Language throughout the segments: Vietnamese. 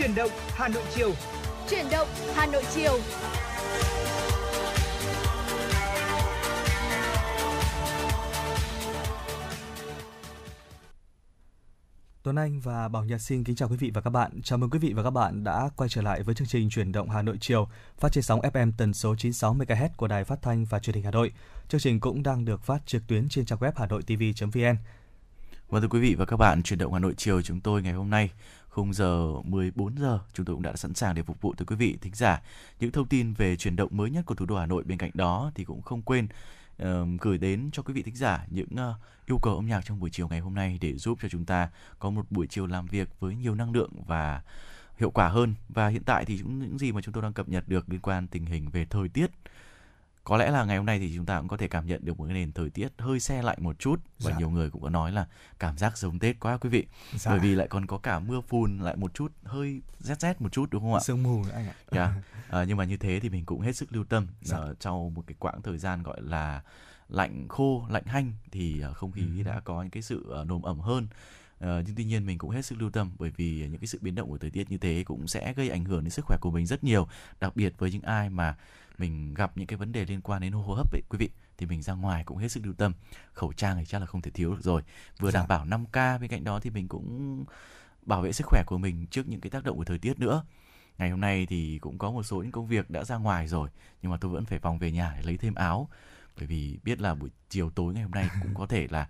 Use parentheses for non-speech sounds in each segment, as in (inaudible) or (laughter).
Chuyển động Hà Nội chiều. Chuyển động Hà Nội chiều. Tuấn Anh và Bảo Nhật xin kính chào quý vị và các bạn. Chào mừng quý vị và các bạn đã quay trở lại với chương trình Chuyển động Hà Nội chiều phát trên sóng FM tần số 96 MHz của Đài Phát thanh và Truyền hình Hà Nội. Chương trình cũng đang được phát trực tuyến trên trang web hanoitv.vn. Vâng thưa quý vị và các bạn, Chuyển động Hà Nội chiều chúng tôi ngày hôm nay khung giờ 14 giờ chúng tôi cũng đã sẵn sàng để phục vụ tới quý vị thính giả. Những thông tin về chuyển động mới nhất của thủ đô Hà Nội bên cạnh đó thì cũng không quên uh, gửi đến cho quý vị thính giả những uh, yêu cầu âm nhạc trong buổi chiều ngày hôm nay để giúp cho chúng ta có một buổi chiều làm việc với nhiều năng lượng và hiệu quả hơn. Và hiện tại thì những gì mà chúng tôi đang cập nhật được liên quan tình hình về thời tiết có lẽ là ngày hôm nay thì chúng ta cũng có thể cảm nhận được một cái nền thời tiết hơi xe lạnh một chút và dạ. nhiều người cũng có nói là cảm giác giống Tết quá quý vị dạ. bởi vì lại còn có cả mưa phùn lại một chút hơi rét rét một chút đúng không ạ sương mù anh ạ yeah. Dạ. à, (laughs) nhưng mà như thế thì mình cũng hết sức lưu tâm dạ. uh, trong một cái quãng thời gian gọi là lạnh khô lạnh hanh thì uh, không khí ừ. đã có những cái sự nồm ẩm hơn Uh, nhưng tuy nhiên mình cũng hết sức lưu tâm bởi vì những cái sự biến động của thời tiết như thế cũng sẽ gây ảnh hưởng đến sức khỏe của mình rất nhiều đặc biệt với những ai mà mình gặp những cái vấn đề liên quan đến hô hấp ấy quý vị thì mình ra ngoài cũng hết sức lưu tâm. Khẩu trang thì chắc là không thể thiếu được rồi. Vừa đảm dạ. bảo 5 k bên cạnh đó thì mình cũng bảo vệ sức khỏe của mình trước những cái tác động của thời tiết nữa. Ngày hôm nay thì cũng có một số những công việc đã ra ngoài rồi nhưng mà tôi vẫn phải vòng về nhà để lấy thêm áo. Bởi vì biết là buổi chiều tối ngày hôm nay cũng có thể là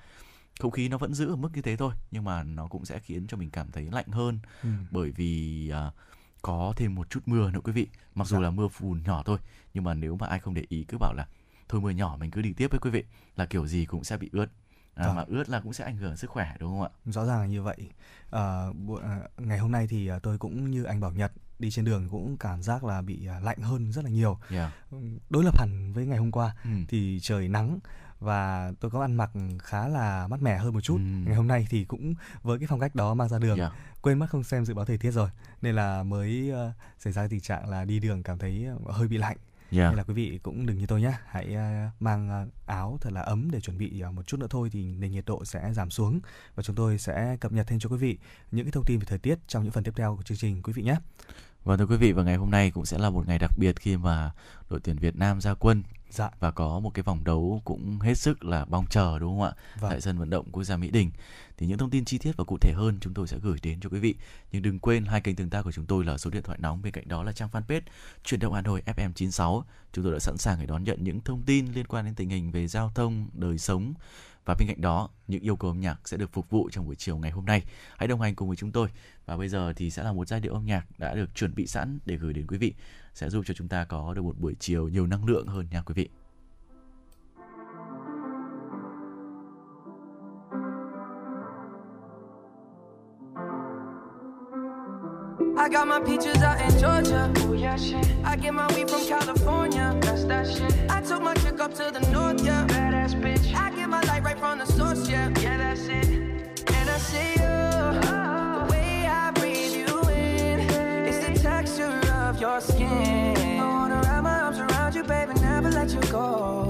không khí nó vẫn giữ ở mức như thế thôi nhưng mà nó cũng sẽ khiến cho mình cảm thấy lạnh hơn. Ừ. bởi vì uh, có thêm một chút mưa nữa quý vị mặc dù dạ. là mưa phùn nhỏ thôi nhưng mà nếu mà ai không để ý cứ bảo là thôi mưa nhỏ mình cứ đi tiếp với quý vị là kiểu gì cũng sẽ bị ướt à, vâng. mà ướt là cũng sẽ ảnh hưởng sức khỏe đúng không ạ rõ ràng là như vậy à, ngày hôm nay thì à, tôi cũng như anh bảo nhật đi trên đường cũng cảm giác là bị à, lạnh hơn rất là nhiều yeah. đối lập hẳn với ngày hôm qua ừ. thì trời nắng và tôi có ăn mặc khá là mát mẻ hơn một chút. Ừ. Ngày hôm nay thì cũng với cái phong cách đó mang ra đường, yeah. quên mất không xem dự báo thời tiết rồi, nên là mới uh, xảy ra tình trạng là đi đường cảm thấy hơi bị lạnh. Yeah. Nên là quý vị cũng đừng như tôi nhé, hãy uh, mang uh, áo thật là ấm để chuẩn bị một chút nữa thôi thì nền nhiệt độ sẽ giảm xuống và chúng tôi sẽ cập nhật thêm cho quý vị những cái thông tin về thời tiết trong những phần tiếp theo của chương trình quý vị nhé. Vâng thưa quý vị và ngày hôm nay cũng sẽ là một ngày đặc biệt khi mà đội tuyển Việt Nam ra quân Dạ. Và có một cái vòng đấu cũng hết sức là mong chờ đúng không ạ? Vâng. Tại sân vận động quốc gia Mỹ Đình. Thì những thông tin chi tiết và cụ thể hơn chúng tôi sẽ gửi đến cho quý vị. Nhưng đừng quên hai kênh tương tác của chúng tôi là số điện thoại nóng bên cạnh đó là trang fanpage Truyền động Hà Nội FM 96. Chúng tôi đã sẵn sàng để đón nhận những thông tin liên quan đến tình hình về giao thông, đời sống và bên cạnh đó những yêu cầu âm nhạc sẽ được phục vụ trong buổi chiều ngày hôm nay. Hãy đồng hành cùng với chúng tôi. Và bây giờ thì sẽ là một giai điệu âm nhạc đã được chuẩn bị sẵn để gửi đến quý vị sẽ giúp cho chúng ta có được một buổi chiều nhiều năng lượng hơn nha quý vị. I got my peaches out in Georgia. Oh yeah, shit. I get my weed from California. That's that shit. I took my chick up to the north, yeah. Badass bitch. I get my light right from the source, yeah. Yeah, that's it. Your skin. I wanna wrap my arms around you, baby, never let you go.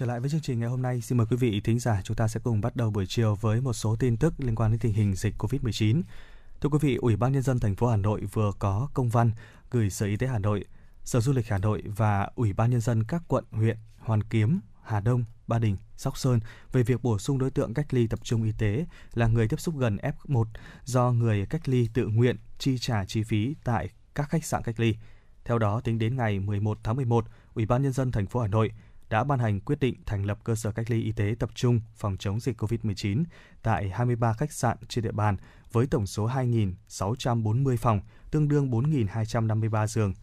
Trở lại với chương trình ngày hôm nay, xin mời quý vị thính giả chúng ta sẽ cùng bắt đầu buổi chiều với một số tin tức liên quan đến tình hình dịch Covid-19. Thưa quý vị, Ủy ban nhân dân thành phố Hà Nội vừa có công văn gửi Sở Y tế Hà Nội, Sở Du lịch Hà Nội và Ủy ban nhân dân các quận, huyện Hoàn Kiếm, Hà Đông, Ba Đình, Sóc Sơn về việc bổ sung đối tượng cách ly tập trung y tế là người tiếp xúc gần F1 do người cách ly tự nguyện chi trả chi phí tại các khách sạn cách ly. Theo đó, tính đến ngày 11 tháng 11, Ủy ban nhân dân thành phố Hà Nội đã ban hành quyết định thành lập cơ sở cách ly y tế tập trung phòng chống dịch COVID-19 tại 23 khách sạn trên địa bàn với tổng số 2.640 phòng, tương đương 4.253 giường.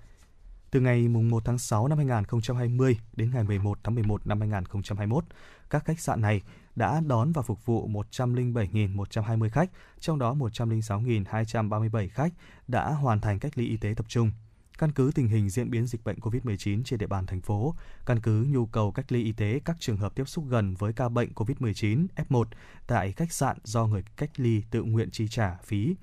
Từ ngày 1 tháng 6 năm 2020 đến ngày 11 tháng 11 năm 2021, các khách sạn này đã đón và phục vụ 107.120 khách, trong đó 106.237 khách đã hoàn thành cách ly y tế tập trung. Căn cứ tình hình diễn biến dịch bệnh COVID-19 trên địa bàn thành phố, căn cứ nhu cầu cách ly y tế các trường hợp tiếp xúc gần với ca bệnh COVID-19 F1 tại khách sạn do người cách ly tự nguyện chi trả phí,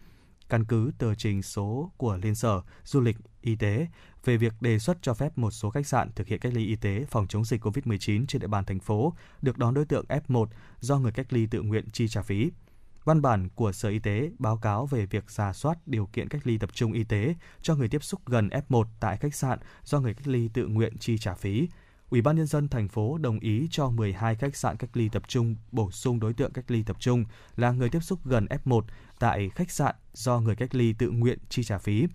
căn cứ tờ trình số của Liên Sở Du lịch Y tế về việc đề xuất cho phép một số khách sạn thực hiện cách ly y tế phòng chống dịch COVID-19 trên địa bàn thành phố được đón đối tượng F1 do người cách ly tự nguyện chi trả phí. Văn bản của Sở Y tế báo cáo về việc giả soát điều kiện cách ly tập trung y tế cho người tiếp xúc gần F1 tại khách sạn do người cách ly tự nguyện chi trả phí. Ủy ban nhân dân thành phố đồng ý cho 12 khách sạn cách ly tập trung bổ sung đối tượng cách ly tập trung là người tiếp xúc gần F1 tại khách sạn do người cách ly tự nguyện chi trả phí.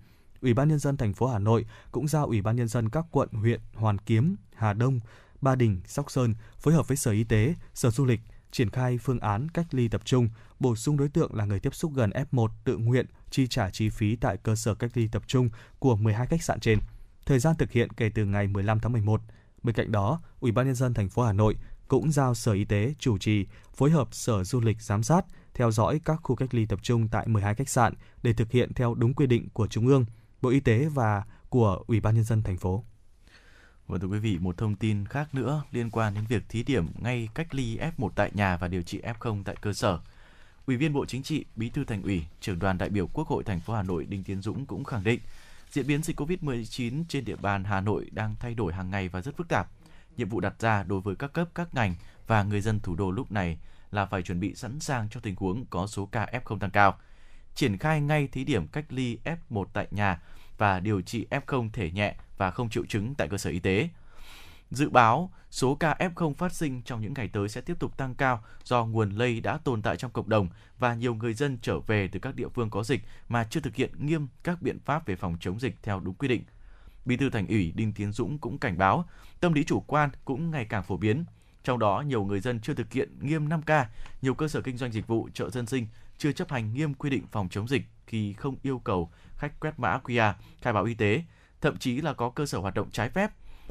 Ủy ban nhân dân thành phố Hà Nội cũng giao Ủy ban nhân dân các quận, huyện Hoàn Kiếm, Hà Đông, Ba Đình, Sóc Sơn phối hợp với Sở Y tế, Sở Du lịch triển khai phương án cách ly tập trung, bổ sung đối tượng là người tiếp xúc gần F1 tự nguyện chi trả chi phí tại cơ sở cách ly tập trung của 12 khách sạn trên. Thời gian thực hiện kể từ ngày 15 tháng 11. Bên cạnh đó, Ủy ban nhân dân thành phố Hà Nội cũng giao Sở Y tế chủ trì phối hợp Sở Du lịch giám sát, theo dõi các khu cách ly tập trung tại 12 khách sạn để thực hiện theo đúng quy định của Trung ương, Bộ Y tế và của Ủy ban nhân dân thành phố. Vâng thưa quý vị, một thông tin khác nữa liên quan đến việc thí điểm ngay cách ly F1 tại nhà và điều trị F0 tại cơ sở. Ủy viên Bộ Chính trị, Bí thư Thành ủy, trưởng đoàn đại biểu Quốc hội thành phố Hà Nội Đinh Tiến Dũng cũng khẳng định, diễn biến dịch COVID-19 trên địa bàn Hà Nội đang thay đổi hàng ngày và rất phức tạp. Nhiệm vụ đặt ra đối với các cấp, các ngành và người dân thủ đô lúc này là phải chuẩn bị sẵn sàng cho tình huống có số ca F0 tăng cao. Triển khai ngay thí điểm cách ly F1 tại nhà và điều trị F0 thể nhẹ và không triệu chứng tại cơ sở y tế. Dự báo số ca F0 phát sinh trong những ngày tới sẽ tiếp tục tăng cao do nguồn lây đã tồn tại trong cộng đồng và nhiều người dân trở về từ các địa phương có dịch mà chưa thực hiện nghiêm các biện pháp về phòng chống dịch theo đúng quy định. Bí thư Thành ủy Đinh Tiến Dũng cũng cảnh báo, tâm lý chủ quan cũng ngày càng phổ biến. Trong đó, nhiều người dân chưa thực hiện nghiêm 5K, nhiều cơ sở kinh doanh dịch vụ, chợ dân sinh chưa chấp hành nghiêm quy định phòng chống dịch khi không yêu cầu khách quét mã QR, khai báo y tế, thậm chí là có cơ sở hoạt động trái phép.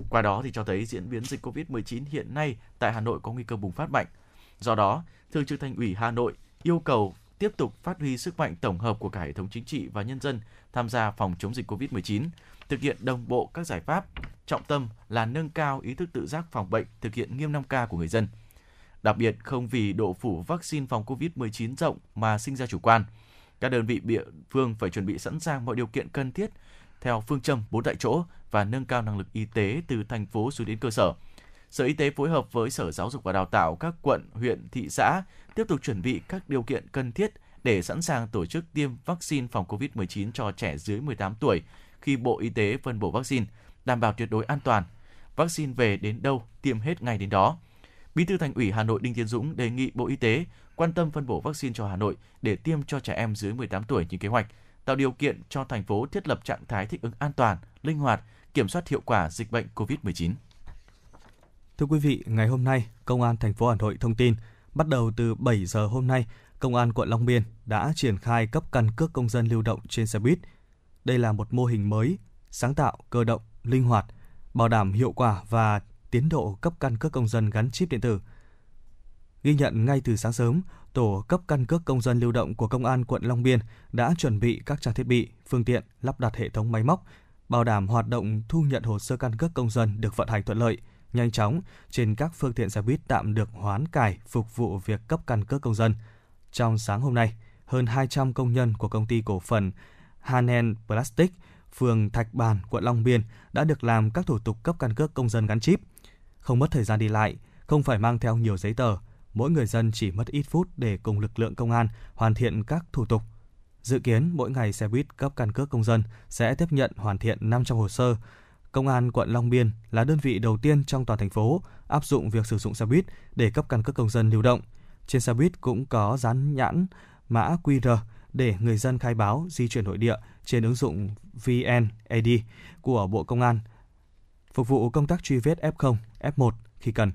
Qua đó thì cho thấy diễn biến dịch COVID-19 hiện nay tại Hà Nội có nguy cơ bùng phát mạnh. Do đó, Thường trực Thành ủy Hà Nội yêu cầu tiếp tục phát huy sức mạnh tổng hợp của cả hệ thống chính trị và nhân dân tham gia phòng chống dịch COVID-19, thực hiện đồng bộ các giải pháp, trọng tâm là nâng cao ý thức tự giác phòng bệnh, thực hiện nghiêm 5K của người dân. Đặc biệt, không vì độ phủ vaccine phòng COVID-19 rộng mà sinh ra chủ quan. Các đơn vị địa phương phải chuẩn bị sẵn sàng mọi điều kiện cần thiết theo phương châm bốn tại chỗ và nâng cao năng lực y tế từ thành phố xuống đến cơ sở. Sở Y tế phối hợp với Sở Giáo dục và Đào tạo các quận, huyện, thị xã tiếp tục chuẩn bị các điều kiện cần thiết để sẵn sàng tổ chức tiêm vaccine phòng COVID-19 cho trẻ dưới 18 tuổi khi Bộ Y tế phân bổ vaccine, đảm bảo tuyệt đối an toàn. Vaccine về đến đâu, tiêm hết ngay đến đó. Bí thư Thành ủy Hà Nội Đinh Tiến Dũng đề nghị Bộ Y tế quan tâm phân bổ vaccine cho Hà Nội để tiêm cho trẻ em dưới 18 tuổi như kế hoạch, tạo điều kiện cho thành phố thiết lập trạng thái thích ứng an toàn, linh hoạt, kiểm soát hiệu quả dịch bệnh COVID-19. Thưa quý vị, ngày hôm nay, Công an thành phố Hà Nội thông tin, bắt đầu từ 7 giờ hôm nay, Công an quận Long Biên đã triển khai cấp căn cước công dân lưu động trên xe buýt. Đây là một mô hình mới, sáng tạo, cơ động, linh hoạt, bảo đảm hiệu quả và tiến độ cấp căn cước công dân gắn chip điện tử. Ghi nhận ngay từ sáng sớm, tổ cấp căn cước công dân lưu động của Công an quận Long Biên đã chuẩn bị các trang thiết bị, phương tiện, lắp đặt hệ thống máy móc, bảo đảm hoạt động thu nhận hồ sơ căn cước công dân được vận hành thuận lợi, nhanh chóng trên các phương tiện xe buýt tạm được hoán cải phục vụ việc cấp căn cước công dân. Trong sáng hôm nay, hơn 200 công nhân của công ty cổ phần Hanen Plastic, phường Thạch Bàn, quận Long Biên đã được làm các thủ tục cấp căn cước công dân gắn chip. Không mất thời gian đi lại, không phải mang theo nhiều giấy tờ, mỗi người dân chỉ mất ít phút để cùng lực lượng công an hoàn thiện các thủ tục. Dự kiến mỗi ngày xe buýt cấp căn cước công dân sẽ tiếp nhận hoàn thiện 500 hồ sơ. Công an quận Long Biên là đơn vị đầu tiên trong toàn thành phố áp dụng việc sử dụng xe buýt để cấp căn cước công dân lưu động. Trên xe buýt cũng có dán nhãn mã QR để người dân khai báo di chuyển nội địa trên ứng dụng VNAD của Bộ Công an, phục vụ công tác truy vết F0, F1 khi cần.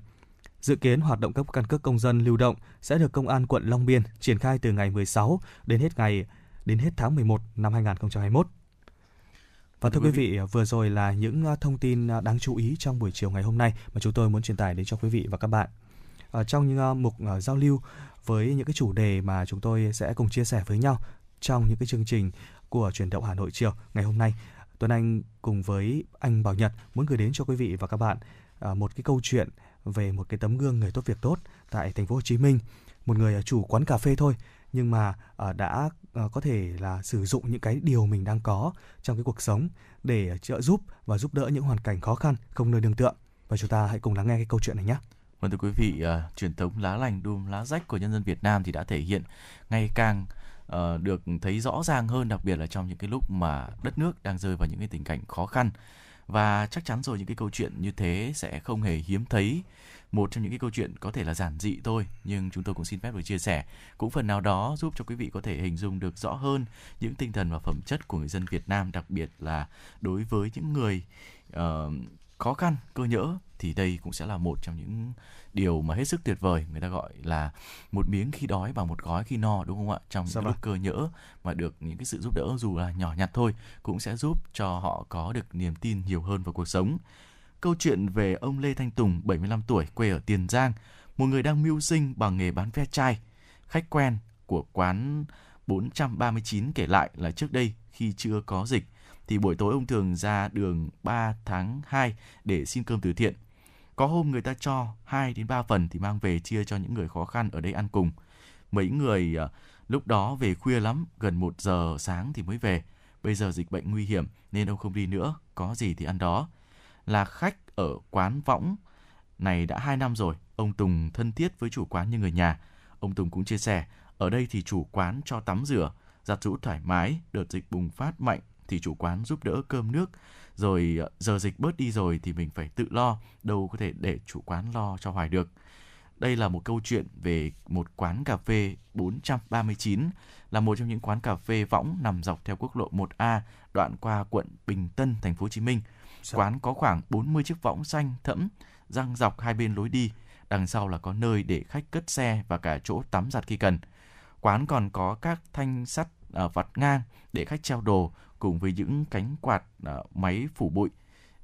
Dự kiến hoạt động cấp căn cước công dân lưu động sẽ được Công an quận Long Biên triển khai từ ngày 16 đến hết ngày đến hết tháng 11 năm 2021. Và thưa quý vị, vừa rồi là những à, thông tin à, đáng chú ý trong buổi chiều ngày hôm nay mà chúng tôi muốn truyền tải đến cho quý vị và các bạn. Ở trong những à, mục giao lưu với những cái chủ đề mà chúng tôi sẽ cùng chia sẻ với nhau trong những cái chương trình của truyền động Hà Nội chiều ngày hôm nay, Tuấn Anh cùng với anh Bảo Nhật muốn gửi đến cho quý vị và các bạn À, một cái câu chuyện về một cái tấm gương người tốt việc tốt tại thành phố Hồ Chí Minh, một người à, chủ quán cà phê thôi nhưng mà à, đã có thể là sử dụng những cái điều mình đang có trong cái cuộc sống để trợ giúp và giúp đỡ những hoàn cảnh khó khăn không nơi nương tựa. Và chúng ta hãy cùng lắng nghe cái câu chuyện này nhé. Vâng thưa quý vị, uh, truyền thống lá lành đùm lá rách của nhân dân Việt Nam thì đã thể hiện ngày càng uh, được thấy rõ ràng hơn đặc biệt là trong những cái lúc mà đất nước đang rơi vào những cái tình cảnh khó khăn và chắc chắn rồi những cái câu chuyện như thế sẽ không hề hiếm thấy. Một trong những cái câu chuyện có thể là giản dị thôi nhưng chúng tôi cũng xin phép được chia sẻ. Cũng phần nào đó giúp cho quý vị có thể hình dung được rõ hơn những tinh thần và phẩm chất của người dân Việt Nam đặc biệt là đối với những người uh, khó khăn cơ nhỡ thì đây cũng sẽ là một trong những điều mà hết sức tuyệt vời. Người ta gọi là một miếng khi đói và một gói khi no đúng không ạ? Trong những lúc cơ nhỡ mà được những cái sự giúp đỡ dù là nhỏ nhặt thôi cũng sẽ giúp cho họ có được niềm tin nhiều hơn vào cuộc sống. Câu chuyện về ông Lê Thanh Tùng 75 tuổi quê ở Tiền Giang một người đang mưu sinh bằng nghề bán ve chai. Khách quen của quán 439 kể lại là trước đây khi chưa có dịch thì buổi tối ông thường ra đường 3 tháng 2 để xin cơm từ thiện. Có hôm người ta cho 2 đến 3 phần thì mang về chia cho những người khó khăn ở đây ăn cùng. Mấy người uh, lúc đó về khuya lắm, gần 1 giờ sáng thì mới về. Bây giờ dịch bệnh nguy hiểm nên ông không đi nữa, có gì thì ăn đó. Là khách ở quán võng này đã 2 năm rồi, ông Tùng thân thiết với chủ quán như người nhà. Ông Tùng cũng chia sẻ, ở đây thì chủ quán cho tắm rửa, giặt rũ thoải mái, đợt dịch bùng phát mạnh thì chủ quán giúp đỡ cơm nước rồi ờ, giờ dịch bớt đi rồi thì mình phải tự lo đâu có thể để chủ quán lo cho hoài được đây là một câu chuyện về một quán cà phê 439 là một trong những quán cà phê võng nằm dọc theo quốc lộ 1A đoạn qua quận Bình Tân, thành phố Hồ Chí Minh. Sao? Quán có khoảng 40 chiếc võng xanh thẫm răng dọc hai bên lối đi, đằng sau là có nơi để khách cất xe và cả chỗ tắm giặt khi cần. Quán còn có các thanh sắt uh, vặt ngang để khách treo đồ cùng với những cánh quạt uh, máy phủ bụi.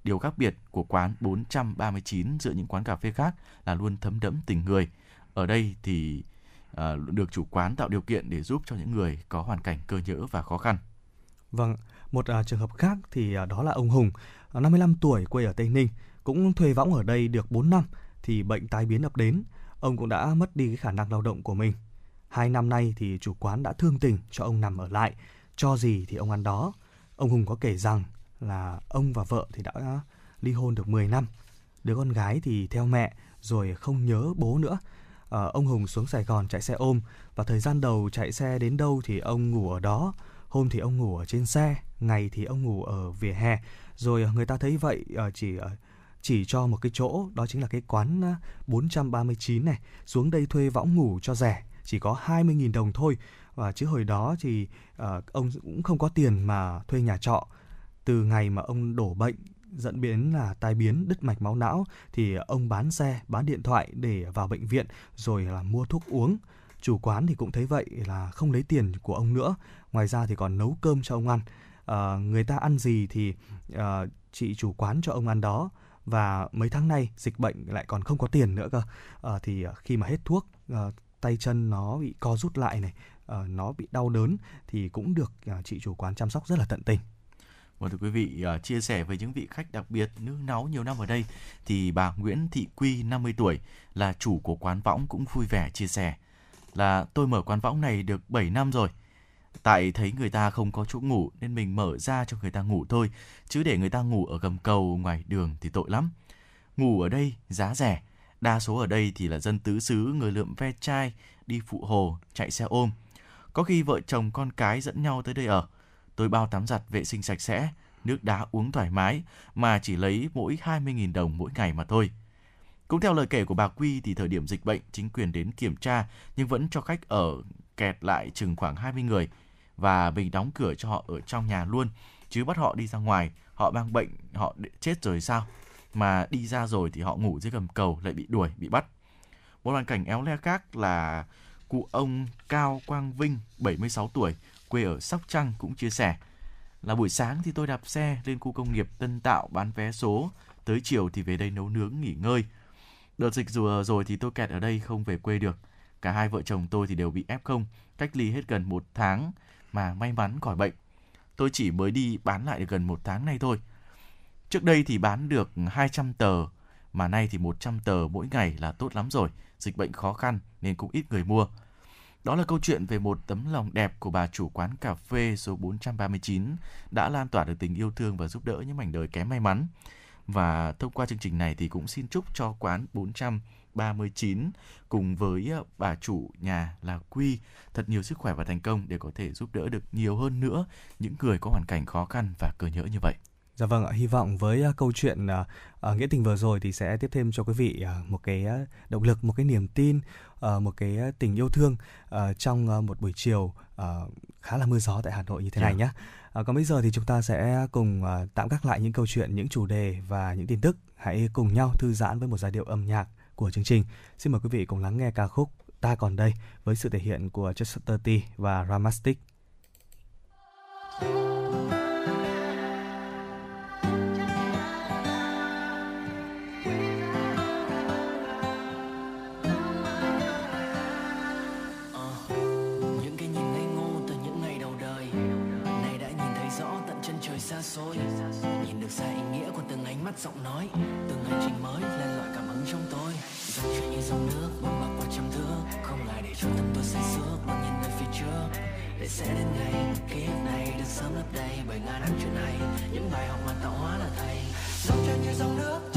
Điều khác biệt của quán 439 giữa những quán cà phê khác là luôn thấm đẫm tình người. Ở đây thì à, được chủ quán tạo điều kiện để giúp cho những người có hoàn cảnh cơ nhỡ và khó khăn. Vâng, một uh, trường hợp khác thì uh, đó là ông Hùng, uh, 55 tuổi quê ở Tây Ninh, cũng thuê võng ở đây được 4 năm thì bệnh tai biến ập đến, ông cũng đã mất đi cái khả năng lao động của mình. Hai năm nay thì chủ quán đã thương tình cho ông nằm ở lại, cho gì thì ông ăn đó. Ông Hùng có kể rằng là ông và vợ thì đã ly hôn được 10 năm. Đứa con gái thì theo mẹ rồi không nhớ bố nữa. À, ông Hùng xuống Sài Gòn chạy xe ôm và thời gian đầu chạy xe đến đâu thì ông ngủ ở đó. Hôm thì ông ngủ ở trên xe, ngày thì ông ngủ ở vỉa hè. Rồi người ta thấy vậy ờ, chỉ ờ, chỉ cho một cái chỗ đó chính là cái quán 439 này xuống đây thuê võng ngủ cho rẻ chỉ có 20.000 đồng thôi và chứ hồi đó thì uh, ông cũng không có tiền mà thuê nhà trọ. Từ ngày mà ông đổ bệnh dẫn biến là tai biến đứt mạch máu não thì ông bán xe bán điện thoại để vào bệnh viện rồi là mua thuốc uống. Chủ quán thì cũng thấy vậy là không lấy tiền của ông nữa. Ngoài ra thì còn nấu cơm cho ông ăn. À, người ta ăn gì thì à, chị chủ quán cho ông ăn đó. Và mấy tháng nay dịch bệnh lại còn không có tiền nữa cơ. À, thì khi mà hết thuốc à, tay chân nó bị co rút lại này uh, nó bị đau đớn thì cũng được uh, chị chủ quán chăm sóc rất là tận tình và thưa quý vị, uh, chia sẻ với những vị khách đặc biệt nương náu nhiều năm ở đây thì bà Nguyễn Thị Quy 50 tuổi là chủ của quán võng cũng vui vẻ chia sẻ là tôi mở quán võng này được 7 năm rồi. Tại thấy người ta không có chỗ ngủ nên mình mở ra cho người ta ngủ thôi, chứ để người ta ngủ ở gầm cầu ngoài đường thì tội lắm. Ngủ ở đây giá rẻ, Đa số ở đây thì là dân tứ xứ, người lượm ve chai, đi phụ hồ, chạy xe ôm. Có khi vợ chồng con cái dẫn nhau tới đây ở. Tôi bao tắm giặt vệ sinh sạch sẽ, nước đá uống thoải mái mà chỉ lấy mỗi 20.000 đồng mỗi ngày mà thôi. Cũng theo lời kể của bà Quy thì thời điểm dịch bệnh chính quyền đến kiểm tra nhưng vẫn cho khách ở kẹt lại chừng khoảng 20 người và mình đóng cửa cho họ ở trong nhà luôn chứ bắt họ đi ra ngoài họ mang bệnh họ chết rồi sao mà đi ra rồi thì họ ngủ dưới gầm cầu lại bị đuổi, bị bắt. Một hoàn cảnh éo le khác là cụ ông Cao Quang Vinh, 76 tuổi, quê ở Sóc Trăng cũng chia sẻ là buổi sáng thì tôi đạp xe lên khu công nghiệp Tân Tạo bán vé số, tới chiều thì về đây nấu nướng nghỉ ngơi. Đợt dịch vừa rồi thì tôi kẹt ở đây không về quê được. Cả hai vợ chồng tôi thì đều bị F0, cách ly hết gần một tháng mà may mắn khỏi bệnh. Tôi chỉ mới đi bán lại được gần một tháng nay thôi. Trước đây thì bán được 200 tờ, mà nay thì 100 tờ mỗi ngày là tốt lắm rồi. Dịch bệnh khó khăn nên cũng ít người mua. Đó là câu chuyện về một tấm lòng đẹp của bà chủ quán cà phê số 439 đã lan tỏa được tình yêu thương và giúp đỡ những mảnh đời kém may mắn. Và thông qua chương trình này thì cũng xin chúc cho quán 439 cùng với à, bà chủ nhà là Quy thật nhiều sức khỏe và thành công để có thể giúp đỡ được nhiều hơn nữa những người có hoàn cảnh khó khăn và cơ nhỡ như vậy. Dạ vâng ạ, hy vọng với uh, câu chuyện uh, nghĩa tình vừa rồi thì sẽ tiếp thêm cho quý vị uh, một cái động lực, một cái niềm tin, uh, một cái tình yêu thương uh, trong uh, một buổi chiều uh, khá là mưa gió tại Hà Nội như thế này yeah. Dạ. nhé. Uh, còn bây giờ thì chúng ta sẽ cùng uh, tạm gác lại những câu chuyện, những chủ đề và những tin tức. Hãy cùng nhau thư giãn với một giai điệu âm nhạc của chương trình. Xin mời quý vị cùng lắng nghe ca khúc Ta còn đây với sự thể hiện của Chester T và Ramastic. Xôi. Nhìn được xa ý nghĩa của từng ánh mắt giọng nói, từng hành trình mới lên loại cảm hứng trong tôi. Dòng chuyện như dòng nước băng bạc qua trăm thước, không ngại để cho tâm tôi say sưa bằng nhìn về phía trước. Để sẽ đến ngày, ký ức này được sớm lấp đầy bởi ngàn năm chuyện này. Những bài học mà tạo hóa là thầy. Dòng chuyện như dòng nước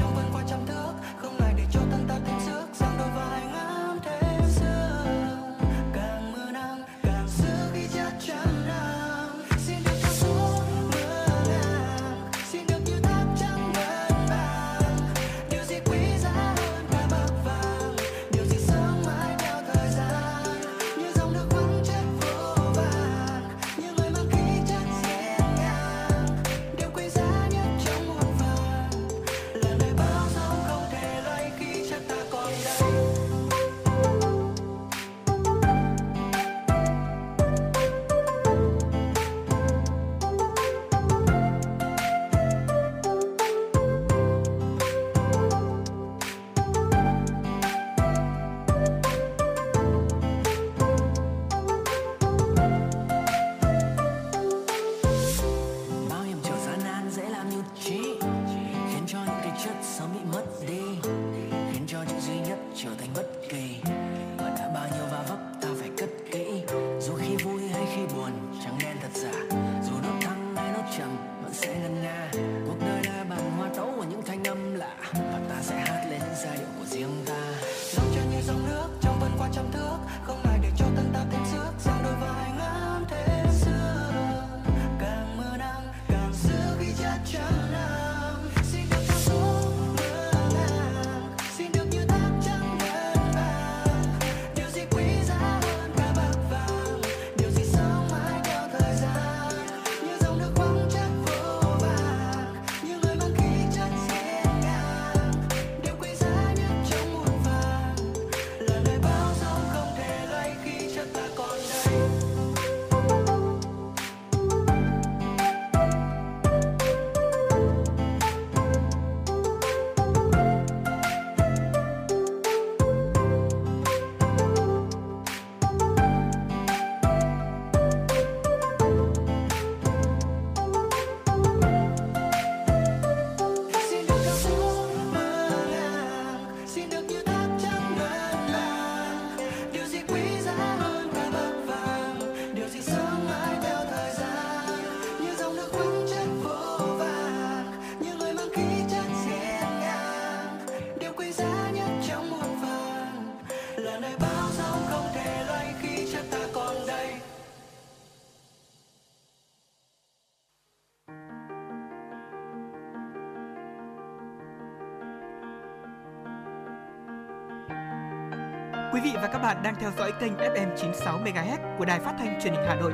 và các bạn đang theo dõi kênh FM 96 MHz của đài phát thanh truyền hình Hà Nội.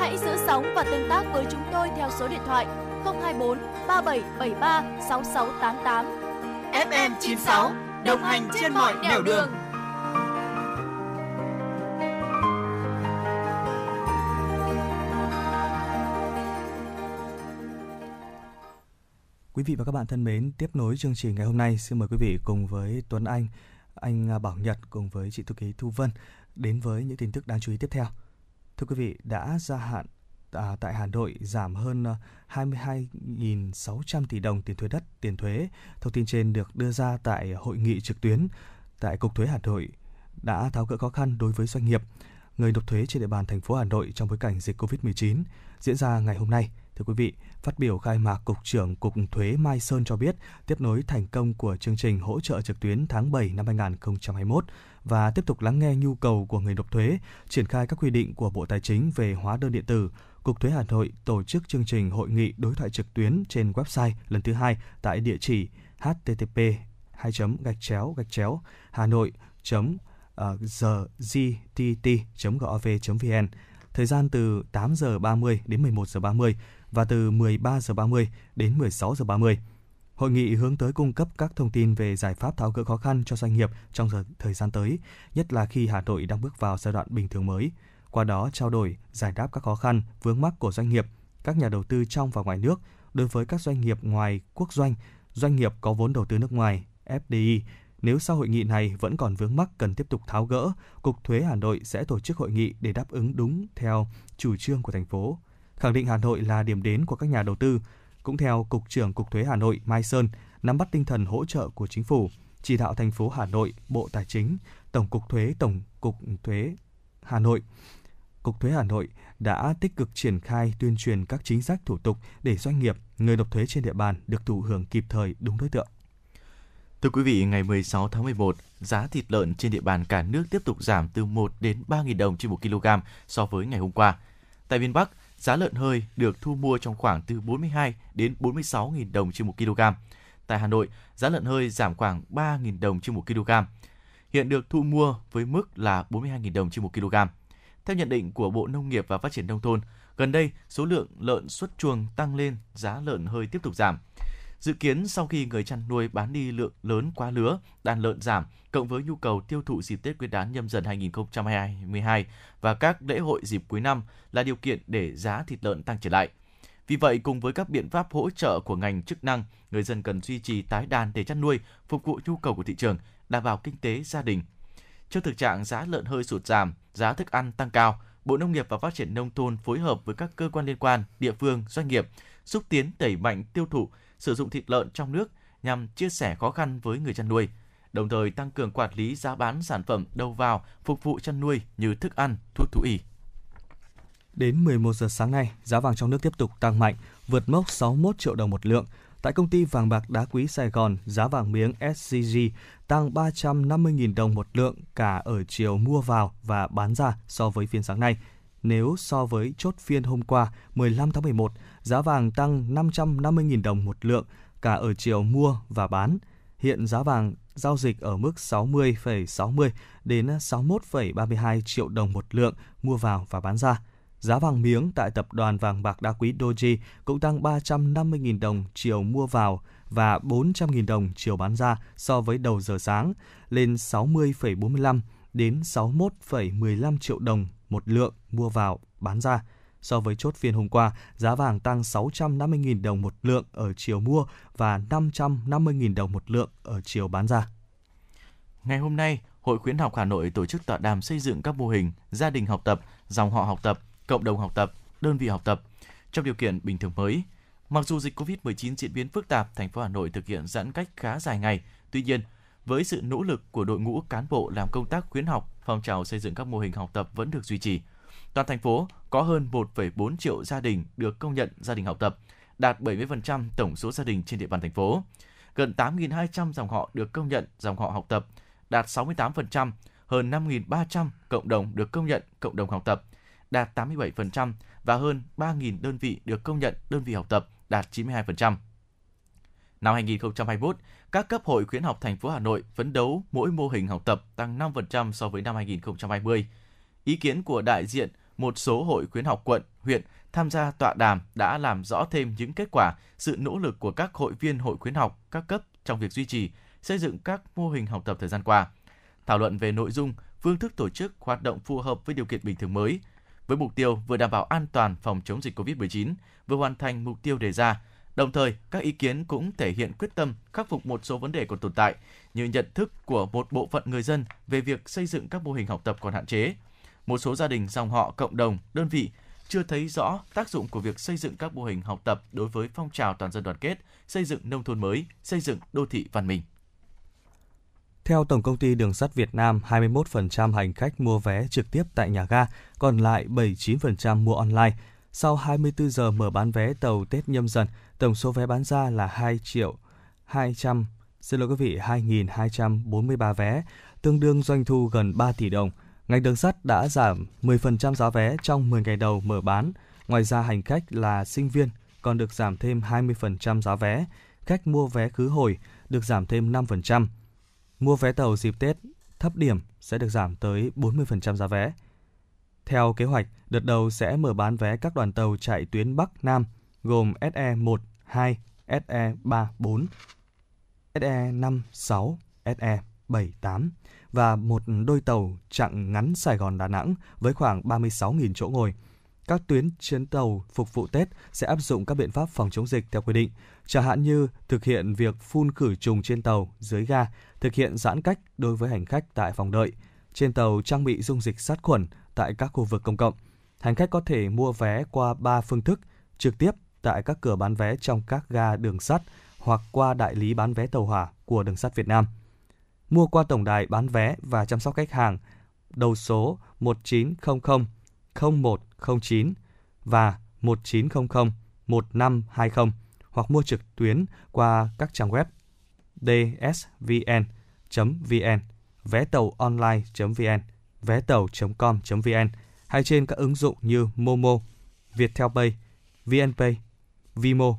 Hãy giữ sóng và tương tác với chúng tôi theo số điện thoại 024 3773 6688. FM 96 đồng hành trên mọi nẻo đường. Quý vị và các bạn thân mến, tiếp nối chương trình ngày hôm nay, xin mời quý vị cùng với Tuấn Anh, anh à, Bảo Nhật cùng với chị thư ký Thu Vân đến với những tin tức đáng chú ý tiếp theo. Thưa quý vị, đã gia hạn à, tại Hà Nội giảm hơn à, 22.600 tỷ đồng tiền thuế đất, tiền thuế. Thông tin trên được đưa ra tại hội nghị trực tuyến tại Cục Thuế Hà Nội đã tháo gỡ khó khăn đối với doanh nghiệp, người nộp thuế trên địa bàn thành phố Hà Nội trong bối cảnh dịch Covid-19 diễn ra ngày hôm nay. Thưa quý vị, phát biểu khai mạc Cục trưởng Cục Thuế Mai Sơn cho biết, tiếp nối thành công của chương trình hỗ trợ trực tuyến tháng 7 năm 2021 và tiếp tục lắng nghe nhu cầu của người nộp thuế, triển khai các quy định của Bộ Tài chính về hóa đơn điện tử. Cục Thuế Hà Nội tổ chức chương trình hội nghị đối thoại trực tuyến trên website lần thứ hai tại địa chỉ http 2 gạch chéo gạch chéo hà nội chấm ờ, ggt.gov.vn thời gian từ 8 giờ 30 đến 11 giờ 30 và từ 13 giờ 30 đến 16 giờ 30. Hội nghị hướng tới cung cấp các thông tin về giải pháp tháo gỡ khó khăn cho doanh nghiệp trong giờ, thời gian tới, nhất là khi Hà Nội đang bước vào giai đoạn bình thường mới. Qua đó trao đổi, giải đáp các khó khăn, vướng mắc của doanh nghiệp, các nhà đầu tư trong và ngoài nước đối với các doanh nghiệp ngoài quốc doanh, doanh nghiệp có vốn đầu tư nước ngoài, FDI. Nếu sau hội nghị này vẫn còn vướng mắc cần tiếp tục tháo gỡ, Cục Thuế Hà Nội sẽ tổ chức hội nghị để đáp ứng đúng theo chủ trương của thành phố. Khẳng định Hà Nội là điểm đến của các nhà đầu tư. Cũng theo Cục trưởng Cục Thuế Hà Nội Mai Sơn, nắm bắt tinh thần hỗ trợ của chính phủ, chỉ đạo thành phố Hà Nội, Bộ Tài chính, Tổng cục Thuế, Tổng cục Thuế Hà Nội, Cục Thuế Hà Nội đã tích cực triển khai tuyên truyền các chính sách thủ tục để doanh nghiệp, người nộp thuế trên địa bàn được thụ hưởng kịp thời đúng đối tượng. Thưa quý vị, ngày 16 tháng 11, giá thịt lợn trên địa bàn cả nước tiếp tục giảm từ 1 đến 3.000 đồng trên 1 kg so với ngày hôm qua. Tại miền Bắc, giá lợn hơi được thu mua trong khoảng từ 42 đến 46.000 đồng trên 1 kg. Tại Hà Nội, giá lợn hơi giảm khoảng 3.000 đồng trên 1 kg. Hiện được thu mua với mức là 42.000 đồng trên 1 kg. Theo nhận định của Bộ Nông nghiệp và Phát triển Nông thôn, gần đây số lượng lợn xuất chuồng tăng lên, giá lợn hơi tiếp tục giảm. Dự kiến sau khi người chăn nuôi bán đi lượng lớn quá lứa, đàn lợn giảm, cộng với nhu cầu tiêu thụ dịp Tết Nguyên đán nhâm dần 2022 và các lễ hội dịp cuối năm là điều kiện để giá thịt lợn tăng trở lại. Vì vậy, cùng với các biện pháp hỗ trợ của ngành chức năng, người dân cần duy trì tái đàn để chăn nuôi, phục vụ nhu cầu của thị trường, đảm bảo kinh tế gia đình. Trước thực trạng giá lợn hơi sụt giảm, giá thức ăn tăng cao, Bộ Nông nghiệp và Phát triển Nông thôn phối hợp với các cơ quan liên quan, địa phương, doanh nghiệp, xúc tiến đẩy mạnh tiêu thụ, sử dụng thịt lợn trong nước nhằm chia sẻ khó khăn với người chăn nuôi. đồng thời tăng cường quản lý giá bán sản phẩm đầu vào phục vụ chăn nuôi như thức ăn, thuốc thú y. Đến 11 giờ sáng nay, giá vàng trong nước tiếp tục tăng mạnh, vượt mốc 61 triệu đồng một lượng. Tại công ty vàng bạc đá quý Sài Gòn, giá vàng miếng SCG tăng 350.000 đồng một lượng cả ở chiều mua vào và bán ra so với phiên sáng nay. Nếu so với chốt phiên hôm qua 15 tháng 11, giá vàng tăng 550.000 đồng một lượng cả ở chiều mua và bán. Hiện giá vàng giao dịch ở mức 60,60 đến 61,32 triệu đồng một lượng mua vào và bán ra. Giá vàng miếng tại tập đoàn vàng bạc đá quý Doji cũng tăng 350.000 đồng chiều mua vào và 400.000 đồng chiều bán ra so với đầu giờ sáng, lên 60,45 đến 61,15 triệu đồng một lượng mua vào bán ra. So với chốt phiên hôm qua, giá vàng tăng 650.000 đồng một lượng ở chiều mua và 550.000 đồng một lượng ở chiều bán ra. Ngày hôm nay, Hội khuyến học Hà Nội tổ chức tọa đàm xây dựng các mô hình gia đình học tập, dòng họ học tập, cộng đồng học tập, đơn vị học tập trong điều kiện bình thường mới. Mặc dù dịch COVID-19 diễn biến phức tạp, thành phố Hà Nội thực hiện giãn cách khá dài ngày. Tuy nhiên, với sự nỗ lực của đội ngũ cán bộ làm công tác khuyến học, phong trào xây dựng các mô hình học tập vẫn được duy trì. Toàn thành phố có hơn 1,4 triệu gia đình được công nhận gia đình học tập, đạt 70% tổng số gia đình trên địa bàn thành phố. Gần 8.200 dòng họ được công nhận dòng họ học tập, đạt 68%, hơn 5.300 cộng đồng được công nhận cộng đồng học tập, đạt 87% và hơn 3.000 đơn vị được công nhận đơn vị học tập, đạt 92%. Năm 2021, các cấp hội khuyến học thành phố Hà Nội phấn đấu mỗi mô hình học tập tăng 5% so với năm 2020. Ý kiến của đại diện một số hội khuyến học quận, huyện tham gia tọa đàm đã làm rõ thêm những kết quả, sự nỗ lực của các hội viên hội khuyến học các cấp trong việc duy trì, xây dựng các mô hình học tập thời gian qua. Thảo luận về nội dung, phương thức tổ chức hoạt động phù hợp với điều kiện bình thường mới, với mục tiêu vừa đảm bảo an toàn phòng chống dịch COVID-19, vừa hoàn thành mục tiêu đề ra. Đồng thời, các ý kiến cũng thể hiện quyết tâm khắc phục một số vấn đề còn tồn tại, như nhận thức của một bộ phận người dân về việc xây dựng các mô hình học tập còn hạn chế. Một số gia đình, dòng họ, cộng đồng, đơn vị chưa thấy rõ tác dụng của việc xây dựng các mô hình học tập đối với phong trào toàn dân đoàn kết, xây dựng nông thôn mới, xây dựng đô thị văn minh. Theo Tổng công ty Đường sắt Việt Nam, 21% hành khách mua vé trực tiếp tại nhà ga, còn lại 79% mua online. Sau 24 giờ mở bán vé tàu Tết nhâm dần, tổng số vé bán ra là 2 triệu 200 xin lỗi quý vị 2.243 vé, tương đương doanh thu gần 3 tỷ đồng. Ngành đường sắt đã giảm 10% giá vé trong 10 ngày đầu mở bán. Ngoài ra hành khách là sinh viên còn được giảm thêm 20% giá vé. Khách mua vé khứ hồi được giảm thêm 5%. Mua vé tàu dịp Tết thấp điểm sẽ được giảm tới 40% giá vé. Theo kế hoạch, đợt đầu sẽ mở bán vé các đoàn tàu chạy tuyến Bắc Nam gồm SE1, 2, SE3, 4, SE5, 6, SE7, 8 và một đôi tàu chặng ngắn Sài Gòn Đà Nẵng với khoảng 36.000 chỗ ngồi. Các tuyến chuyến tàu phục vụ Tết sẽ áp dụng các biện pháp phòng chống dịch theo quy định, chẳng hạn như thực hiện việc phun khử trùng trên tàu, dưới ga, thực hiện giãn cách đối với hành khách tại phòng đợi. Trên tàu trang bị dung dịch sát khuẩn tại các khu vực công cộng. Hành khách có thể mua vé qua 3 phương thức, trực tiếp tại các cửa bán vé trong các ga đường sắt hoặc qua đại lý bán vé tàu hỏa của Đường sắt Việt Nam. Mua qua tổng đài bán vé và chăm sóc khách hàng đầu số 1900 0109 và 1900 1520 hoặc mua trực tuyến qua các trang web dsvn.vn, vé tàu online.vn, vé tàu.com.vn hay trên các ứng dụng như Momo, Viettel Pay, VNPay, Vimo.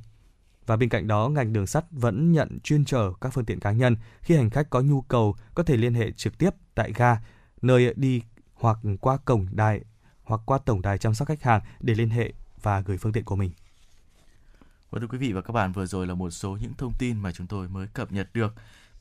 Và bên cạnh đó, ngành đường sắt vẫn nhận chuyên chở các phương tiện cá nhân khi hành khách có nhu cầu có thể liên hệ trực tiếp tại ga, nơi đi hoặc qua cổng đài hoặc qua tổng đài chăm sóc khách hàng để liên hệ và gửi phương tiện của mình. Và thưa quý vị và các bạn, vừa rồi là một số những thông tin mà chúng tôi mới cập nhật được.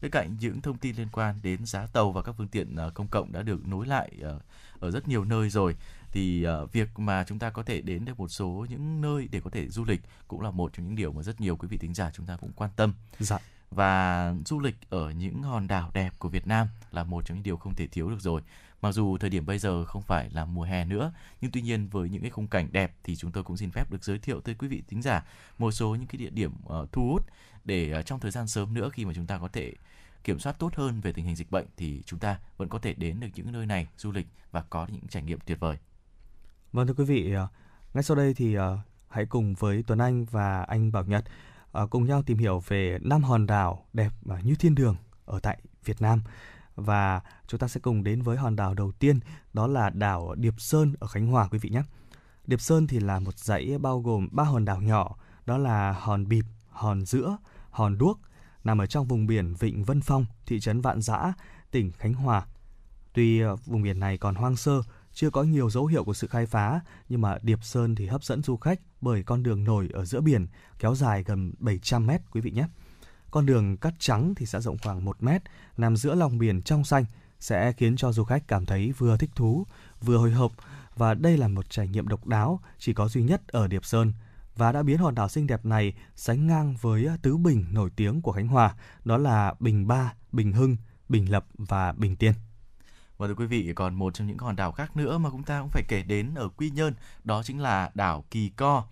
Bên cạnh những thông tin liên quan đến giá tàu và các phương tiện à, công cộng đã được nối lại ở, ở rất nhiều nơi rồi thì uh, việc mà chúng ta có thể đến được một số những nơi để có thể du lịch cũng là một trong những điều mà rất nhiều quý vị thính giả chúng ta cũng quan tâm. Dạ. Và du lịch ở những hòn đảo đẹp của Việt Nam là một trong những điều không thể thiếu được rồi. Mặc dù thời điểm bây giờ không phải là mùa hè nữa, nhưng tuy nhiên với những cái khung cảnh đẹp thì chúng tôi cũng xin phép được giới thiệu tới quý vị thính giả một số những cái địa điểm uh, thu hút để ờ, trong thời gian sớm nữa khi mà chúng ta có thể kiểm soát tốt hơn về tình hình dịch bệnh thì chúng ta vẫn có thể đến được những nơi này du lịch và có những trải nghiệm tuyệt vời. Vâng thưa quý vị, ờ, ngay sau đây thì ờ, hãy cùng với Tuấn Anh và anh Bảo Nhật cùng nhau tìm hiểu về năm hòn đảo đẹp như thiên đường ở tại Việt Nam và chúng ta sẽ cùng đến với hòn đảo đầu tiên đó là đảo Điệp Sơn ở Khánh Hòa quý vị nhé. Điệp Sơn thì là một dãy bao gồm ba hòn đảo nhỏ đó là hòn Bịp, hòn Giữa, hòn Đuốc nằm ở trong vùng biển Vịnh Vân Phong, thị trấn Vạn Giã, tỉnh Khánh Hòa. Tuy ờ, vùng biển này còn hoang sơ chưa có nhiều dấu hiệu của sự khai phá, nhưng mà Điệp Sơn thì hấp dẫn du khách bởi con đường nổi ở giữa biển kéo dài gần 700 mét quý vị nhé. Con đường cắt trắng thì sẽ rộng khoảng 1 mét, nằm giữa lòng biển trong xanh, sẽ khiến cho du khách cảm thấy vừa thích thú, vừa hồi hộp và đây là một trải nghiệm độc đáo chỉ có duy nhất ở Điệp Sơn và đã biến hòn đảo xinh đẹp này sánh ngang với à, tứ bình nổi tiếng của Khánh Hòa, đó là Bình Ba, Bình Hưng, Bình Lập và Bình Tiên. Và thưa quý vị, còn một trong những hòn đảo khác nữa mà chúng ta cũng phải kể đến ở Quy Nhơn, đó chính là đảo Kỳ Co.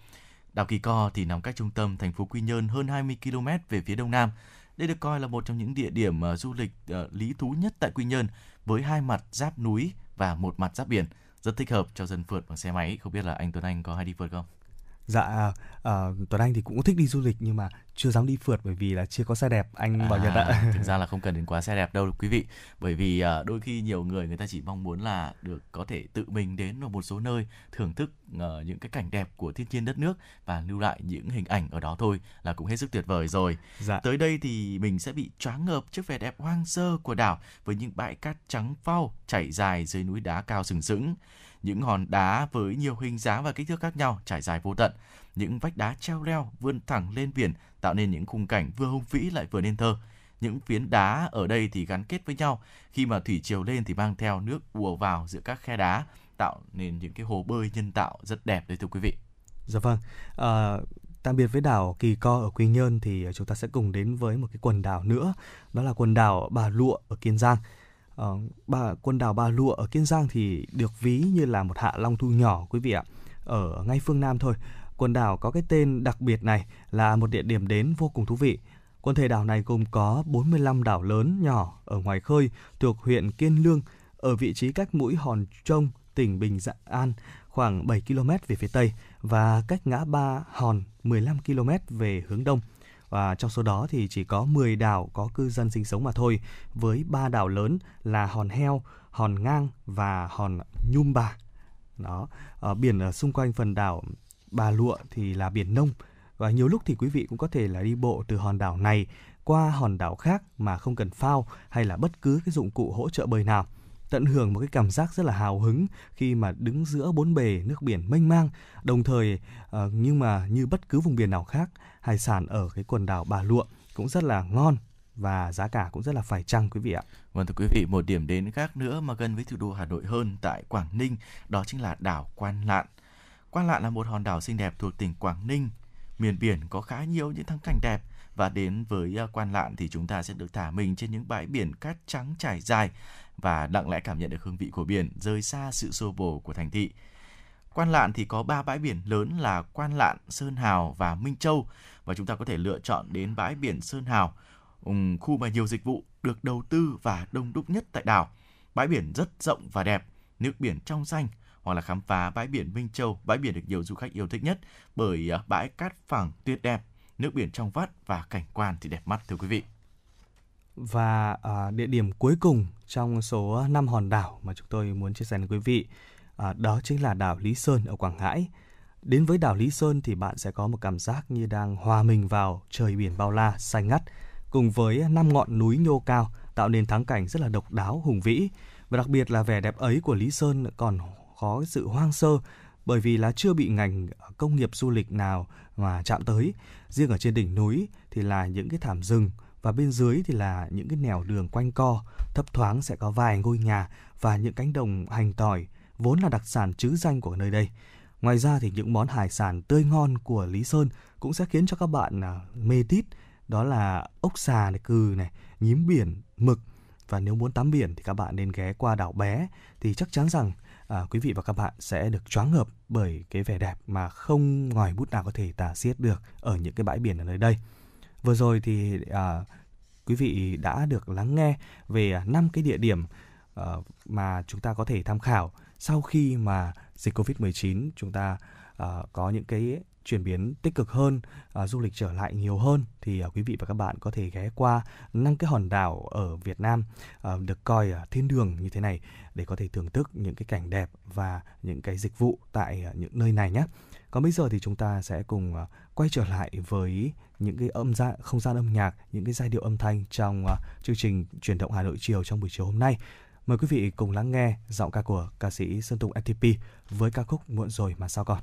Đảo Kỳ Co thì nằm cách trung tâm thành phố Quy Nhơn hơn 20 km về phía đông nam. Đây được coi là một trong những địa điểm à, du lịch à, lý thú nhất tại Quy Nhơn với hai mặt giáp núi và một mặt giáp biển. Rất thích hợp cho dân phượt bằng xe máy. Không biết là anh Tuấn Anh có hay đi phượt không? Dạ, uh, Tuấn Anh thì cũng thích đi du lịch nhưng mà chưa dám đi phượt bởi vì là chưa có xe đẹp anh à, Bảo Nhật ạ. (laughs) thực ra là không cần đến quá xe đẹp đâu quý vị. Bởi vì uh, đôi khi nhiều người người ta chỉ mong muốn là được có thể tự mình đến vào một số nơi thưởng thức uh, những cái cảnh đẹp của thiên nhiên đất nước và lưu lại những hình ảnh ở đó thôi là cũng hết sức tuyệt vời rồi. Dạ. Tới đây thì mình sẽ bị choáng ngợp trước vẻ đẹp hoang sơ của đảo với những bãi cát trắng phau chảy dài dưới núi đá cao sừng sững những hòn đá với nhiều hình dáng và kích thước khác nhau trải dài vô tận. Những vách đá treo leo vươn thẳng lên biển tạo nên những khung cảnh vừa hùng vĩ lại vừa nên thơ. Những phiến đá ở đây thì gắn kết với nhau, khi mà thủy triều lên thì mang theo nước ùa vào giữa các khe đá, tạo nên những cái hồ bơi nhân tạo rất đẹp đấy thưa quý vị. Dạ vâng. À, tạm biệt với đảo Kỳ Co ở Quy Nhơn thì à, chúng ta sẽ cùng đến với một cái quần đảo nữa, đó là quần đảo Bà Lụa ở Kiên Giang uh, ba, quần đảo Bà Lụa ở Kiên Giang thì được ví như là một hạ long thu nhỏ quý vị ạ. Ở ngay phương Nam thôi, quần đảo có cái tên đặc biệt này là một địa điểm đến vô cùng thú vị. Quần thể đảo này gồm có 45 đảo lớn nhỏ ở ngoài khơi thuộc huyện Kiên Lương ở vị trí cách mũi Hòn Trông, tỉnh Bình Dạ An khoảng 7 km về phía tây và cách ngã ba Hòn 15 km về hướng đông và trong số đó thì chỉ có 10 đảo có cư dân sinh sống mà thôi, với ba đảo lớn là Hòn Heo, Hòn Ngang và Hòn Nhum Bà. Đó, ở biển ở xung quanh phần đảo Bà Lụa thì là biển nông. Và nhiều lúc thì quý vị cũng có thể là đi bộ từ hòn đảo này qua hòn đảo khác mà không cần phao hay là bất cứ cái dụng cụ hỗ trợ bơi nào. Tận hưởng một cái cảm giác rất là hào hứng khi mà đứng giữa bốn bề nước biển mênh mang. Đồng thời ờ, nhưng mà như bất cứ vùng biển nào khác hải sản ở cái quần đảo Bà Lụa cũng rất là ngon và giá cả cũng rất là phải chăng quý vị ạ. Vâng thưa quý vị, một điểm đến khác nữa mà gần với thủ đô Hà Nội hơn tại Quảng Ninh đó chính là đảo Quan Lạn. Quan Lạn là một hòn đảo xinh đẹp thuộc tỉnh Quảng Ninh. Miền biển có khá nhiều những thắng cảnh đẹp và đến với à, Quan Lạn thì chúng ta sẽ được thả mình trên những bãi biển cát trắng trải dài và lặng lẽ cảm nhận được hương vị của biển rời xa sự xô bồ của thành thị. Quan Lạn thì có ba bãi biển lớn là Quan Lạn, Sơn Hào và Minh Châu và chúng ta có thể lựa chọn đến bãi biển Sơn Hào, khu mà nhiều dịch vụ được đầu tư và đông đúc nhất tại đảo. Bãi biển rất rộng và đẹp, nước biển trong xanh hoặc là khám phá bãi biển Minh Châu, bãi biển được nhiều du khách yêu thích nhất bởi à, bãi cát phẳng tuyệt đẹp, nước biển trong vắt và cảnh quan thì đẹp mắt thưa quý vị. Và à, địa điểm cuối cùng trong số 5 hòn đảo mà chúng tôi muốn chia sẻ với quý vị à, đó chính là đảo Lý Sơn ở Quảng Ngãi. Đến với đảo Lý Sơn thì bạn sẽ có một cảm giác như đang hòa mình vào trời biển bao la xanh ngắt cùng với năm ngọn núi nhô cao tạo nên thắng cảnh rất là độc đáo hùng vĩ và đặc biệt là vẻ đẹp ấy của Lý Sơn còn có sự hoang sơ bởi vì là chưa bị ngành công nghiệp du lịch nào mà chạm tới. Riêng ở trên đỉnh núi thì là những cái thảm rừng và bên dưới thì là những cái nẻo đường quanh co, thấp thoáng sẽ có vài ngôi nhà và những cánh đồng hành tỏi vốn là đặc sản chữ danh của nơi đây. Ngoài ra thì những món hải sản tươi ngon của Lý Sơn cũng sẽ khiến cho các bạn à, mê tít đó là ốc xà này, cừ này, nhím biển, mực và nếu muốn tắm biển thì các bạn nên ghé qua đảo bé thì chắc chắn rằng à, quý vị và các bạn sẽ được choáng ngợp bởi cái vẻ đẹp mà không ngòi bút nào có thể tả xiết được ở những cái bãi biển ở nơi đây. Vừa rồi thì à, quý vị đã được lắng nghe về năm cái địa điểm uh, mà chúng ta có thể tham khảo sau khi mà dịch Covid-19 chúng ta uh, có những cái chuyển biến tích cực hơn, uh, du lịch trở lại nhiều hơn thì uh, quý vị và các bạn có thể ghé qua năm cái hòn đảo ở Việt Nam uh, được coi uh, thiên đường như thế này để có thể thưởng thức những cái cảnh đẹp và những cái dịch vụ tại uh, những nơi này nhé. Còn bây giờ thì chúng ta sẽ cùng uh, quay trở lại với những cái âm gian không gian âm nhạc, những cái giai điệu âm thanh trong uh, chương trình truyền động Hà Nội chiều trong buổi chiều hôm nay. Mời quý vị cùng lắng nghe giọng ca của ca sĩ Sơn Tùng FTP với ca khúc Muộn rồi mà sao còn.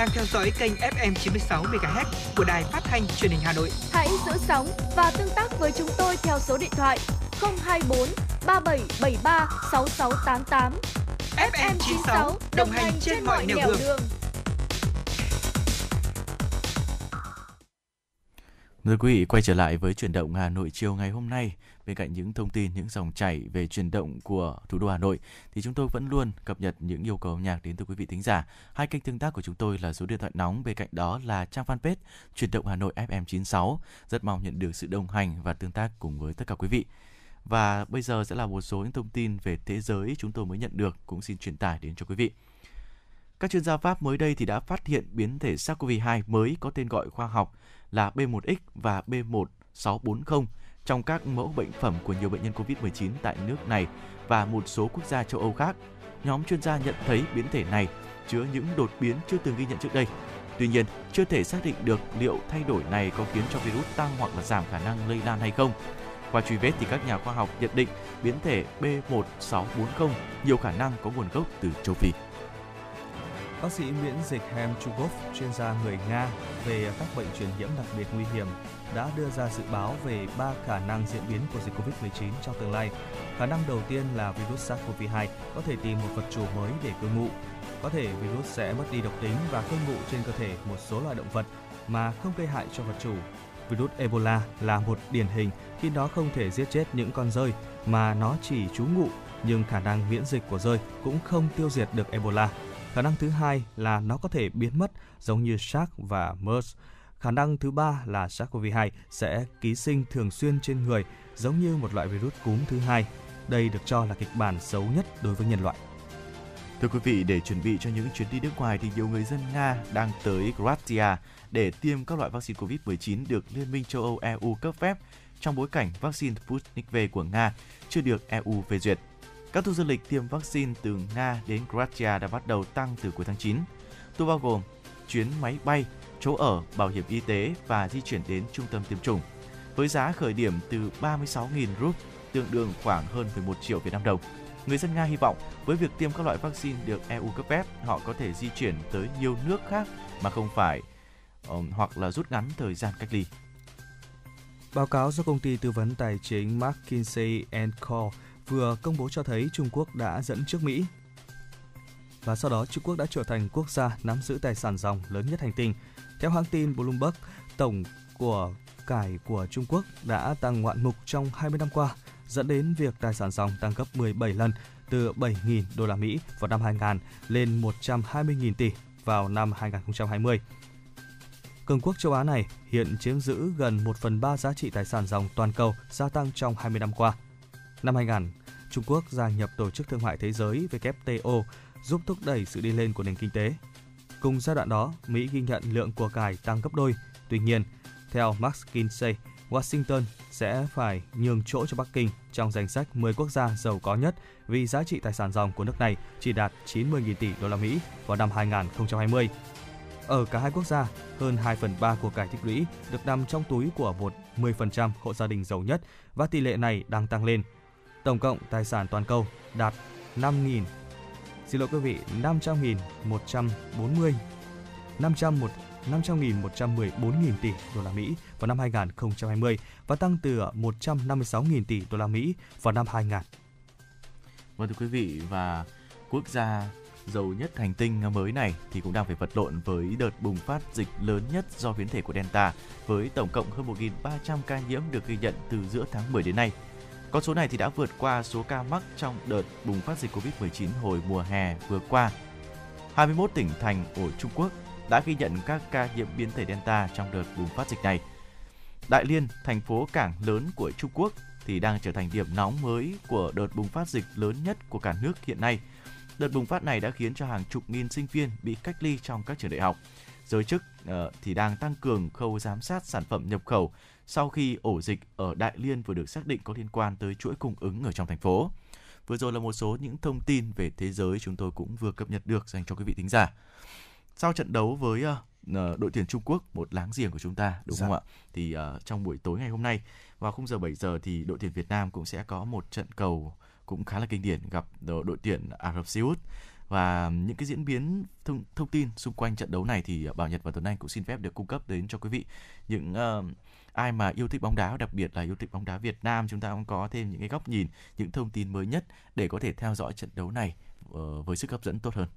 Đang theo dõi kênh FM 96 MHz của đài phát thanh truyền hình Hà Nội. Hãy giữ sóng và tương tác với chúng tôi theo số điện thoại 024 3773 6688. FM 96 đồng hành trên mọi nẻo đường. đường. Mời quý vị quay trở lại với chuyển động Hà Nội chiều ngày hôm nay. Bên cạnh những thông tin, những dòng chảy về chuyển động của thủ đô Hà Nội, thì chúng tôi vẫn luôn cập nhật những yêu cầu âm nhạc đến từ quý vị thính giả. Hai kênh tương tác của chúng tôi là số điện thoại nóng, bên cạnh đó là trang fanpage chuyển động Hà Nội FM 96. Rất mong nhận được sự đồng hành và tương tác cùng với tất cả quý vị. Và bây giờ sẽ là một số những thông tin về thế giới chúng tôi mới nhận được, cũng xin truyền tải đến cho quý vị. Các chuyên gia Pháp mới đây thì đã phát hiện biến thể SARS-CoV-2 mới có tên gọi khoa học là B1X và B1640 trong các mẫu bệnh phẩm của nhiều bệnh nhân COVID-19 tại nước này và một số quốc gia châu Âu khác. Nhóm chuyên gia nhận thấy biến thể này chứa những đột biến chưa từng ghi nhận trước đây. Tuy nhiên, chưa thể xác định được liệu thay đổi này có khiến cho virus tăng hoặc là giảm khả năng lây lan hay không. Qua truy vết thì các nhà khoa học nhận định biến thể B1640 nhiều khả năng có nguồn gốc từ châu Phi. Bác sĩ miễn dịch Hem Chugov, chuyên gia người Nga về các bệnh truyền nhiễm đặc biệt nguy hiểm, đã đưa ra dự báo về ba khả năng diễn biến của dịch COVID-19 trong tương lai. Khả năng đầu tiên là virus SARS-CoV-2 có thể tìm một vật chủ mới để cư ngụ. Có thể virus sẽ mất đi độc tính và cư ngụ trên cơ thể một số loài động vật mà không gây hại cho vật chủ. Virus Ebola là một điển hình khi nó không thể giết chết những con rơi mà nó chỉ trú ngụ, nhưng khả năng miễn dịch của rơi cũng không tiêu diệt được Ebola. Khả năng thứ hai là nó có thể biến mất giống như SARS và MERS. Khả năng thứ ba là SARS-CoV-2 sẽ ký sinh thường xuyên trên người giống như một loại virus cúm thứ hai. Đây được cho là kịch bản xấu nhất đối với nhân loại. Thưa quý vị, để chuẩn bị cho những chuyến đi nước ngoài thì nhiều người dân Nga đang tới Croatia để tiêm các loại vaccine COVID-19 được Liên minh châu Âu EU cấp phép trong bối cảnh vaccine Sputnik V của Nga chưa được EU phê duyệt. Các tour du lịch tiêm vaccine từ Nga đến Croatia đã bắt đầu tăng từ cuối tháng 9. Tour bao gồm chuyến máy bay, chỗ ở, bảo hiểm y tế và di chuyển đến trung tâm tiêm chủng. Với giá khởi điểm từ 36.000 rúp, tương đương khoảng hơn 11 triệu Việt Nam đồng. Người dân Nga hy vọng với việc tiêm các loại vaccine được EU cấp phép, họ có thể di chuyển tới nhiều nước khác mà không phải um, hoặc là rút ngắn thời gian cách ly. Báo cáo do công ty tư vấn tài chính McKinsey Co vừa công bố cho thấy Trung Quốc đã dẫn trước Mỹ. Và sau đó Trung Quốc đã trở thành quốc gia nắm giữ tài sản ròng lớn nhất hành tinh. Theo hãng tin Bloomberg, tổng của cải của Trung Quốc đã tăng ngoạn mục trong 20 năm qua, dẫn đến việc tài sản ròng tăng gấp 17 lần từ 7.000 đô la Mỹ vào năm 2000 lên 120.000 tỷ vào năm 2020. Cường quốc châu Á này hiện chiếm giữ gần 1 phần 3 giá trị tài sản ròng toàn cầu gia tăng trong 20 năm qua. Năm 2000, Trung Quốc gia nhập Tổ chức Thương mại Thế giới WTO giúp thúc đẩy sự đi lên của nền kinh tế. Cùng giai đoạn đó, Mỹ ghi nhận lượng của cải tăng gấp đôi. Tuy nhiên, theo Max Kinsey, Washington sẽ phải nhường chỗ cho Bắc Kinh trong danh sách 10 quốc gia giàu có nhất vì giá trị tài sản ròng của nước này chỉ đạt 90.000 tỷ đô la Mỹ vào năm 2020. Ở cả hai quốc gia, hơn 2 phần 3 của cải tích lũy được nằm trong túi của một 10% hộ gia đình giàu nhất và tỷ lệ này đang tăng lên Tổng cộng tài sản toàn cầu đạt 5.000 Xin lỗi quý vị, 500.140 500 500.114.000 tỷ đô la Mỹ vào năm 2020 và tăng từ 156.000 tỷ đô la Mỹ vào năm 2000. Vâng thưa quý vị và quốc gia giàu nhất hành tinh mới này thì cũng đang phải vật lộn với đợt bùng phát dịch lớn nhất do biến thể của Delta với tổng cộng hơn 1.300 ca nhiễm được ghi nhận từ giữa tháng 10 đến nay. Con số này thì đã vượt qua số ca mắc trong đợt bùng phát dịch Covid-19 hồi mùa hè vừa qua. 21 tỉnh thành ở Trung Quốc đã ghi nhận các ca nhiễm biến thể Delta trong đợt bùng phát dịch này. Đại Liên, thành phố cảng lớn của Trung Quốc thì đang trở thành điểm nóng mới của đợt bùng phát dịch lớn nhất của cả nước hiện nay. Đợt bùng phát này đã khiến cho hàng chục nghìn sinh viên bị cách ly trong các trường đại học. Giới chức uh, thì đang tăng cường khâu giám sát sản phẩm nhập khẩu sau khi ổ dịch ở Đại Liên vừa được xác định có liên quan tới chuỗi cung ứng ở trong thành phố. Vừa rồi là một số những thông tin về thế giới chúng tôi cũng vừa cập nhật được dành cho quý vị thính giả. Sau trận đấu với uh, đội tuyển Trung Quốc, một láng giềng của chúng ta, đúng dạ. không ạ? Thì uh, trong buổi tối ngày hôm nay vào khung giờ 7 giờ thì đội tuyển Việt Nam cũng sẽ có một trận cầu cũng khá là kinh điển gặp đội tuyển Ả Rập Xê Út và những cái diễn biến thông, thông tin xung quanh trận đấu này thì Bảo Nhật và Tuấn Anh cũng xin phép được cung cấp đến cho quý vị những uh, ai mà yêu thích bóng đá đặc biệt là yêu thích bóng đá Việt Nam chúng ta cũng có thêm những cái góc nhìn những thông tin mới nhất để có thể theo dõi trận đấu này ờ, với sức hấp dẫn tốt hơn.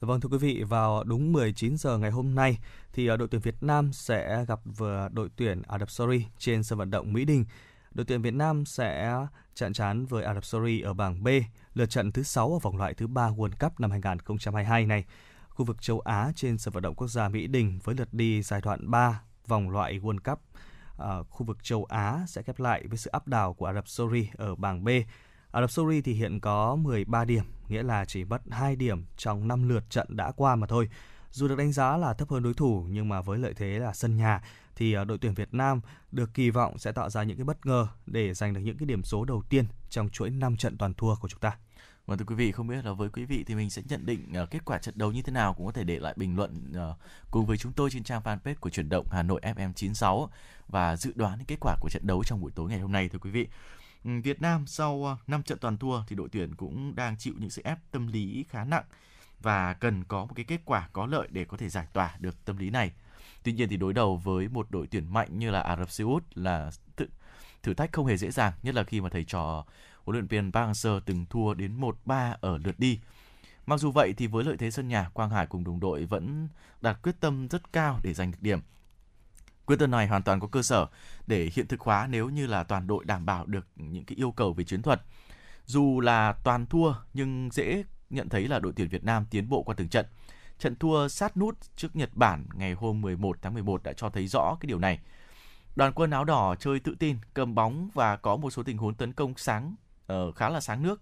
Vâng thưa quý vị, vào đúng 19 giờ ngày hôm nay thì ờ, đội tuyển Việt Nam sẽ gặp vừa đội tuyển Ả Rập Saudi trên sân vận động Mỹ Đình. Đội tuyển Việt Nam sẽ chạm trán với Ả Rập Saudi ở bảng B, lượt trận thứ 6 ở vòng loại thứ 3 World Cup năm 2022 này. Khu vực châu Á trên sân vận động quốc gia Mỹ Đình với lượt đi giai đoạn 3 vòng loại World Cup. À, khu vực châu Á sẽ khép lại với sự áp đảo của Ả Rập Saudi ở bảng B. Ả Rập Saudi thì hiện có 13 điểm, nghĩa là chỉ mất 2 điểm trong 5 lượt trận đã qua mà thôi. Dù được đánh giá là thấp hơn đối thủ nhưng mà với lợi thế là sân nhà thì ờ, đội tuyển Việt Nam được kỳ vọng sẽ tạo ra những cái bất ngờ để giành được những cái điểm số đầu tiên trong chuỗi 5 trận toàn thua của chúng ta. Vâng thưa quý vị, không biết là với quý vị thì mình sẽ nhận định uh, kết quả trận đấu như thế nào cũng có thể để lại bình luận uh, cùng với chúng tôi trên trang fanpage của chuyển động Hà Nội FM 96 và dự đoán kết quả của trận đấu trong buổi tối ngày hôm nay thưa quý vị. Ừ, Việt Nam sau ờ, 5 trận toàn thua thì đội tuyển cũng đang chịu những sự ép tâm lý khá nặng và cần có một cái kết quả có lợi để có thể giải tỏa được tâm lý này. Tuy nhiên thì đối đầu với một đội tuyển mạnh như là Ả Rập Xê Út là thử thách không hề dễ dàng, nhất là khi mà thầy trò huấn luyện viên Park Hang-seo từng thua đến 1-3 ở lượt đi. Mặc dù vậy thì với lợi thế sân nhà, Quang Hải cùng đồng đội vẫn đặt quyết tâm rất cao để giành được điểm. Quyết tâm này hoàn toàn có cơ sở để hiện thực hóa nếu như là toàn đội đảm bảo được những cái yêu cầu về chiến thuật. Dù là toàn thua nhưng dễ nhận thấy là đội tuyển Việt Nam tiến bộ qua từng trận. Trận thua sát nút trước Nhật Bản ngày hôm 11 tháng 11 đã cho thấy rõ cái điều này. Đoàn quân áo đỏ chơi tự tin, cầm bóng và có một số tình huống tấn công sáng uh, khá là sáng nước.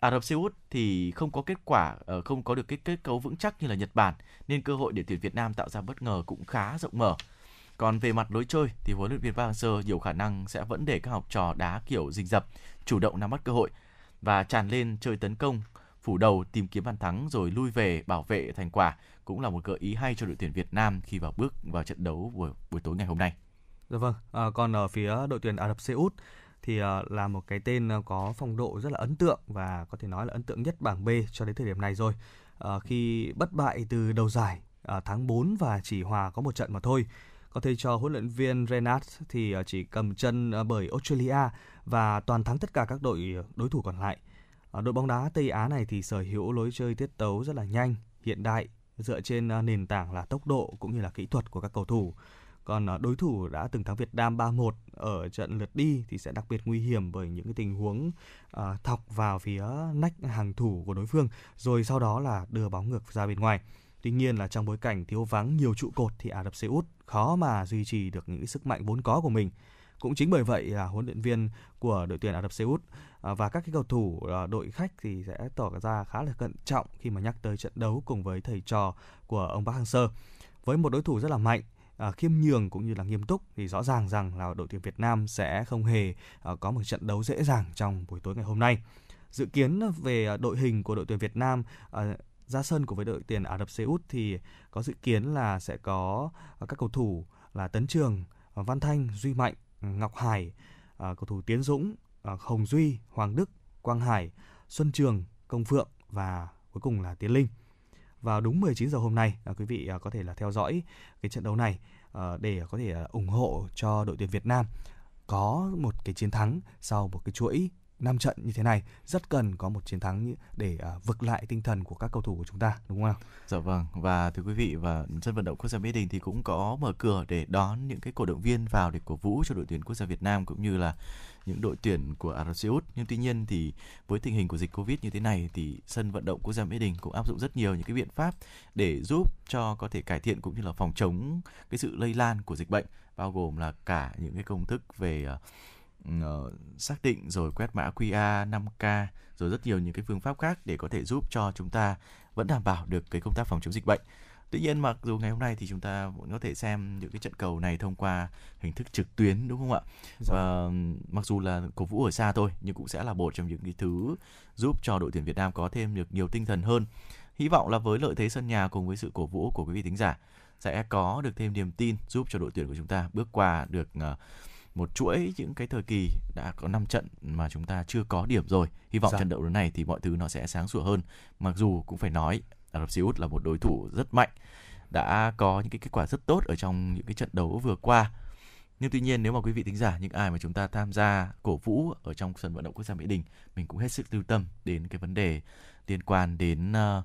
Ả Rập Xê Út thì không có kết quả, uh, không có được cái kết cấu vững chắc như là Nhật Bản, nên cơ hội để tuyển Việt Nam tạo ra bất ngờ cũng khá rộng mở. Còn về mặt lối chơi thì huấn luyện viên Park Hang-seo nhiều khả năng sẽ vẫn để các học trò đá kiểu rình rập, chủ động nắm bắt cơ hội và tràn lên chơi tấn công, phủ đầu tìm kiếm bàn thắng rồi lui về bảo vệ thành quả cũng là một gợi ý hay cho đội tuyển Việt Nam khi vào bước vào trận đấu buổi buổi tối ngày hôm nay. Dạ vâng, à, còn ở phía đội tuyển Ả Rập Xê Út thì ờ, là một cái tên ờ, có phong độ rất là ấn tượng và có thể nói là ấn tượng nhất bảng B cho đến thời điểm này rồi. Ờ, khi bất bại từ đầu giải tháng 4 và chỉ hòa có một trận mà thôi. Có thể cho huấn luyện viên Renat thì chỉ cầm chân bởi Australia và toàn thắng tất cả các đội đối thủ còn lại. Đội bóng đá Tây Á này thì sở hữu lối chơi tiết tấu rất là nhanh, hiện đại, dựa trên nền tảng là tốc độ cũng như là kỹ thuật của các cầu thủ. Còn à, đối thủ đã từng thắng Việt Nam 3-1 ở trận lượt đi thì sẽ đặc biệt nguy hiểm bởi những cái tình huống uh, thọc vào phía nách hàng thủ của đối phương rồi sau đó là đưa bóng ngược ra bên ngoài. Tuy nhiên là trong bối cảnh thiếu vắng nhiều trụ cột thì Ả Rập Xê Út khó mà duy trì được những sức mạnh vốn có của mình. Cũng chính bởi vậy là huấn luyện viên của đội tuyển Ả Rập Xê Út à, và các cái cầu thủ đội khách thì sẽ tỏ ra khá là cẩn trọng khi mà nhắc tới trận đấu cùng với thầy trò của ông Park Hang-seo. Với một đối thủ rất là mạnh uh, khiêm nhường cũng như là nghiêm túc thì rõ ràng rằng là đội tuyển Việt Nam sẽ không hề uh, có một trận đấu dễ dàng trong buổi tối ngày hôm nay. Dự kiến về ờ, đội hình của đội tuyển Việt Nam uh, ra sân của với đội tuyển Ả Rập Xê Út thì có dự kiến là sẽ có các cầu thủ là Tấn Trường, Văn Thanh, Duy Mạnh, Ngọc Hải, cầu thủ Tiến Dũng, Hồng Duy, Hoàng Đức, Quang Hải, Xuân Trường, Công Phượng và cuối cùng là Tiến Linh vào đúng 19 giờ hôm nay. À, quý vị à, có thể là theo dõi cái trận đấu này à, để có thể à, ủng hộ cho đội tuyển Việt Nam có một cái chiến thắng sau một cái chuỗi 5 trận như thế này. Rất cần có một chiến thắng để à, vực lại tinh thần của các cầu thủ của chúng ta đúng không? Dạ vâng. Và thưa quý vị và sân vận động quốc gia Mỹ Đình thì cũng có mở cửa để đón những cái cổ động viên vào để cổ vũ cho đội tuyển quốc gia Việt Nam cũng như là những đội tuyển của Ả Rập Xê Út nhưng tuy nhiên thì với tình hình của dịch Covid như thế này thì sân vận động quốc gia Mỹ Đình cũng áp dụng rất nhiều những cái biện pháp để giúp cho có thể cải thiện cũng như là phòng chống cái sự lây lan của dịch bệnh bao gồm là cả những cái công thức về uh, xác định rồi quét mã QR 5K rồi rất nhiều những cái phương pháp khác để có thể giúp cho chúng ta vẫn đảm bảo được cái công tác phòng chống dịch bệnh. Tuy nhiên mặc dù ngày hôm nay thì chúng ta vẫn có thể xem những cái trận cầu này thông qua hình thức trực tuyến đúng không ạ? Dạ. Và mặc dù là cổ vũ ở xa thôi nhưng cũng sẽ là một trong những cái thứ giúp cho đội tuyển Việt Nam có thêm được nhiều tinh thần hơn. Hy vọng là với lợi thế sân nhà cùng với sự cổ vũ của quý vị thính giả sẽ có được thêm niềm tin giúp cho đội tuyển của chúng ta bước qua được uh, một chuỗi những cái thời kỳ đã có 5 trận mà chúng ta chưa có điểm rồi. Hy vọng dạ. trận đấu đấu này thì mọi thứ nó sẽ sáng sủa hơn. Mặc dù cũng phải nói Ả Rập Xê Út là một đối thủ rất mạnh, đã có những cái kết quả rất tốt ở trong những cái trận đấu vừa qua. Nhưng tuy nhiên nếu mà quý vị thính giả những ai mà chúng ta tham gia cổ vũ ở trong sân vận động quốc gia Mỹ Đình, mình cũng hết sức lưu tâm đến cái vấn đề liên quan đến uh,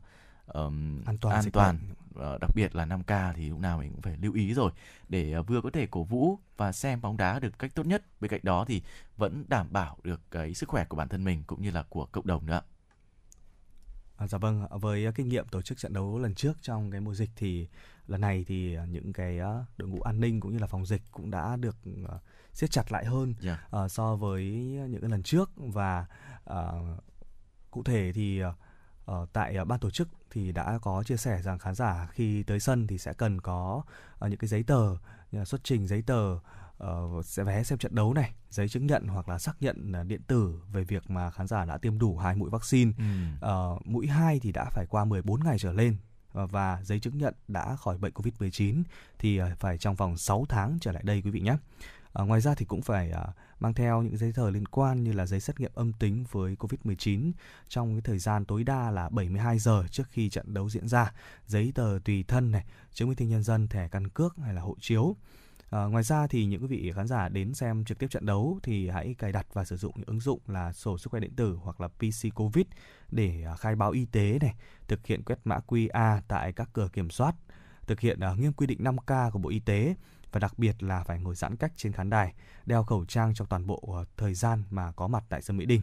um, an toàn, an toàn uh, đặc biệt là 5K thì lúc nào mình cũng phải lưu ý rồi để uh, vừa có thể cổ vũ và xem bóng đá được cách tốt nhất bên cạnh đó thì vẫn đảm bảo được cái sức khỏe của bản thân mình cũng như là của cộng đồng nữa. À, dạ vâng, với kinh nghiệm tổ chức trận đấu lần trước trong cái mùa dịch thì lần này thì những cái đội ngũ an ninh cũng như là phòng dịch cũng đã được siết chặt lại hơn yeah. Dạ. uh, so với những cái lần trước và uh, cụ thể thì uh, tại uh, ban tổ chức thì đã có chia sẻ rằng khán giả khi tới sân thì sẽ cần có uh, những cái giấy tờ như là xuất trình giấy tờ uh, sẽ vé xem trận đấu này giấy chứng nhận hoặc là xác nhận uh, điện tử về việc mà khán giả đã tiêm đủ hai mũi vaccine ừ. uh, mũi hai thì đã phải qua 14 ngày trở lên và giấy chứng nhận đã khỏi bệnh Covid-19 thì phải trong vòng 6 tháng trở lại đây quý vị nhé. À, ngoài ra thì cũng phải à, mang theo những giấy tờ liên quan như là giấy xét nghiệm âm tính với Covid-19 trong cái thời gian tối đa là 72 giờ trước khi trận đấu diễn ra, giấy tờ tùy thân này, chứng minh thư nhân dân, thẻ căn cước hay là hộ chiếu. À, ngoài ra thì những quý vị khán giả đến xem trực tiếp trận đấu thì hãy cài đặt và sử dụng những ứng dụng là sổ sức khỏe điện tử hoặc là PC Covid để à, khai báo y tế này, thực hiện quét mã QR tại các cửa kiểm soát, thực hiện uh, nghiêm quy định 5K của Bộ Y tế và đặc biệt là phải ngồi giãn cách trên khán đài, đeo khẩu trang trong toàn bộ à, thời gian mà có mặt tại sân Mỹ Đình.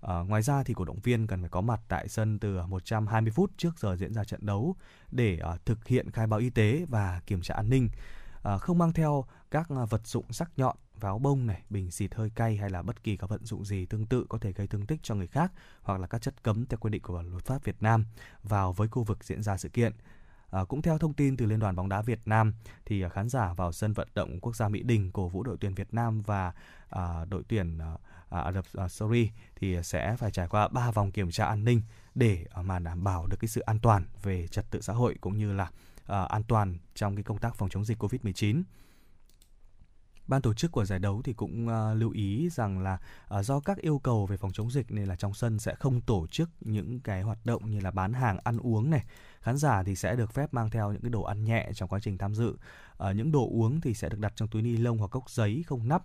À, ngoài ra thì cổ động viên cần phải có mặt tại sân từ 120 phút trước giờ diễn ra trận đấu để uh, thực hiện khai báo y tế và kiểm tra an ninh. À, không mang theo các ờ, vật dụng sắc nhọn, váo bông này, bình xịt hơi cay hay là bất kỳ các vận dụng gì tương tự có thể gây thương tích cho người khác hoặc là các chất cấm theo quy định của luật pháp Việt Nam vào với khu vực diễn ra sự kiện. À, cũng theo thông tin từ Liên đoàn bóng đá Việt Nam thì à, khán giả vào sân vận động quốc gia Mỹ Đình cổ vũ đội tuyển Việt Nam và à, đội tuyển à, Ả Rập à, Saudi thì sẽ phải trải qua 3 vòng kiểm tra an ninh để à, mà đảm bảo được cái sự an toàn về trật tự xã hội cũng như là Ờ, an toàn trong cái công tác phòng chống dịch Covid-19. Ban tổ chức của giải đấu thì cũng uh, lưu ý rằng là uh, do các yêu cầu về phòng chống dịch nên là trong sân sẽ không tổ chức những cái hoạt động như là bán hàng ăn uống này. Khán giả thì sẽ được phép mang theo những cái đồ ăn nhẹ trong quá trình tham dự. Uh, những đồ uống thì sẽ được đặt trong túi ni lông hoặc cốc giấy không nắp.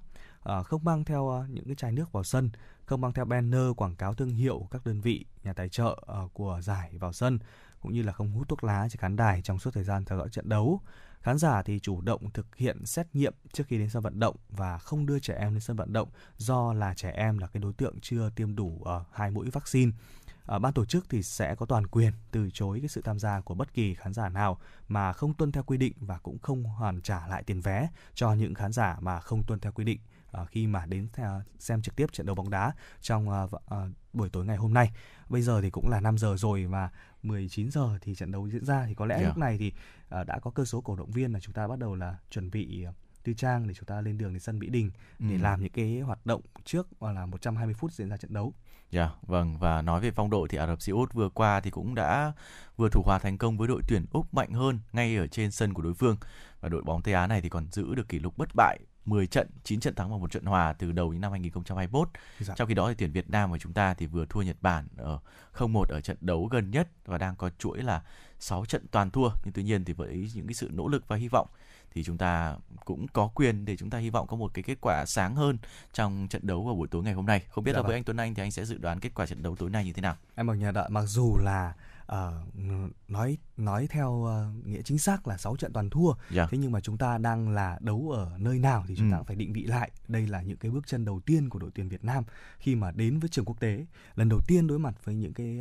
Uh, không mang theo uh, những cái chai nước vào sân, không mang theo banner quảng cáo thương hiệu các đơn vị nhà tài trợ uh, của giải vào sân cũng như là không hút thuốc lá trên khán đài trong suốt thời gian theo dõi trận đấu. Khán giả thì chủ động thực hiện xét nghiệm trước khi đến sân vận động và không đưa trẻ em lên sân vận động do là trẻ em là cái đối tượng chưa tiêm đủ uh, hai mũi vaccine. Uh, ban tổ chức thì sẽ có toàn quyền từ chối cái sự tham gia của bất kỳ khán giả nào mà không tuân theo quy định và cũng không hoàn trả lại tiền vé cho những khán giả mà không tuân theo quy định uh, khi mà đến uh, xem trực tiếp trận đấu bóng đá trong uh, uh, buổi tối ngày hôm nay. Bây giờ thì cũng là 5 giờ rồi mà 19 giờ thì trận đấu diễn ra thì có lẽ yeah. lúc này thì uh, đã có cơ số cổ động viên là chúng ta bắt đầu là chuẩn bị uh, tư trang để chúng ta lên đường đến sân Mỹ Đình để ừ. làm những cái hoạt động trước hoặc là 120 phút diễn ra trận đấu. Dạ, yeah, vâng và nói về phong độ thì Ả Rập Xê Út vừa qua thì cũng đã vừa thủ hòa thành công với đội tuyển Úc mạnh hơn ngay ở trên sân của đối phương và đội bóng Tây Á này thì còn giữ được kỷ lục bất bại 10 trận, 9 trận thắng và một trận hòa từ đầu đến năm 2021. Dạ. Trong khi đó thì tuyển Việt Nam của chúng ta thì vừa thua Nhật Bản ở 0-1 ở trận đấu gần nhất và đang có chuỗi là 6 trận toàn thua. Nhưng tuy nhiên thì với những cái sự nỗ lực và hy vọng thì chúng ta cũng có quyền để chúng ta hy vọng có một cái kết quả sáng hơn trong trận đấu vào buổi tối ngày hôm nay. Không biết dạ là với vâng. anh Tuấn Anh thì anh sẽ dự đoán kết quả trận đấu tối nay như thế nào? Em Bảo Nhật ạ, mặc dù là uh, nói nói theo uh, nghĩa chính xác là 6 trận toàn thua. Yeah. Dạ. Thế nhưng mà chúng ta đang là đấu ở nơi nào thì chúng ừ. ta cũng phải định vị lại. Đây là những cái bước chân đầu tiên của đội tuyển Việt Nam khi mà đến với trường quốc tế. Lần đầu tiên đối mặt với những cái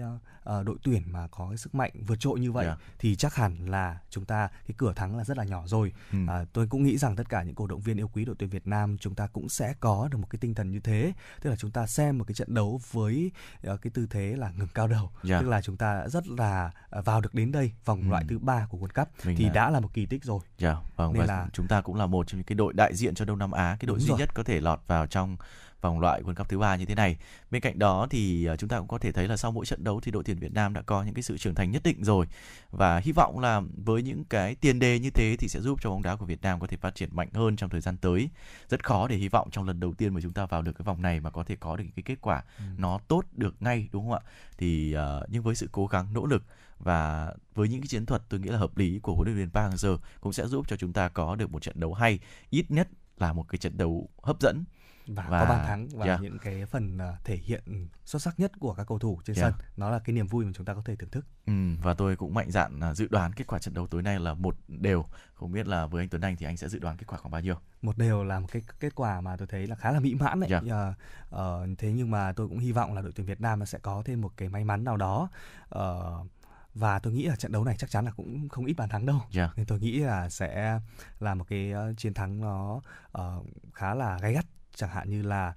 uh, đội tuyển mà có cái sức mạnh vượt trội như vậy yeah. Dạ. thì chắc hẳn là chúng ta cái cửa thắng là rất là nhỏ rồi. Ừ. Uh, tôi cũng nghĩ rằng tất cả những cổ động viên yêu quý đội tuyển Việt Nam chúng ta cũng sẽ có được một cái tinh thần như thế. Tức là chúng ta xem một cái trận đấu với uh, cái tư thế là ngừng cao đầu. Yeah. Dạ. Tức là chúng ta rất là à, vào được đến đây vòng ừ. loại thứ ba của World Cup Mình thì là... đã là một kỳ tích rồi. Dạ, vâng, Nên và là chúng ta cũng là một trong những cái đội đại diện cho Đông Nam Á, cái đội Đúng duy rồi. nhất có thể lọt vào trong vòng loại World Cup thứ ba như thế này. Bên cạnh đó thì chúng ta cũng có thể thấy là sau mỗi trận đấu thì đội tuyển Việt Nam đã có những cái sự trưởng thành nhất định rồi và hy vọng là với những cái tiền đề như thế thì sẽ giúp cho bóng đá của Việt Nam có thể phát triển mạnh hơn trong thời gian tới. Rất khó để hy vọng trong lần đầu tiên mà chúng ta vào được cái vòng này mà có thể có được cái kết quả ừ. nó tốt được ngay đúng không ạ? Thì uh, nhưng với sự cố gắng nỗ lực và với những cái chiến thuật tôi nghĩ là hợp lý của huấn luyện viên Park Hang-seo cũng sẽ giúp cho chúng ta có được một trận đấu hay, ít nhất là một cái trận đấu hấp dẫn và, và có bàn thắng và yeah. những cái phần uh, thể hiện xuất sắc nhất của các cầu thủ trên yeah. sân nó là cái niềm vui mà chúng ta có thể thưởng thức ừ, và tôi cũng mạnh dạn uh, dự đoán kết quả trận đấu tối nay là một đều không biết là với anh Tuấn Anh thì anh sẽ dự đoán kết quả khoảng bao nhiêu một đều là một cái kết quả mà tôi thấy là khá là mỹ mãn đấy yeah. uh, uh, thế nhưng mà tôi cũng hy vọng là đội tuyển Việt Nam sẽ có thêm một cái may mắn nào đó uh, và tôi nghĩ là trận đấu này chắc chắn là cũng không ít bàn thắng đâu yeah. nên tôi nghĩ là sẽ là một cái chiến thắng nó uh, khá là gay gắt chẳng hạn như là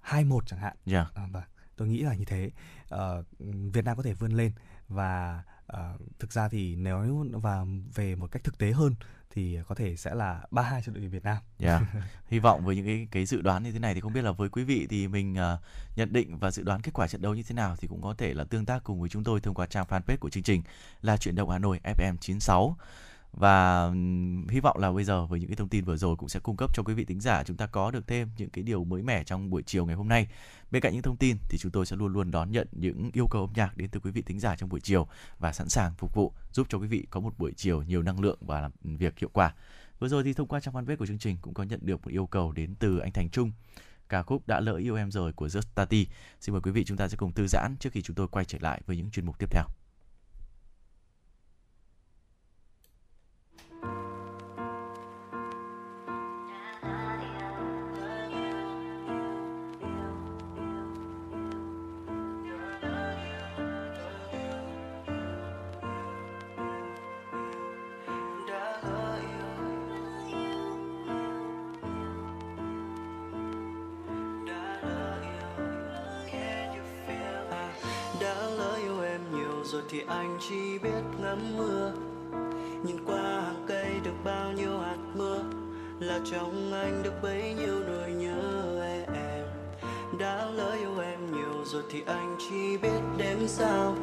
hai uh, một chẳng hạn yeah. à, và tôi nghĩ là như thế uh, Việt Nam có thể vươn lên và uh, thực ra thì nếu và về một cách thực tế hơn thì có thể sẽ là 3-2 cho đội tuyển Việt Nam. Yeah. (laughs) Hy vọng với những cái cái dự đoán như thế này thì không biết là với quý vị thì mình uh, nhận định và dự đoán kết quả trận đấu như thế nào thì cũng có thể là tương tác cùng với chúng tôi thông qua trang fanpage của chương trình là chuyển động Hà Nội FM 96 và hy vọng là bây giờ với những cái thông tin vừa rồi cũng sẽ cung cấp cho quý vị tính giả chúng ta có được thêm những cái điều mới mẻ trong buổi chiều ngày hôm nay. Bên cạnh những thông tin thì chúng tôi sẽ luôn luôn đón nhận những yêu cầu âm nhạc đến từ quý vị tính giả trong buổi chiều và sẵn sàng phục vụ, giúp cho quý vị có một buổi chiều nhiều năng lượng và làm việc hiệu quả. Vừa rồi thì thông qua trang fanpage của chương trình cũng có nhận được một yêu cầu đến từ anh Thành Trung ca khúc đã lỡ yêu em rồi của Justati. Xin mời quý vị chúng ta sẽ cùng thư giãn trước khi chúng tôi quay trở lại với những chuyên mục tiếp theo. Rồi thì anh chỉ biết ngắm mưa. Nhìn qua hàng cây được bao nhiêu hạt mưa, là trong anh được bấy nhiêu nỗi nhớ em. Đã lỡ yêu em nhiều rồi thì anh chỉ biết đếm sao.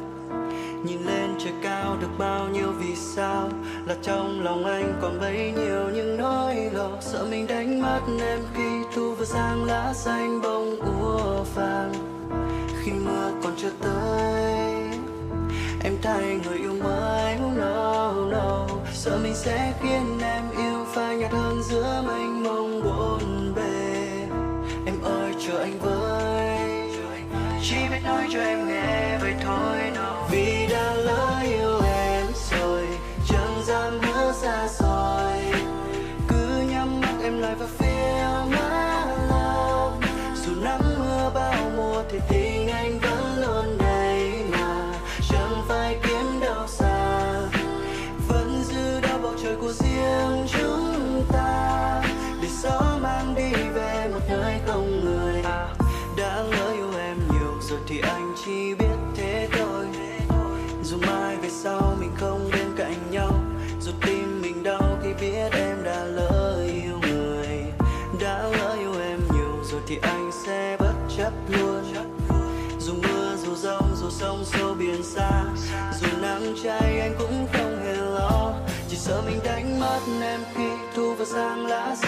Nhìn lên trời cao được bao nhiêu vì sao, là trong lòng anh còn bấy nhiêu những nỗi lo. Sợ mình đánh mất em khi thu vừa sang lá xanh bông úa vàng. Khi mưa còn chưa tới thay người yêu mãi oh no no. Sợ mình sẽ khiến em yêu phai nhạt hơn giữa mênh mông buồn bề. Em ơi, chờ anh với, chỉ biết nói cho em nghe. Sông sâu biển xa. Dù nắng cháy anh cũng không hề lo. Chỉ sợ mình đánh mất em khi thu vào sang lá xa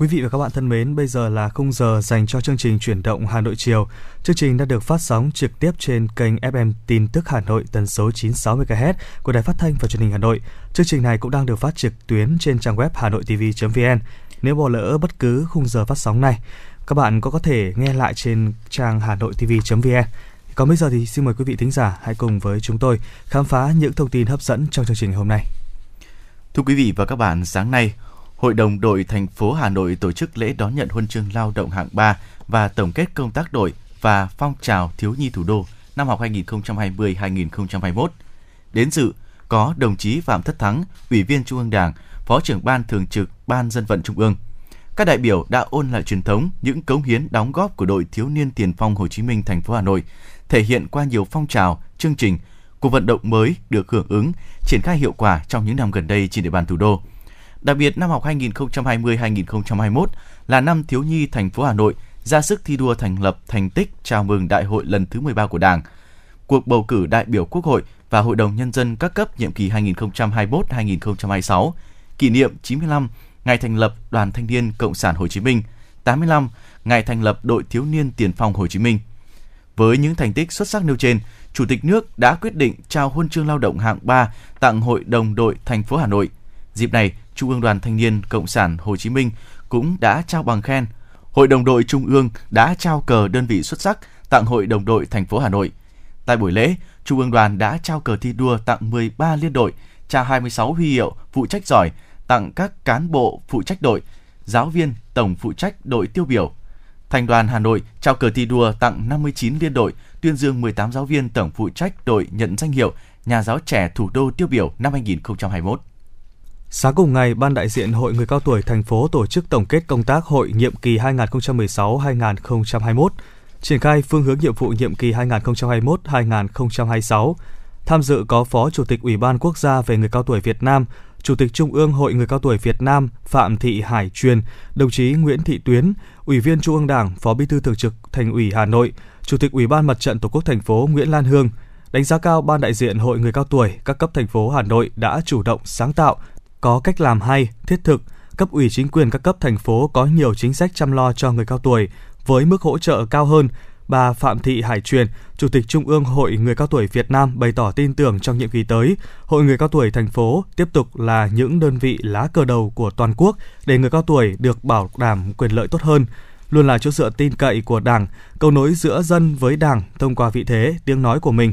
Quý vị và các bạn thân mến, bây giờ là khung giờ dành cho chương trình chuyển động Hà Nội chiều. Chương trình đã được phát sóng trực tiếp trên kênh FM tin tức Hà Nội tần số 96 MHz của Đài Phát thanh và Truyền hình Hà Nội. Chương trình này cũng đang được phát trực tuyến trên trang web hanoitv.vn. Nếu bỏ lỡ bất cứ khung giờ phát sóng này, các bạn có có thể nghe lại trên trang hanoitv.vn. Còn bây giờ thì xin mời quý vị thính giả hãy cùng với chúng tôi khám phá những thông tin hấp dẫn trong chương trình hôm nay. Thưa quý vị và các bạn, sáng nay, Hội đồng đội thành phố Hà Nội tổ chức lễ đón nhận huân chương lao động hạng 3 và tổng kết công tác đội và phong trào thiếu nhi thủ đô năm học 2020-2021. Đến dự có đồng chí Phạm Thất Thắng, Ủy viên Trung ương Đảng, Phó trưởng Ban Thường trực Ban Dân vận Trung ương. Các đại biểu đã ôn lại truyền thống, những cống hiến đóng góp của đội thiếu niên tiền phong Hồ Chí Minh thành phố Hà Nội, thể hiện qua nhiều phong trào, chương trình, cuộc vận động mới được hưởng ứng, triển khai hiệu quả trong những năm gần đây trên địa bàn thủ đô. Đặc biệt năm học 2020-2021 là năm thiếu nhi thành phố Hà Nội ra sức thi đua thành lập thành tích chào mừng đại hội lần thứ 13 của Đảng. Cuộc bầu cử đại biểu Quốc hội và Hội đồng Nhân dân các cấp nhiệm kỳ 2021-2026, kỷ niệm 95 ngày thành lập Đoàn Thanh niên Cộng sản Hồ Chí Minh, 85 ngày thành lập Đội Thiếu niên Tiền phong Hồ Chí Minh. Với những thành tích xuất sắc nêu trên, Chủ tịch nước đã quyết định trao huân chương lao động hạng 3 tặng Hội đồng đội thành phố Hà Nội. Dịp này, Trung ương Đoàn Thanh niên Cộng sản Hồ Chí Minh cũng đã trao bằng khen. Hội đồng đội Trung ương đã trao cờ đơn vị xuất sắc tặng Hội đồng đội thành phố Hà Nội. Tại buổi lễ, Trung ương đoàn đã trao cờ thi đua tặng 13 liên đội, trao 26 huy hiệu phụ trách giỏi tặng các cán bộ phụ trách đội, giáo viên tổng phụ trách đội tiêu biểu. Thành đoàn Hà Nội trao cờ thi đua tặng 59 liên đội, tuyên dương 18 giáo viên tổng phụ trách đội nhận danh hiệu nhà giáo trẻ thủ đô tiêu biểu năm 2021. Sáng cùng ngày, Ban đại diện Hội Người Cao Tuổi thành phố tổ chức tổng kết công tác hội nhiệm kỳ 2016-2021, triển khai phương hướng nhiệm vụ nhiệm kỳ 2021-2026. Tham dự có Phó Chủ tịch Ủy ban Quốc gia về người cao tuổi Việt Nam, Chủ tịch Trung ương Hội Người Cao tuổi Việt Nam Phạm Thị Hải Truyền, đồng chí Nguyễn Thị Tuyến, Ủy viên Trung ương Đảng, Phó Bí thư Thường trực Thành ủy Hà Nội, Chủ tịch Ủy ban Mặt trận Tổ quốc thành phố Nguyễn Lan Hương, đánh giá cao ban đại diện Hội Người cao tuổi các cấp thành phố Hà Nội đã chủ động sáng tạo, có cách làm hay, thiết thực, cấp ủy chính quyền các cấp thành phố có nhiều chính sách chăm lo cho người cao tuổi với mức hỗ trợ cao hơn. Bà Phạm Thị Hải Truyền, Chủ tịch Trung ương Hội Người cao tuổi Việt Nam bày tỏ tin tưởng trong nhiệm kỳ tới, Hội Người cao tuổi thành phố tiếp tục là những đơn vị lá cờ đầu của toàn quốc để người cao tuổi được bảo đảm quyền lợi tốt hơn, luôn là chỗ dựa tin cậy của Đảng, cầu nối giữa dân với Đảng thông qua vị thế, tiếng nói của mình.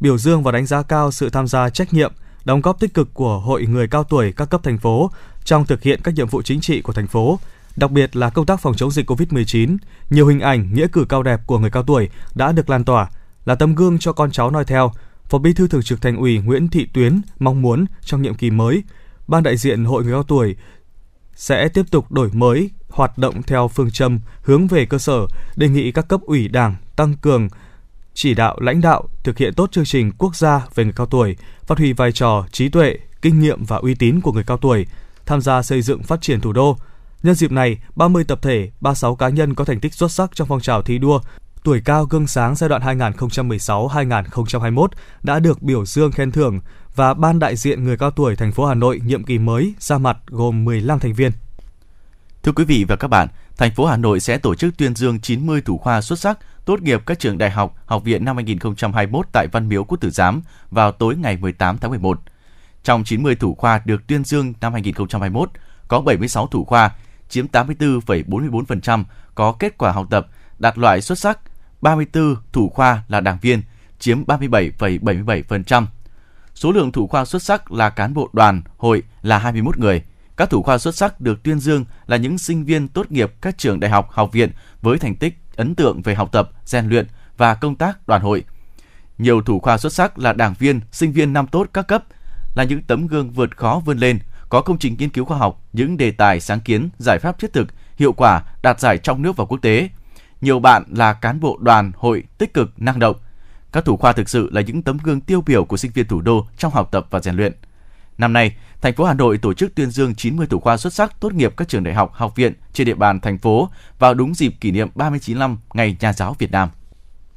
Biểu dương và đánh giá cao sự tham gia trách nhiệm, đóng góp tích cực của Hội người cao tuổi các cấp thành phố trong thực hiện các nhiệm vụ chính trị của thành phố, đặc biệt là công tác phòng chống dịch COVID-19. Nhiều hình ảnh, nghĩa cử cao đẹp của người cao tuổi đã được lan tỏa, là tấm gương cho con cháu noi theo. Phó Bí thư Thường trực Thành ủy Nguyễn Thị Tuyến mong muốn trong nhiệm kỳ mới, ban đại diện Hội người cao tuổi sẽ tiếp tục đổi mới hoạt động theo phương châm hướng về cơ sở, đề nghị các cấp ủy Đảng tăng cường chỉ đạo lãnh đạo thực hiện tốt chương trình quốc gia về người cao tuổi, phát huy vai trò, trí tuệ, kinh nghiệm và uy tín của người cao tuổi, tham gia xây dựng phát triển thủ đô. Nhân dịp này, 30 tập thể, 36 cá nhân có thành tích xuất sắc trong phong trào thi đua tuổi cao gương sáng giai đoạn 2016-2021 đã được biểu dương khen thưởng và ban đại diện người cao tuổi thành phố Hà Nội nhiệm kỳ mới ra mặt gồm 15 thành viên. Thưa quý vị và các bạn, thành phố Hà Nội sẽ tổ chức tuyên dương 90 thủ khoa xuất sắc tốt nghiệp các trường đại học, học viện năm 2021 tại Văn Miếu Quốc Tử Giám vào tối ngày 18 tháng 11. Trong 90 thủ khoa được tuyên dương năm 2021, có 76 thủ khoa, chiếm 84,44% có kết quả học tập đạt loại xuất sắc, 34 thủ khoa là đảng viên, chiếm 37,77%. Số lượng thủ khoa xuất sắc là cán bộ đoàn, hội là 21 người. Các thủ khoa xuất sắc được tuyên dương là những sinh viên tốt nghiệp các trường đại học, học viện với thành tích ấn tượng về học tập, rèn luyện và công tác đoàn hội. Nhiều thủ khoa xuất sắc là đảng viên, sinh viên năm tốt các cấp, là những tấm gương vượt khó vươn lên, có công trình nghiên cứu khoa học, những đề tài sáng kiến, giải pháp thiết thực, hiệu quả, đạt giải trong nước và quốc tế. Nhiều bạn là cán bộ đoàn, hội tích cực, năng động. Các thủ khoa thực sự là những tấm gương tiêu biểu của sinh viên thủ đô trong học tập và rèn luyện. Năm nay, thành phố Hà Nội tổ chức tuyên dương 90 thủ khoa xuất sắc tốt nghiệp các trường đại học, học viện trên địa bàn thành phố vào đúng dịp kỷ niệm 39 năm Ngày Nhà giáo Việt Nam.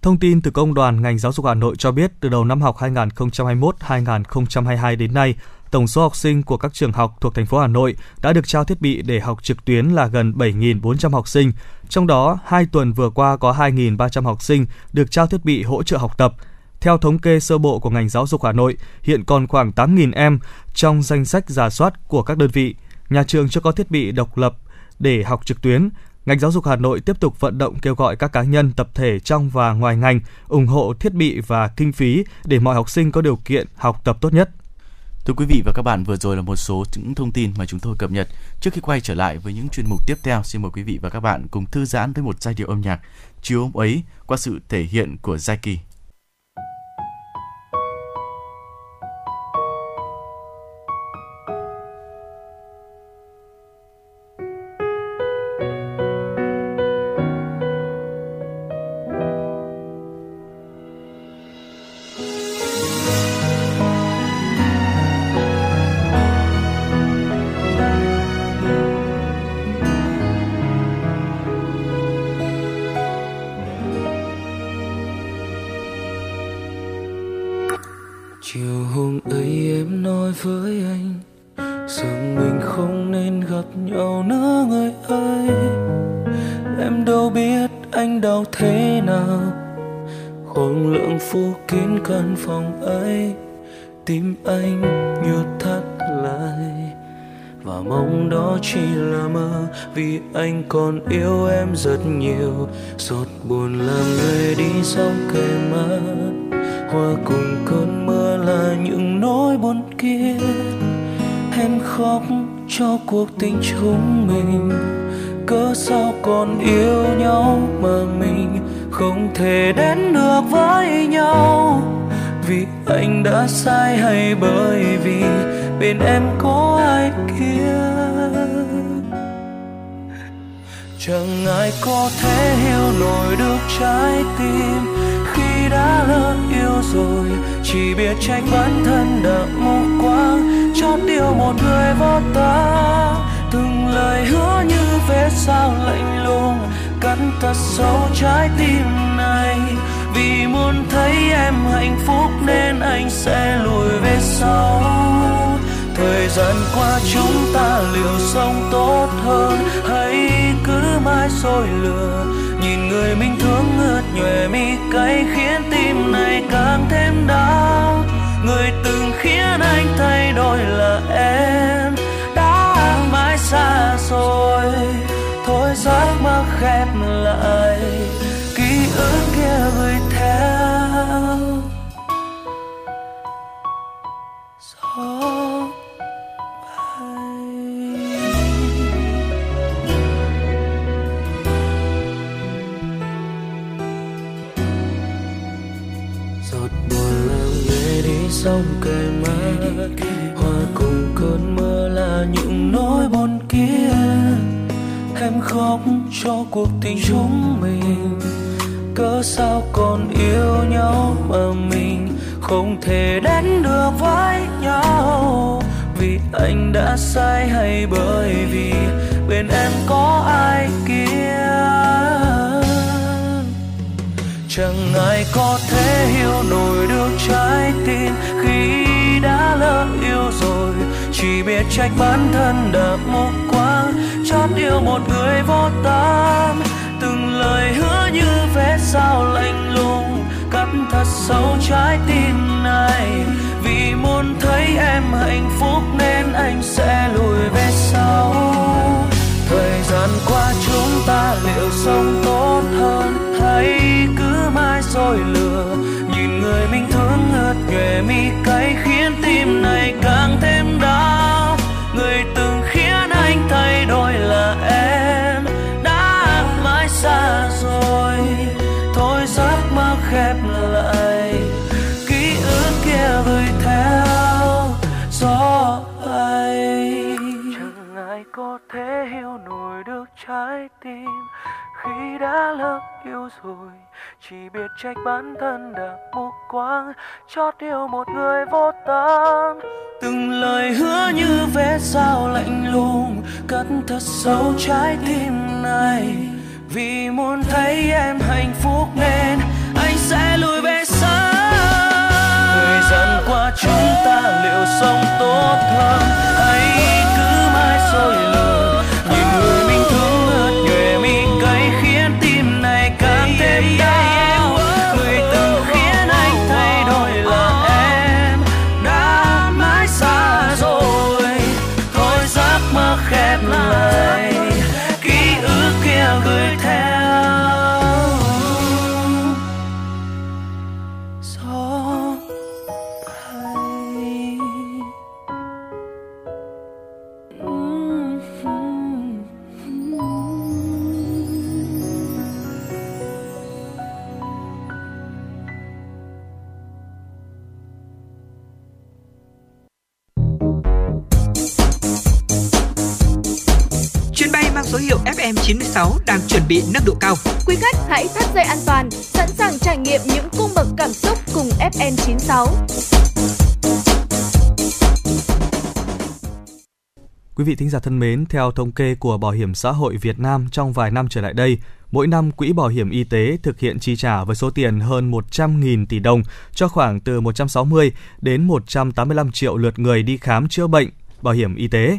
Thông tin từ Công đoàn ngành giáo dục Hà Nội cho biết, từ đầu năm học 2021-2022 đến nay, tổng số học sinh của các trường học thuộc thành phố Hà Nội đã được trao thiết bị để học trực tuyến là gần 7.400 học sinh. Trong đó, hai tuần vừa qua có 2.300 học sinh được trao thiết bị hỗ trợ học tập. Theo thống kê sơ bộ của ngành giáo dục Hà Nội, hiện còn khoảng 8.000 em trong danh sách giả soát của các đơn vị. Nhà trường chưa có thiết bị độc lập để học trực tuyến. Ngành giáo dục Hà Nội tiếp tục vận động kêu gọi các cá nhân, tập thể trong và ngoài ngành ủng hộ thiết bị và kinh phí để mọi học sinh có điều kiện học tập tốt nhất. Thưa quý vị và các bạn, vừa rồi là một số những thông tin mà chúng tôi cập nhật. Trước khi quay trở lại với những chuyên mục tiếp theo, xin mời quý vị và các bạn cùng thư giãn với một giai điệu âm nhạc chiếu ấy qua sự thể hiện của chỉ là mơ, vì anh còn yêu em rất nhiều. Giọt buồn làm người đi sau kề mắt hoa cùng cơn mưa là những nỗi buồn kia. Em khóc cho cuộc tình chúng mình, cớ sao còn yêu nhau mà mình không thể đến được với nhau? Vì anh đã sai hay bởi vì bên em có ai kia? Chẳng ai có thể hiểu nổi được trái tim. Khi đã lỡ yêu rồi, chỉ biết trách bản thân đã mù quáng chót yêu một người vô ta. Từng lời hứa như vết sao lạnh lùng, cắn thật sâu trái tim này. Vì muốn thấy em hạnh phúc nên anh sẽ lùi về sau thời gian qua chúng ta liệu sống tốt hơn? Hay cứ mãi soi lừa nhìn người mình thương ngượt nhòe mi cay, khiến tim này càng thêm đau. Người từng khiến anh thay đổi là em, đã mãi xa rồi. Thôi giấc mơ khép lại, ký ức kia gửi theo sông cây mát hoa cùng cơn mưa là những nỗi buồn kia. Em khóc cho cuộc tình chúng mình, cớ sao còn yêu nhau mà mình không thể đến được với nhau? Vì anh đã sai hay bởi vì bên em có ai kia? Chẳng ai có thể hiểu nổi được trái tim khi đã lỡ yêu rồi. Chỉ biết trách bản thân đã mù quáng chót yêu một người vô tâm. Từng lời hứa như vé sao lạnh lùng, cắt thật sâu trái tim này. Vì muốn thấy em hạnh phúc nên anh sẽ lùi về sau. Thời gian qua chúng ta liệu sống tốt hơn hay cứ mãi dối lừa nhìn người mình thương ngợt nhòe mi cay khiến tim này càng thêm đau. Người từng khiến anh thay đổi là em, đã mãi xa rồi. Thôi giấc mơ khép lại, ký ức kia gửi theo gió bay. Chẳng ai có thể hiểu nổi được trái tim khi đã lỡ yêu rồi chỉ biết trách bản thân đã mù quáng chót yêu một người vô tâm từng lời hứa như vết sao lạnh lùng, cất thật sâu trái tim này vì muốn thấy em hạnh phúc nên anh sẽ lùi về xa. thời gian qua chúng ta liệu sống tốt hơn hay cứ mãi rồi Quý vị thính giả thân mến, theo thống kê của Bảo hiểm xã hội Việt Nam trong vài năm trở lại đây, mỗi năm Quỹ Bảo hiểm Y tế thực hiện chi trả với số tiền hơn 100.000 tỷ đồng cho khoảng từ 160 đến 185 triệu lượt người đi khám chữa bệnh bảo hiểm y tế.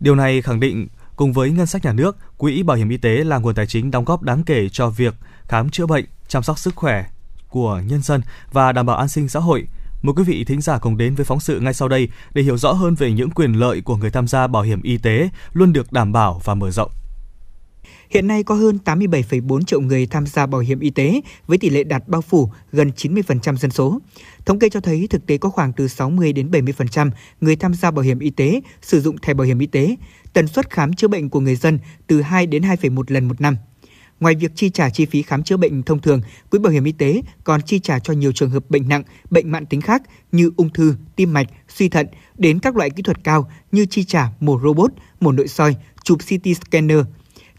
Điều này khẳng định cùng với ngân sách nhà nước, Quỹ Bảo hiểm Y tế là nguồn tài chính đóng góp đáng kể cho việc khám chữa bệnh, chăm sóc sức khỏe của nhân dân và đảm bảo an sinh xã hội. Mời quý vị thính giả cùng đến với phóng sự ngay sau đây để hiểu rõ hơn về những quyền lợi của người tham gia bảo hiểm y tế luôn được đảm bảo và mở rộng. Hiện nay có hơn 87,4 triệu người tham gia bảo hiểm y tế với tỷ lệ đạt bao phủ gần 90% dân số. Thống kê cho thấy thực tế có khoảng từ 60 đến 70% người tham gia bảo hiểm y tế sử dụng thẻ bảo hiểm y tế, tần suất khám chữa bệnh của người dân từ 2 đến 2,1 lần một năm. Ngoài việc chi trả chi phí khám chữa bệnh thông thường, Quỹ Bảo hiểm Y tế còn chi trả cho nhiều trường hợp bệnh nặng, bệnh mãn tính khác như ung thư, tim mạch, suy thận đến các loại kỹ thuật cao như chi trả mổ robot, mổ nội soi, chụp CT scanner.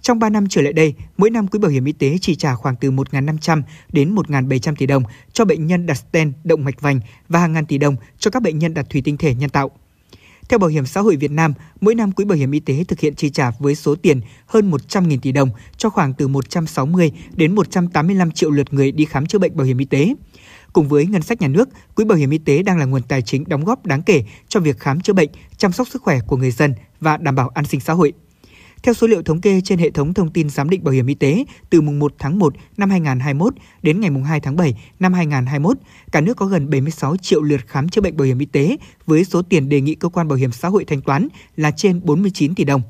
Trong 3 năm trở lại đây, mỗi năm Quỹ Bảo hiểm Y tế chi trả khoảng từ 1.500 đến 1.700 tỷ đồng cho bệnh nhân đặt stent động mạch vành và hàng ngàn tỷ đồng cho các bệnh nhân đặt thủy tinh thể nhân tạo. Theo Bảo hiểm xã hội Việt Nam, mỗi năm Quỹ Bảo hiểm Y tế thực hiện chi trả với số tiền hơn 100.000 tỷ đồng cho khoảng từ 160 đến 185 triệu lượt người đi khám chữa bệnh bảo hiểm y tế. Cùng với ngân sách nhà nước, Quỹ Bảo hiểm Y tế đang là nguồn tài chính đóng góp đáng kể cho việc khám chữa bệnh, chăm sóc sức khỏe của người dân và đảm bảo an sinh xã hội. Theo số liệu thống kê trên hệ thống thông tin giám định bảo hiểm y tế, từ mùng 1 tháng 1 năm 2021 đến ngày mùng 2 tháng 7 năm 2021, cả nước có gần 76 triệu lượt khám chữa bệnh bảo hiểm y tế với số tiền đề nghị cơ quan bảo hiểm xã hội thanh toán là trên 49 tỷ đồng.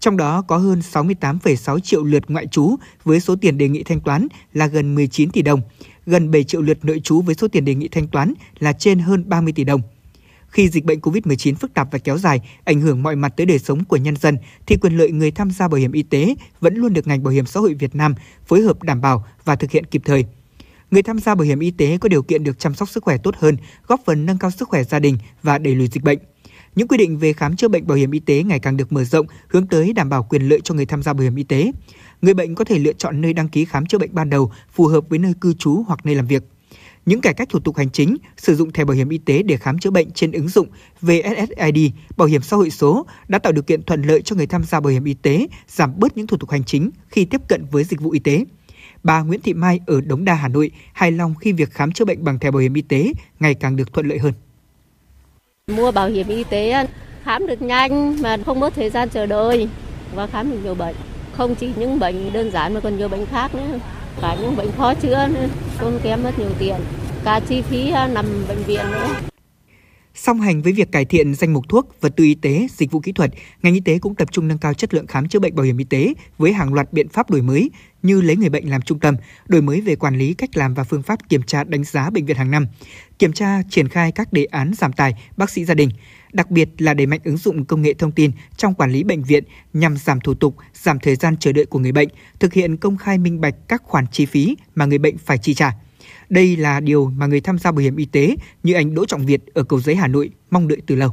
Trong đó có hơn 68,6 triệu lượt ngoại trú với số tiền đề nghị thanh toán là gần 19 tỷ đồng, gần 7 triệu lượt nội trú với số tiền đề nghị thanh toán là trên hơn 30 tỷ đồng. Khi dịch bệnh COVID-19 phức tạp và kéo dài, ảnh hưởng mọi mặt tới đời sống của nhân dân, thì quyền lợi người tham gia bảo hiểm y tế vẫn luôn được ngành bảo hiểm xã hội Việt Nam phối hợp đảm bảo và thực hiện kịp thời. Người tham gia bảo hiểm y tế có điều kiện được chăm sóc sức khỏe tốt hơn, góp phần nâng cao sức khỏe gia đình và đẩy lùi dịch bệnh. Những quy định về khám chữa bệnh bảo hiểm y tế ngày càng được mở rộng, hướng tới đảm bảo quyền lợi cho người tham gia bảo hiểm y tế. Người bệnh có thể lựa chọn nơi đăng ký khám chữa bệnh ban đầu phù hợp với nơi cư trú hoặc nơi làm việc. Những cải cách thủ tục hành chính, sử dụng thẻ bảo hiểm y tế để khám chữa bệnh trên ứng dụng VSSID, bảo hiểm xã hội số đã tạo điều kiện thuận lợi cho người tham gia bảo hiểm y tế giảm bớt những thủ tục hành chính khi tiếp cận với dịch vụ y tế. Bà Nguyễn Thị Mai ở Đống Đa, Hà Nội hài lòng khi việc khám chữa bệnh bằng thẻ bảo hiểm y tế ngày càng được thuận lợi hơn. Mua bảo hiểm y tế khám được nhanh mà không mất thời gian chờ đợi và khám được nhiều bệnh. Không chỉ những bệnh đơn giản mà còn nhiều bệnh khác nữa. Cả những bệnh khó chữa nữa, tốn kém mất nhiều tiền. Cả chi phí à, nằm bệnh viện nữa. Song hành với việc cải thiện danh mục thuốc, vật tư y tế, dịch vụ kỹ thuật, ngành y tế cũng tập trung nâng cao chất lượng khám chữa bệnh bảo hiểm y tế với hàng loạt biện pháp đổi mới như lấy người bệnh làm trung tâm, đổi mới về quản lý, cách làm và phương pháp kiểm tra đánh giá bệnh viện hàng năm, kiểm tra triển khai các đề án giảm tài bác sĩ gia đình, đặc biệt là đẩy mạnh ứng dụng công nghệ thông tin trong quản lý bệnh viện nhằm giảm thủ tục, giảm thời gian chờ đợi của người bệnh, thực hiện công khai minh bạch các khoản chi phí mà người bệnh phải chi trả. Đây là điều mà người tham gia bảo hiểm y tế như anh Đỗ Trọng Việt ở Cầu Giấy Hà Nội mong đợi từ lâu.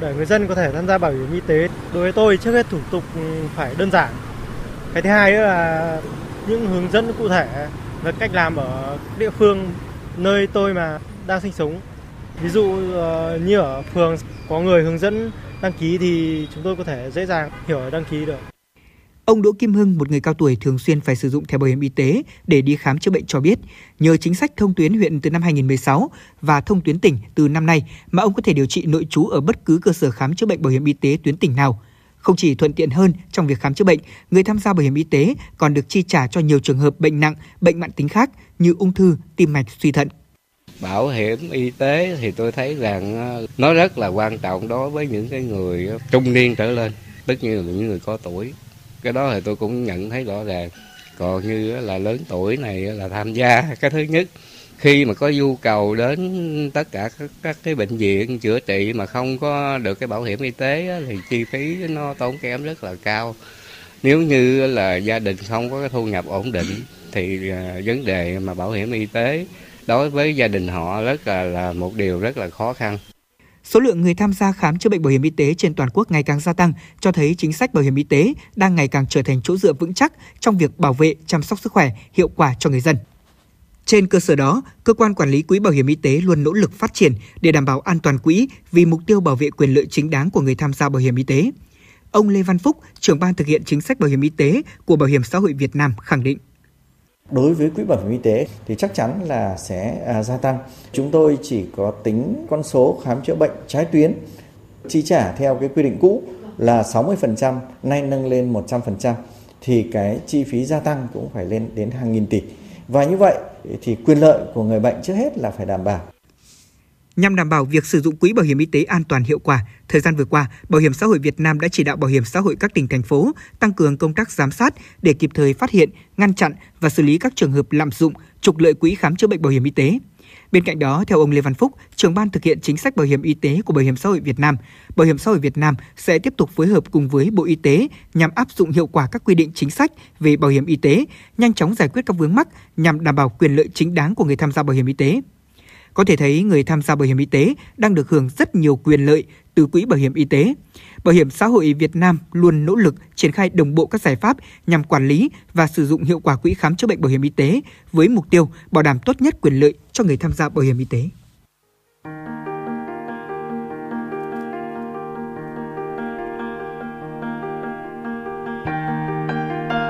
Để người dân có thể tham gia bảo hiểm y tế, đối với tôi trước hết thủ tục phải đơn giản. cái thứ hai nữa là những hướng dẫn cụ thể về cách làm ở địa phương nơi tôi mà đang sinh sống ví dụ ờ, như ở phường có người hướng dẫn đăng ký thì chúng tôi có thể dễ dàng hiểu đăng ký được Ông Đỗ Kim Hưng, một người cao tuổi thường xuyên phải sử dụng thẻ bảo hiểm y tế để đi khám chữa bệnh cho biết, nhờ chính sách thông tuyến huyện từ năm 2016 và thông tuyến tỉnh từ năm nay mà ông có thể điều trị nội trú ở bất cứ cơ sở khám chữa bệnh bảo hiểm y tế tuyến tỉnh nào. Không chỉ thuận tiện hơn trong việc khám chữa bệnh, người tham gia bảo hiểm y tế còn được chi trả cho nhiều trường hợp bệnh nặng, bệnh mãn tính khác như ung thư, tim mạch, suy thận. Bảo hiểm y tế thì tôi thấy rằng ờ, nó rất là quan trọng đối với những cái người ờ, trung niên trở lên, tất nhiên là những người có tuổi. Cái đó thì tôi cũng nhận thấy rõ ràng. Còn như ờ, là lớn tuổi này là tham gia cái thứ nhất khi mà có nhu cầu đến tất cả các, các cái bệnh viện chữa trị mà không có được cái bảo hiểm y tế thì chi phí nó tốn kém rất là cao. Nếu như là gia đình không có cái thu nhập ổn định thì vấn đề mà bảo hiểm y tế đối với gia đình họ rất là là một điều rất là khó khăn Số lượng người tham gia khám chữa bệnh bảo hiểm y tế trên toàn quốc ngày càng gia tăng, cho thấy chính sách bảo hiểm y tế đang ngày càng trở thành chỗ dựa vững chắc trong việc bảo vệ, chăm sóc sức khỏe hiệu quả cho người dân. Trên cơ sở đó, cơ quan quản lý quỹ bảo hiểm y tế luôn nỗ lực phát triển để đảm bảo an toàn quỹ vì mục tiêu bảo vệ quyền lợi chính đáng của người tham gia bảo hiểm y tế. Ông Lê Văn Phúc, trưởng ban thực hiện chính sách bảo hiểm y tế của Bảo hiểm xã hội Việt Nam khẳng định đối với quỹ bảo hiểm y tế thì chắc chắn là sẽ à, gia tăng. Chúng tôi chỉ có tính con số khám chữa bệnh trái tuyến chi trả theo cái quy định cũ là 60%, nay nâng lên 100% thì cái chi phí gia tăng cũng phải lên đến hàng nghìn tỷ. Và như vậy thì quyền lợi của người bệnh trước hết là phải đảm bảo. Nhằm đảm bảo việc sử dụng quỹ bảo hiểm y tế an toàn hiệu quả, thời gian vừa qua, Bảo hiểm xã hội Việt Nam đã chỉ đạo bảo hiểm xã hội các tỉnh thành phố tăng cường công tác giám sát để kịp thời phát hiện, ngăn chặn và xử lý các trường hợp lạm dụng, trục lợi quỹ khám chữa bệnh bảo hiểm y tế. Bên cạnh đó, theo ông Lê Văn Phúc, trưởng ban thực hiện chính sách bảo hiểm y tế của Bảo hiểm xã hội Việt Nam, Bảo hiểm xã hội Việt Nam sẽ tiếp tục phối hợp cùng với Bộ Y tế nhằm áp dụng hiệu quả các quy định chính sách về bảo hiểm y tế, nhanh chóng giải quyết các vướng mắc nhằm đảm bảo quyền lợi chính đáng của người tham gia bảo hiểm y tế. Có thể thấy người tham gia bảo hiểm y tế đang được hưởng rất nhiều quyền lợi từ quỹ bảo hiểm y tế. Bảo hiểm xã hội Việt Nam luôn nỗ lực triển khai đồng bộ các giải pháp nhằm quản lý và sử dụng hiệu quả quỹ khám chữa bệnh bảo hiểm y tế với mục tiêu bảo đảm tốt nhất quyền lợi cho người tham gia bảo hiểm y tế.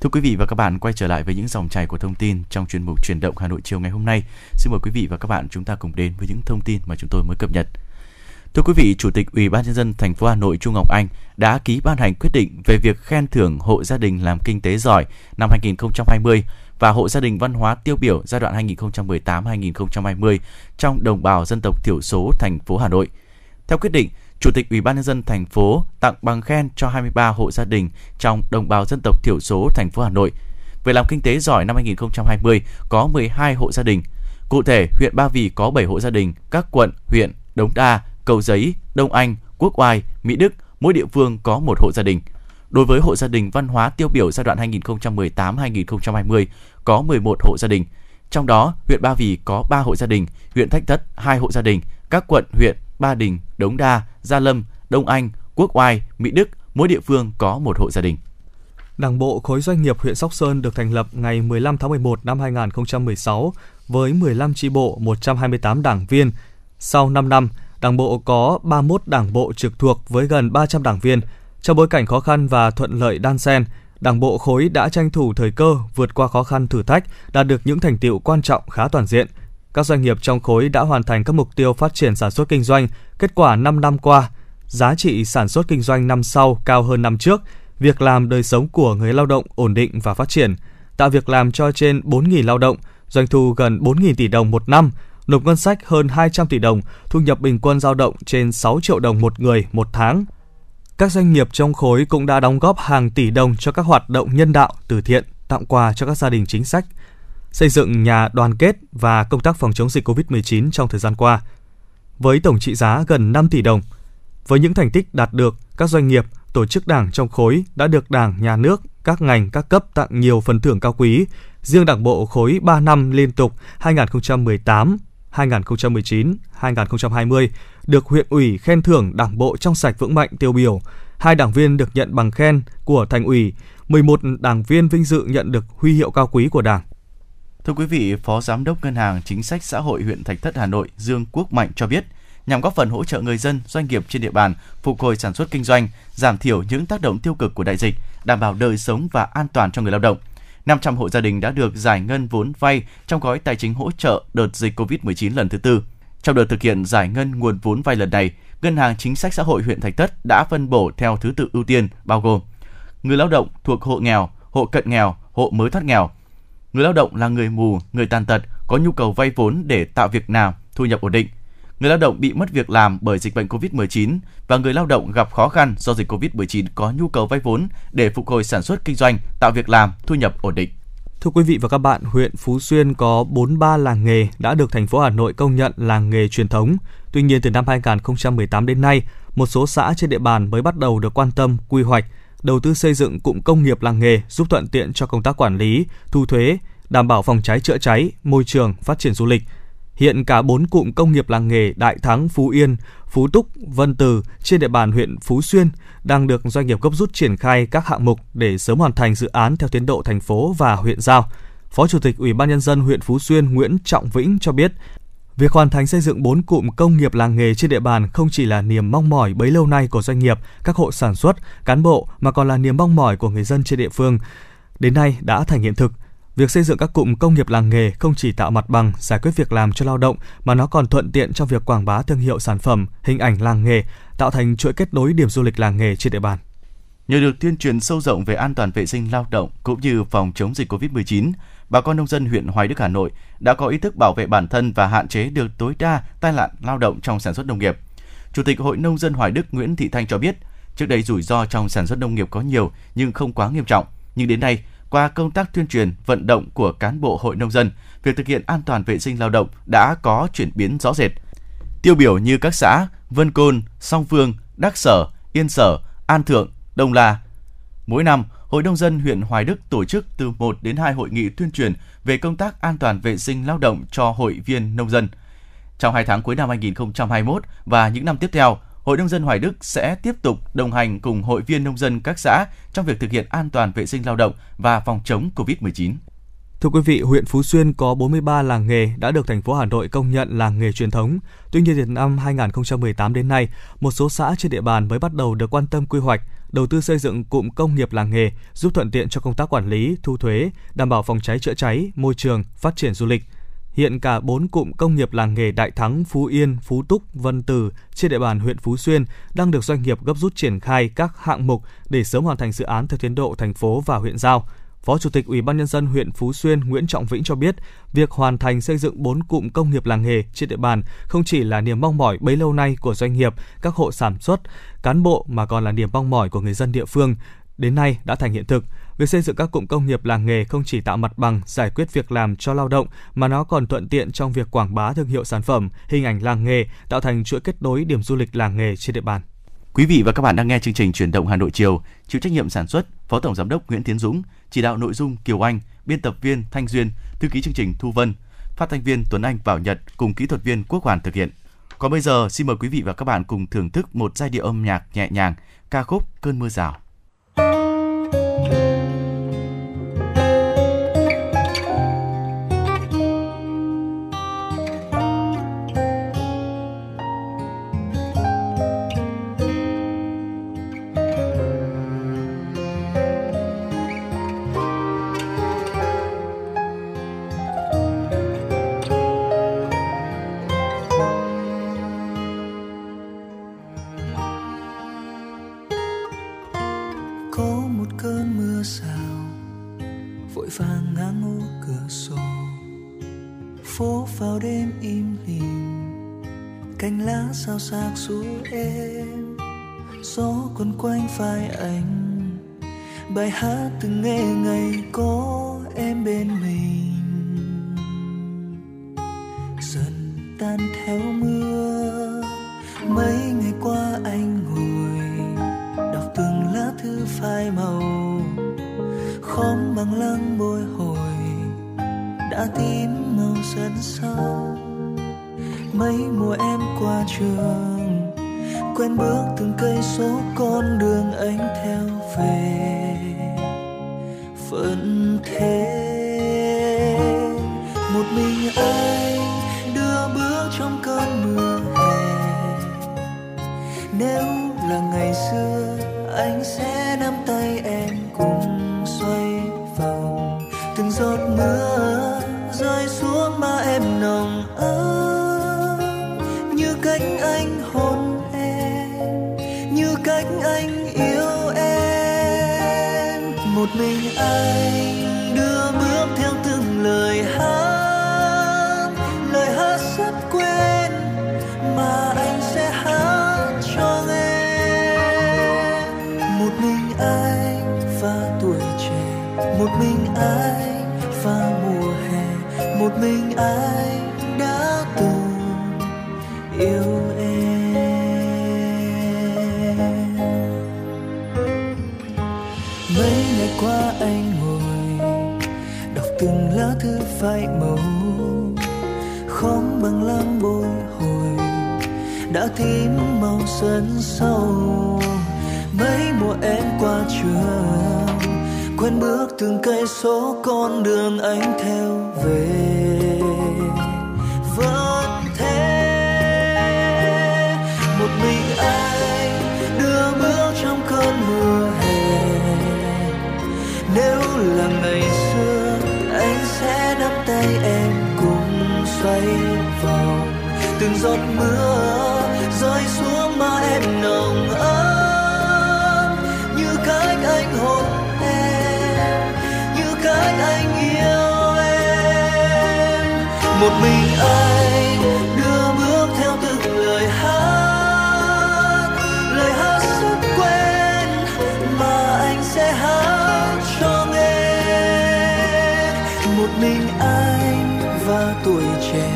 Thưa quý vị và các bạn, quay trở lại với những dòng chảy của thông tin trong chuyên mục truyền động Hà Nội chiều ngày hôm nay. Xin mời quý vị và các bạn chúng ta cùng đến với những thông tin mà chúng tôi mới cập nhật. Thưa quý vị, Chủ tịch Ủy ban nhân dân thành phố Hà Nội Trung Ngọc Anh đã ký ban hành quyết định về việc khen thưởng hộ gia đình làm kinh tế giỏi năm 2020 và hộ gia đình văn hóa tiêu biểu giai đoạn 2018-2020 trong đồng bào dân tộc thiểu số thành phố Hà Nội. Theo quyết định, Chủ tịch Ủy ban nhân dân thành phố tặng bằng khen cho 23 hộ gia đình trong đồng bào dân tộc thiểu số thành phố Hà Nội. Về làm kinh tế giỏi năm 2020 có 12 hộ gia đình. Cụ thể, huyện Ba Vì có 7 hộ gia đình, các quận, huyện Đống Đa, Cầu Giấy, Đông Anh, Quốc Oai, Mỹ Đức, mỗi địa phương có một hộ gia đình. Đối với hộ gia đình văn hóa tiêu biểu giai đoạn 2018-2020 có 11 hộ gia đình. Trong đó, huyện Ba Vì có 3 hộ gia đình, huyện Thách Thất 2 hộ gia đình, các quận, huyện Ba Đình, Đống Đa, Gia Lâm, Đông Anh, Quốc Oai, Mỹ Đức, mỗi địa phương có một hộ gia đình. Đảng bộ khối doanh nghiệp huyện Sóc Sơn được thành lập ngày 15 tháng 11 năm 2016 với 15 chi bộ, 128 đảng viên. Sau 5 năm, Đảng bộ có 31 đảng bộ trực thuộc với gần 300 đảng viên. Trong bối cảnh khó khăn và thuận lợi đan xen, Đảng bộ khối đã tranh thủ thời cơ vượt qua khó khăn thử thách, đạt được những thành tiệu quan trọng khá toàn diện. Các doanh nghiệp trong khối đã hoàn thành các mục tiêu phát triển sản xuất kinh doanh, kết quả 5 năm qua, giá trị sản xuất kinh doanh năm sau cao hơn năm trước, việc làm đời sống của người lao động ổn định và phát triển, tạo việc làm cho trên 4.000 lao động, doanh thu gần 4.000 tỷ đồng một năm, nộp ngân sách hơn 200 tỷ đồng, thu nhập bình quân dao động trên 6 triệu đồng một người một tháng. Các doanh nghiệp trong khối cũng đã đóng góp hàng tỷ đồng cho các hoạt động nhân đạo, từ thiện, tặng quà cho các gia đình chính sách xây dựng nhà đoàn kết và công tác phòng chống dịch COVID-19 trong thời gian qua. Với tổng trị giá gần 5 tỷ đồng, với những thành tích đạt được, các doanh nghiệp, tổ chức đảng trong khối đã được Đảng, Nhà nước, các ngành, các cấp tặng nhiều phần thưởng cao quý. Riêng Đảng bộ khối 3 năm liên tục 2018, 2019, 2020 được huyện ủy khen thưởng Đảng bộ trong sạch vững mạnh tiêu biểu. Hai đảng viên được nhận bằng khen của thành ủy, 11 đảng viên vinh dự nhận được huy hiệu cao quý của Đảng. Thưa quý vị, Phó Giám đốc Ngân hàng Chính sách Xã hội huyện Thạch Thất Hà Nội Dương Quốc Mạnh cho biết, nhằm góp phần hỗ trợ người dân, doanh nghiệp trên địa bàn phục hồi sản xuất kinh doanh, giảm thiểu những tác động tiêu cực của đại dịch, đảm bảo đời sống và an toàn cho người lao động. 500 hộ gia đình đã được giải ngân vốn vay trong gói tài chính hỗ trợ đợt dịch COVID-19 lần thứ tư. Trong đợt thực hiện giải ngân nguồn vốn vay lần này, Ngân hàng Chính sách Xã hội huyện Thạch Thất đã phân bổ theo thứ tự ưu tiên bao gồm người lao động thuộc hộ nghèo, hộ cận nghèo, hộ mới thoát nghèo. Người lao động là người mù, người tàn tật có nhu cầu vay vốn để tạo việc làm, thu nhập ổn định. Người lao động bị mất việc làm bởi dịch bệnh COVID-19 và người lao động gặp khó khăn do dịch COVID-19 có nhu cầu vay vốn để phục hồi sản xuất kinh doanh, tạo việc làm, thu nhập ổn định. Thưa quý vị và các bạn, huyện Phú Xuyên có 43 làng nghề đã được thành phố Hà Nội công nhận làng nghề truyền thống. Tuy nhiên từ năm 2018 đến nay, một số xã trên địa bàn mới bắt đầu được quan tâm quy hoạch, đầu tư xây dựng cụm công nghiệp làng nghề giúp thuận tiện cho công tác quản lý, thu thuế, đảm bảo phòng cháy chữa cháy, môi trường, phát triển du lịch. Hiện cả 4 cụm công nghiệp làng nghề Đại Thắng, Phú Yên, Phú Túc, Vân Từ trên địa bàn huyện Phú Xuyên đang được doanh nghiệp gấp rút triển khai các hạng mục để sớm hoàn thành dự án theo tiến độ thành phố và huyện giao. Phó Chủ tịch Ủy ban nhân dân huyện Phú Xuyên Nguyễn Trọng Vĩnh cho biết, Việc hoàn thành xây dựng 4 cụm công nghiệp làng nghề trên địa bàn không chỉ là niềm mong mỏi bấy lâu nay của doanh nghiệp, các hộ sản xuất, cán bộ mà còn là niềm mong mỏi của người dân trên địa phương. Đến nay đã thành hiện thực. Việc xây dựng các cụm công nghiệp làng nghề không chỉ tạo mặt bằng, giải quyết việc làm cho lao động mà nó còn thuận tiện trong việc quảng bá thương hiệu sản phẩm, hình ảnh làng nghề, tạo thành chuỗi kết nối điểm du lịch làng nghề trên địa bàn. Nhờ được tuyên truyền sâu rộng về an toàn vệ sinh lao động cũng như phòng chống dịch COVID-19, bà con nông dân huyện Hoài Đức Hà Nội đã có ý thức bảo vệ bản thân và hạn chế được tối đa tai nạn lao động trong sản xuất nông nghiệp. Chủ tịch Hội nông dân Hoài Đức Nguyễn Thị Thanh cho biết, trước đây rủi ro trong sản xuất nông nghiệp có nhiều nhưng không quá nghiêm trọng, nhưng đến nay qua công tác tuyên truyền, vận động của cán bộ hội nông dân, việc thực hiện an toàn vệ sinh lao động đã có chuyển biến rõ rệt. Tiêu biểu như các xã Vân Côn, Song Phương, Đắc Sở, Yên Sở, An Thượng, Đông La. Mỗi năm, Hội nông dân huyện Hoài Đức tổ chức từ 1 đến 2 hội nghị tuyên truyền về công tác an toàn vệ sinh lao động cho hội viên nông dân. Trong 2 tháng cuối năm 2021 và những năm tiếp theo, Hội nông dân Hoài Đức sẽ tiếp tục đồng hành cùng hội viên nông dân các xã trong việc thực hiện an toàn vệ sinh lao động và phòng chống COVID-19. Thưa quý vị, huyện Phú Xuyên có 43 làng nghề đã được thành phố Hà Nội công nhận làng nghề truyền thống. Tuy nhiên, từ năm 2018 đến nay, một số xã trên địa bàn mới bắt đầu được quan tâm quy hoạch, đầu tư xây dựng cụm công nghiệp làng nghề, giúp thuận tiện cho công tác quản lý, thu thuế, đảm bảo phòng cháy chữa cháy, môi trường, phát triển du lịch. Hiện cả 4 cụm công nghiệp làng nghề Đại Thắng, Phú Yên, Phú Túc, Vân Từ trên địa bàn huyện Phú Xuyên đang được doanh nghiệp gấp rút triển khai các hạng mục để sớm hoàn thành dự án theo tiến độ thành phố và huyện giao. Phó Chủ tịch Ủy ban nhân dân huyện Phú Xuyên Nguyễn Trọng Vĩnh cho biết, việc hoàn thành xây dựng 4 cụm công nghiệp làng nghề trên địa bàn không chỉ là niềm mong mỏi bấy lâu nay của doanh nghiệp, các hộ sản xuất, cán bộ mà còn là niềm mong mỏi của người dân địa phương. Đến nay đã thành hiện thực. Việc xây dựng các cụm công nghiệp làng nghề không chỉ tạo mặt bằng, giải quyết việc làm cho lao động mà nó còn thuận tiện trong việc quảng bá thương hiệu sản phẩm, hình ảnh làng nghề, tạo thành chuỗi kết nối điểm du lịch làng nghề trên địa bàn. Quý vị và các bạn đang nghe chương trình Truyền động Hà Nội chiều, chịu trách nhiệm sản xuất Phó Tổng giám đốc Nguyễn Tiến Dũng, chỉ đạo nội dung Kiều Anh, biên tập viên Thanh Duyên, thư ký chương trình Thu Vân, phát thanh viên Tuấn Anh Bảo Nhật cùng kỹ thuật viên Quốc Hoàn thực hiện. Còn bây giờ xin mời quý vị và các bạn cùng thưởng thức một giai điệu âm nhạc nhẹ nhàng, ca khúc Cơn mưa rào. Từng xuân sân sâu. Mấy mùa em qua trường quen bước từng cây số con đường anh theo về. Vẫn thế, một mình anh đưa bước trong cơn mưa hè. Nếu là ngày xưa, anh sẽ nắm tay em cùng xoay vòng, từng giọt mưa một mình anh đưa bước theo từng lời hát lời hát rất quen mà anh sẽ hát cho nghe. Một mình anh và tuổi trẻ,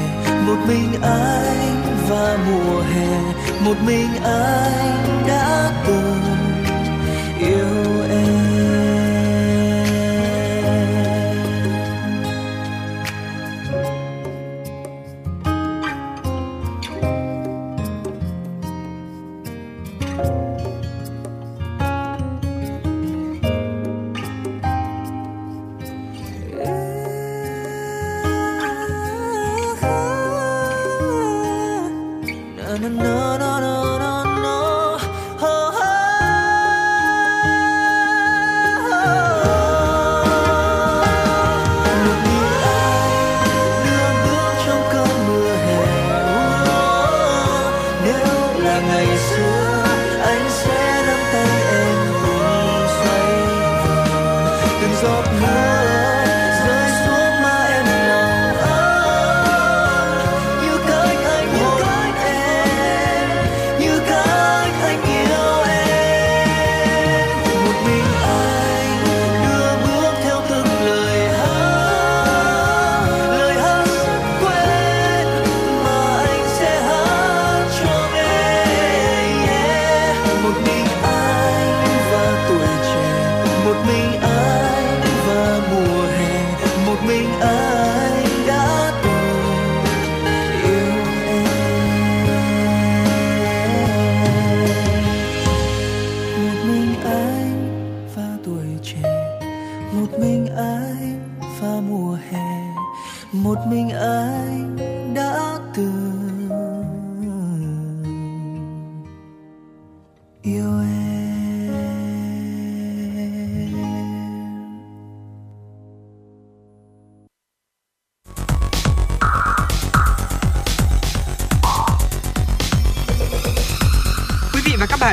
một mình anh và mùa hè, một mình anh đã từng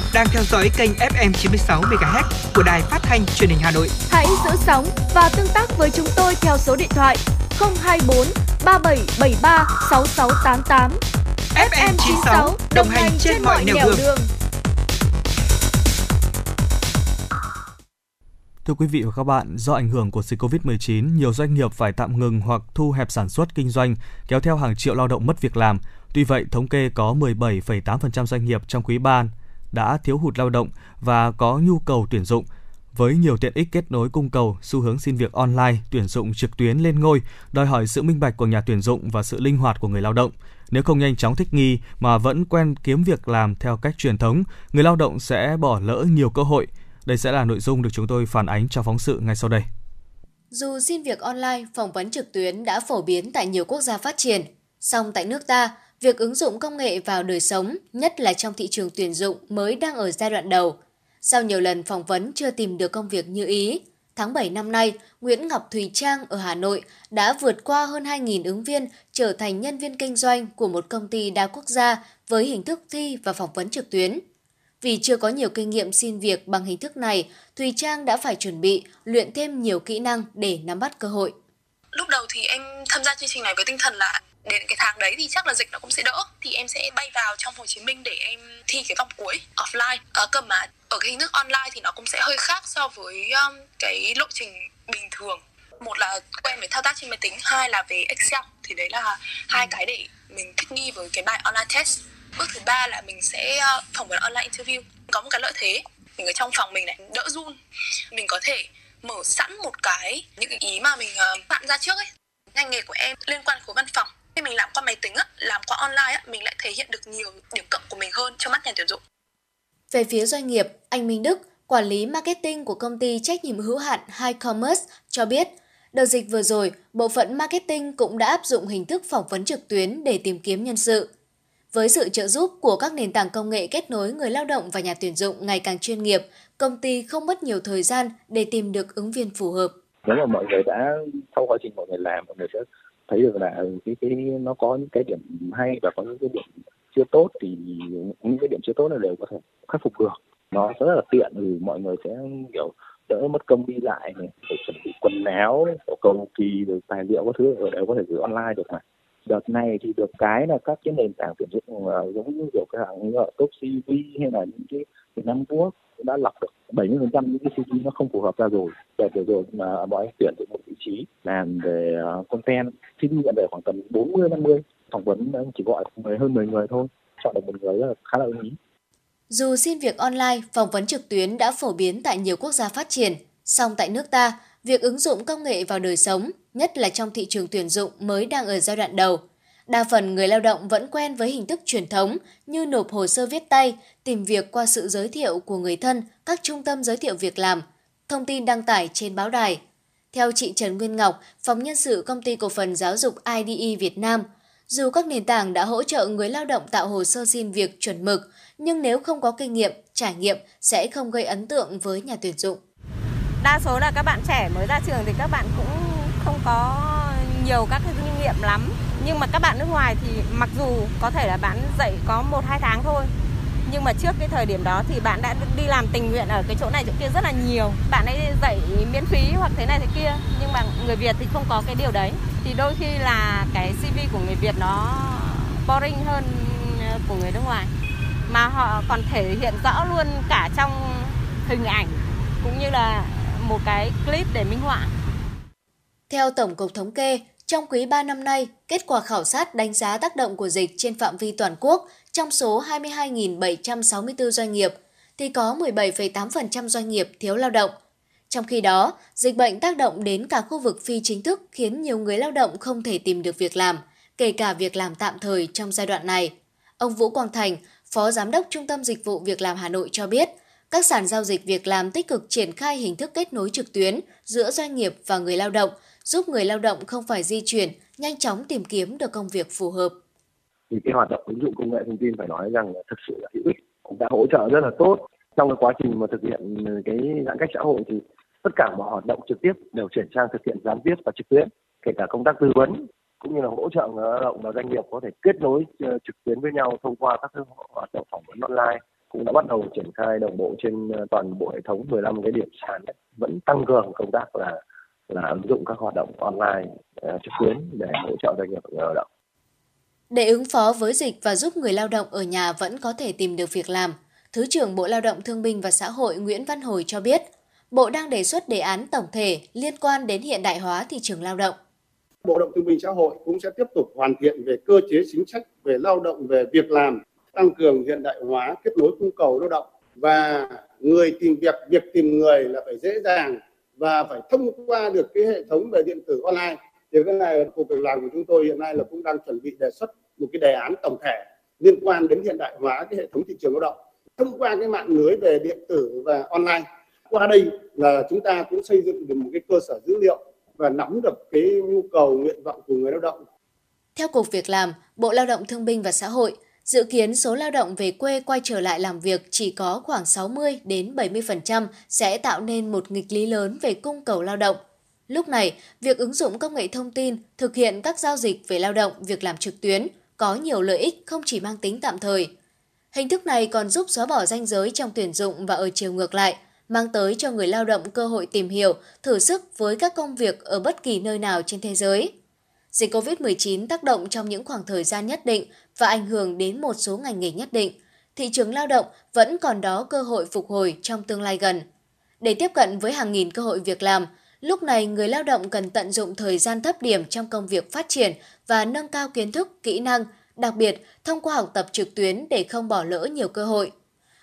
bạn đang theo dõi kênh FM 96 MHz của đài phát thanh truyền hình Hà Nội. Hãy giữ sóng và tương tác với chúng tôi theo số điện thoại 024 3773 6688. FM 96 đồng hành trên mọi nẻo đường. Thưa quý vị và các bạn, do ảnh hưởng của dịch Covid-19, nhiều doanh nghiệp phải tạm ngừng hoặc thu hẹp sản xuất kinh doanh, kéo theo hàng triệu lao động mất việc làm. Tuy vậy, thống kê có 17,8% doanh nghiệp trong quý 3 đã thiếu hụt lao động và có nhu cầu tuyển dụng. Với nhiều tiện ích kết nối cung cầu, xu hướng xin việc online, tuyển dụng trực tuyến lên ngôi, đòi hỏi sự minh bạch của nhà tuyển dụng và sự linh hoạt của người lao động. Nếu không nhanh chóng thích nghi mà vẫn quen kiếm việc làm theo cách truyền thống, người lao động sẽ bỏ lỡ nhiều cơ hội. Đây sẽ là nội dung được chúng tôi phản ánh trong phóng sự ngay sau đây. Dù xin việc online, phỏng vấn trực tuyến đã phổ biến tại nhiều quốc gia phát triển, song tại nước ta, việc ứng dụng công nghệ vào đời sống, nhất là trong thị trường tuyển dụng mới đang ở giai đoạn đầu. Sau nhiều lần phỏng vấn chưa tìm được công việc như ý, tháng 7 năm nay, Nguyễn Ngọc Thùy Trang ở Hà Nội đã vượt qua hơn 2.000 ứng viên trở thành nhân viên kinh doanh của một công ty đa quốc gia với hình thức thi và phỏng vấn trực tuyến. Vì chưa có nhiều kinh nghiệm xin việc bằng hình thức này, Thùy Trang đã phải chuẩn bị, luyện thêm nhiều kỹ năng để nắm bắt cơ hội. Lúc đầu thì em tham gia chương trình này với tinh thần là đến cái tháng đấy thì chắc là dịch nó cũng sẽ đỡ. Thì em sẽ bay vào trong Hồ Chí Minh để em thi cái vòng cuối offline. Ở cơ mà ở cái hình thức online thì nó cũng sẽ hơi khác so với um, cái lộ trình bình thường. Một là quen với thao tác trên máy tính hai là về Excel. Thì đấy là hai cái để mình thích nghi với cái bài online test. Bước thứ ba là mình sẽ ờ, phỏng vấn online interview. Có một cái lợi thế mình ở trong phòng mình này đỡ run. Mình có thể mở sẵn một cái những cái ý mà mình uh, bạn ra trước ấy. Ngành nghề của em liên quan khối văn phòng khi mình làm qua máy tính á, làm qua online á, mình lại thể hiện được nhiều điểm cộng của mình hơn cho mắt nhà tuyển dụng. Về phía doanh nghiệp, anh Minh Đức, quản lý marketing của công ty trách nhiệm hữu hạn High Commerce cho biết, đợt dịch vừa rồi, bộ phận marketing cũng đã áp dụng hình thức phỏng vấn trực tuyến để tìm kiếm nhân sự. Với sự trợ giúp của các nền tảng công nghệ kết nối người lao động và nhà tuyển dụng ngày càng chuyên nghiệp, công ty không mất nhiều thời gian để tìm được ứng viên phù hợp. Nếu mà mọi người đã sau quá trình mọi người làm, mọi người sẽ thấy được là ừ, cái cái, nó có những cái điểm hay và có những cái điểm chưa tốt thì những cái điểm chưa tốt là đều có thể khắc phục được. Nó rất là tiện thì mọi người sẽ, kiểu, đỡ mất công đi lại này, phải chuẩn bị quần áo cầu kỳ, rồi tài liệu các thứ, đều có thể gửi online được mà đợt này thì được cái là các cái nền tảng tuyển dụng uh, giống như kiểu cái hàng như là top cv hay là những cái việt nam quốc đã lọc được 70 phần trăm những cái CV nó không phù hợp ra rồi. Đợt vừa rồi mà bọn anh tuyển được một vị trí làm về uh, content CV nhận về khoảng tầm 40 50 phỏng vấn chỉ gọi hơn 10 người thôi. Chọn được một người rất là khá là ưng ý. Dù xin việc online, phỏng vấn trực tuyến đã phổ biến tại nhiều quốc gia phát triển, song tại nước ta, việc ứng dụng công nghệ vào đời sống, nhất là trong thị trường tuyển dụng mới đang ở giai đoạn đầu. Đa phần người lao động vẫn quen với hình thức truyền thống như nộp hồ sơ viết tay, tìm việc qua sự giới thiệu của người thân, các trung tâm giới thiệu việc làm, thông tin đăng tải trên báo đài. Theo chị Trần Nguyên Ngọc, phòng nhân sự công ty cổ phần giáo dục IDE Việt Nam, dù các nền tảng đã hỗ trợ người lao động tạo hồ sơ xin việc chuẩn mực, nhưng nếu không có kinh nghiệm, trải nghiệm sẽ không gây ấn tượng với nhà tuyển dụng. Đa số là các bạn trẻ mới ra trường thì các bạn cũng không có nhiều các cái kinh nghiệm lắm. Nhưng mà các bạn nước ngoài thì mặc dù có thể là bạn dạy có 1-2 tháng thôi, nhưng mà trước cái thời điểm đó thì bạn đã đi làm tình nguyện ở cái chỗ này, chỗ kia rất là nhiều. Bạn ấy dạy miễn phí hoặc thế này thế kia, nhưng mà người Việt thì không có cái điều đấy. Thì đôi khi là cái CV của người Việt nó boring hơn ờ, của người nước ngoài. Mà họ còn thể hiện rõ luôn cả trong hình ảnh, cũng như là một cái clip để minh họa. Theo Tổng cục Thống kê, trong quý 3 năm nay, kết quả khảo sát đánh giá tác động của dịch trên phạm vi toàn quốc trong số 22.764 doanh nghiệp thì có 17,8% doanh nghiệp thiếu lao động. Trong khi đó, dịch bệnh tác động đến cả khu vực phi chính thức khiến nhiều người lao động không thể tìm được việc làm, kể cả việc làm tạm thời trong giai đoạn này. Ông Vũ Quang Thành, Phó Giám đốc Trung tâm Dịch vụ Việc làm Hà Nội cho biết, các sàn giao dịch việc làm tích cực triển khai hình thức kết nối trực tuyến giữa doanh nghiệp và người lao động, giúp người lao động không phải di chuyển, nhanh chóng tìm kiếm được công việc phù hợp. Thì cái hoạt động ứng dụng công nghệ thông tin phải nói rằng thực sự là hữu ích, cũng đã hỗ trợ rất là tốt trong cái quá trình mà thực hiện cái giãn cách xã hội thì tất cả mọi hoạt động trực tiếp đều chuyển sang thực hiện gián tiếp và trực tuyến, kể cả công tác tư vấn cũng như là hỗ trợ người lao động và doanh nghiệp có thể kết nối ờ, trực tuyến với nhau thông qua các hoạt động phỏng vấn online cũng đã bắt đầu triển khai đồng bộ trên ờ, toàn bộ hệ thống 15 cái điểm sàn vẫn tăng cường công tác là là ứng dụng các hoạt động online uh, trực tuyến để hỗ trợ doanh nghiệp và người lao động. Để ứng phó với dịch và giúp người lao động ở nhà vẫn có thể tìm được việc làm, Thứ trưởng Bộ Lao động Thương binh và Xã hội Nguyễn Văn Hồi cho biết, Bộ đang đề xuất đề án tổng thể liên quan đến hiện đại hóa thị trường lao động. Bộ Động Thương binh Xã hội cũng sẽ tiếp tục hoàn thiện về cơ chế chính sách về lao động, về việc làm, tăng cường hiện đại hóa kết nối cung cầu lao động và người tìm việc, việc tìm người là phải dễ dàng và phải thông qua được cái hệ thống về điện tử online. Thì cái này cục việc làm của chúng tôi hiện nay là cũng đang chuẩn bị đề xuất một cái đề án tổng thể liên quan đến hiện đại hóa cái hệ thống thị trường lao động thông qua cái mạng lưới về điện tử và online qua đây là chúng ta cũng xây dựng được một cái cơ sở dữ liệu và nắm được cái nhu cầu nguyện vọng của người lao động. Theo Cục Việc làm, Bộ Lao động Thương binh và Xã hội, dự kiến số lao động về quê quay trở lại làm việc chỉ có khoảng 60 đến 70% sẽ tạo nên một nghịch lý lớn về cung cầu lao động. Lúc này, việc ứng dụng công nghệ thông tin thực hiện các giao dịch về lao động, việc làm trực tuyến có nhiều lợi ích không chỉ mang tính tạm thời. Hình thức này còn giúp xóa bỏ ranh giới trong tuyển dụng và ở chiều ngược lại – mang tới cho người lao động cơ hội tìm hiểu, thử sức với các công việc ở bất kỳ nơi nào trên thế giới. Dịch COVID-19 tác động trong những khoảng thời gian nhất định và ảnh hưởng đến một số ngành nghề nhất định. Thị trường lao động vẫn còn đó cơ hội phục hồi trong tương lai gần. Để tiếp cận với hàng nghìn cơ hội việc làm, lúc này người lao động cần tận dụng thời gian thấp điểm trong công việc phát triển và nâng cao kiến thức, kỹ năng, đặc biệt thông qua học tập trực tuyến để không bỏ lỡ nhiều cơ hội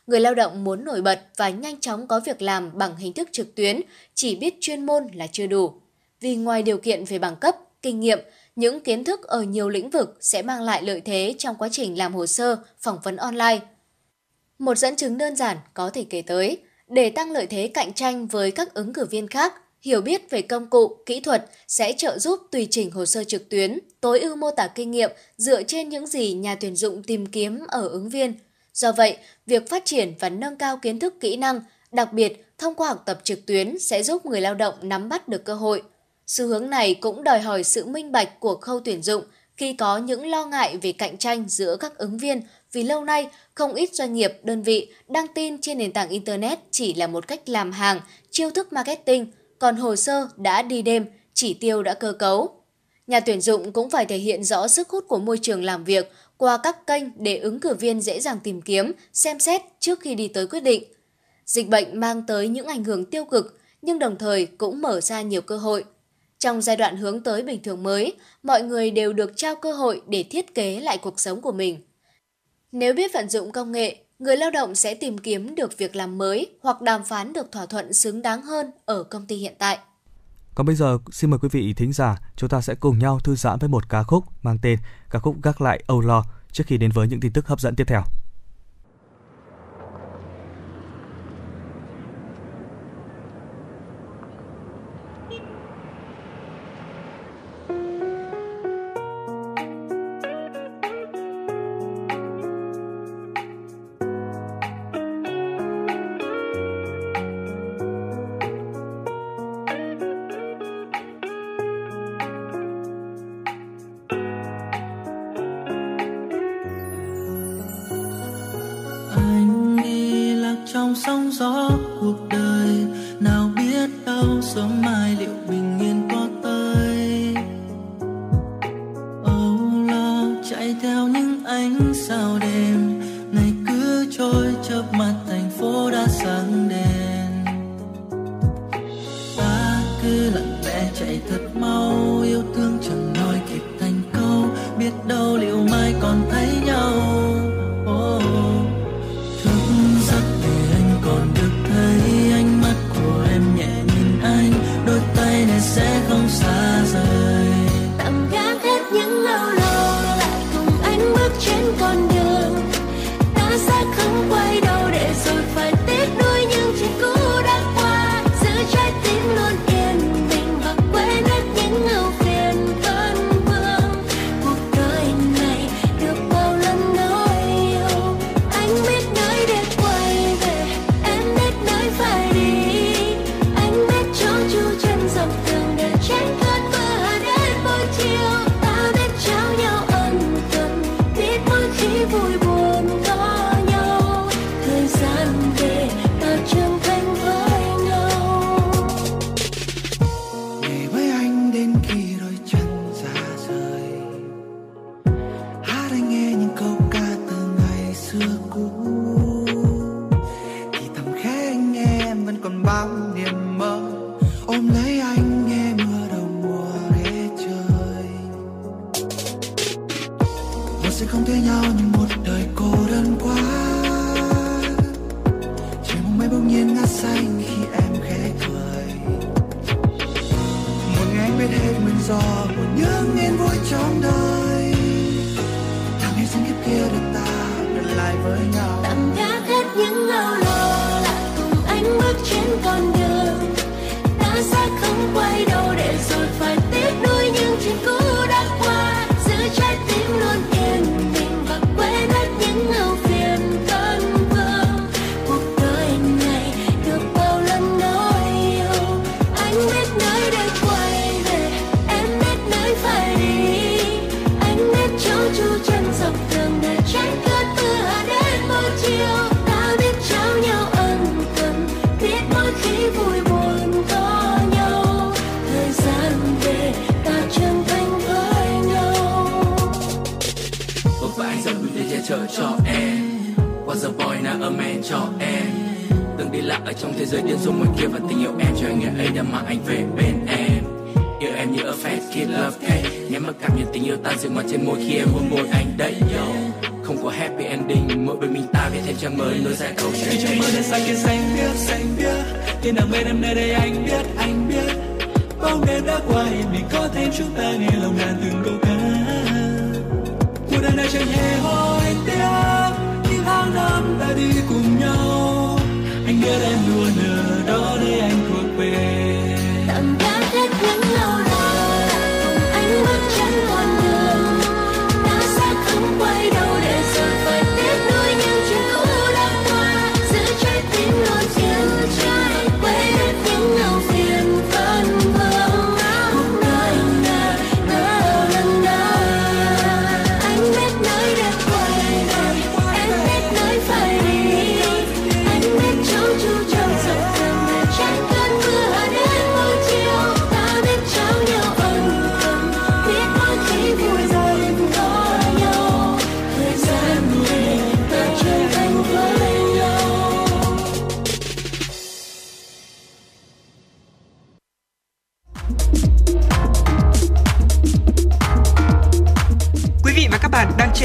người lao động muốn nổi bật và nhanh chóng có việc làm bằng hình thức trực tuyến chỉ biết chuyên môn là chưa đủ. Vì ngoài điều kiện về bằng cấp, kinh nghiệm, những kiến thức ở nhiều lĩnh vực sẽ mang lại lợi thế trong quá trình làm hồ sơ, phỏng vấn online. Một dẫn chứng đơn giản có thể kể tới, để tăng lợi thế cạnh tranh với các ứng cử viên khác, hiểu biết về công cụ, kỹ thuật sẽ trợ giúp tùy chỉnh hồ sơ trực tuyến, tối ưu mô tả kinh nghiệm dựa trên những gì nhà tuyển dụng tìm kiếm ở ứng viên – Do vậy, việc phát triển và nâng cao kiến thức kỹ năng, đặc biệt thông qua học tập trực tuyến sẽ giúp người lao động nắm bắt được cơ hội. Xu hướng này cũng đòi hỏi sự minh bạch của khâu tuyển dụng khi có những lo ngại về cạnh tranh giữa các ứng viên vì lâu nay không ít doanh nghiệp, đơn vị đăng tin trên nền tảng Internet chỉ là một cách làm hàng, chiêu thức marketing, còn hồ sơ đã đi đêm, chỉ tiêu đã cơ cấu. Nhà tuyển dụng cũng phải thể hiện rõ sức hút của môi trường làm việc qua các kênh để ứng cử viên dễ dàng tìm kiếm, xem xét trước khi đi tới quyết định. Dịch bệnh mang tới những ảnh hưởng tiêu cực nhưng đồng thời cũng mở ra nhiều cơ hội. Trong giai đoạn hướng tới bình thường mới, mọi người đều được trao cơ hội để thiết kế lại cuộc sống của mình. Nếu biết vận dụng công nghệ, người lao động sẽ tìm kiếm được việc làm mới hoặc đàm phán được thỏa thuận xứng đáng hơn ở công ty hiện tại. Còn bây giờ, xin mời quý vị thính giả, chúng ta sẽ cùng nhau thư giãn với một ca khúc mang tên ca khúc Gác lại Âu Lo trước khi đến với những tin tức hấp dẫn tiếp theo. A boy not a man cho em. Từng đi lạc ở trong thế giới điên rồ ngoài kia Và tình yêu em. Cho anh ngày ấy đã mang anh về bên em. Yêu em như a fat kid love cake. Nghe mắt cảm nhận tình yêu ta dừng mặt trên môi khi em hôn môi anh đấy, yo. Không có happy ending, Mỗi bên mình ta viết thêm trang mới nối dài câu chuyện Khi trong mơ đã xanh kia xanh biếc xanh biếc. Thiên đàng bên em nơi đây anh biết anh biết. Bóng đêm đã qua hiện mình có thêm chúng ta nghe lòng ngàn từng câu ca. Cuộc đời này chẳng hề hối tiếc tháng năm ta đi cùng nhau. Anh biết em luôn ở đó để anh thuộc về.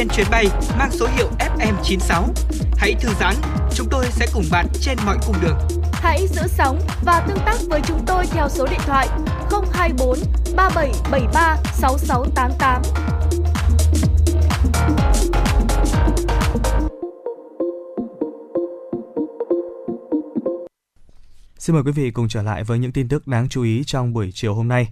Trên chuyến bay mang số hiệu FM96. Hãy thư giãn, chúng tôi sẽ cùng bạn trên mọi cung đường. Hãy giữ sóng và tương tác với chúng tôi theo số điện thoại 024 3773 6688. Xin mời quý vị cùng trở lại với những tin tức đáng chú ý trong buổi chiều hôm nay.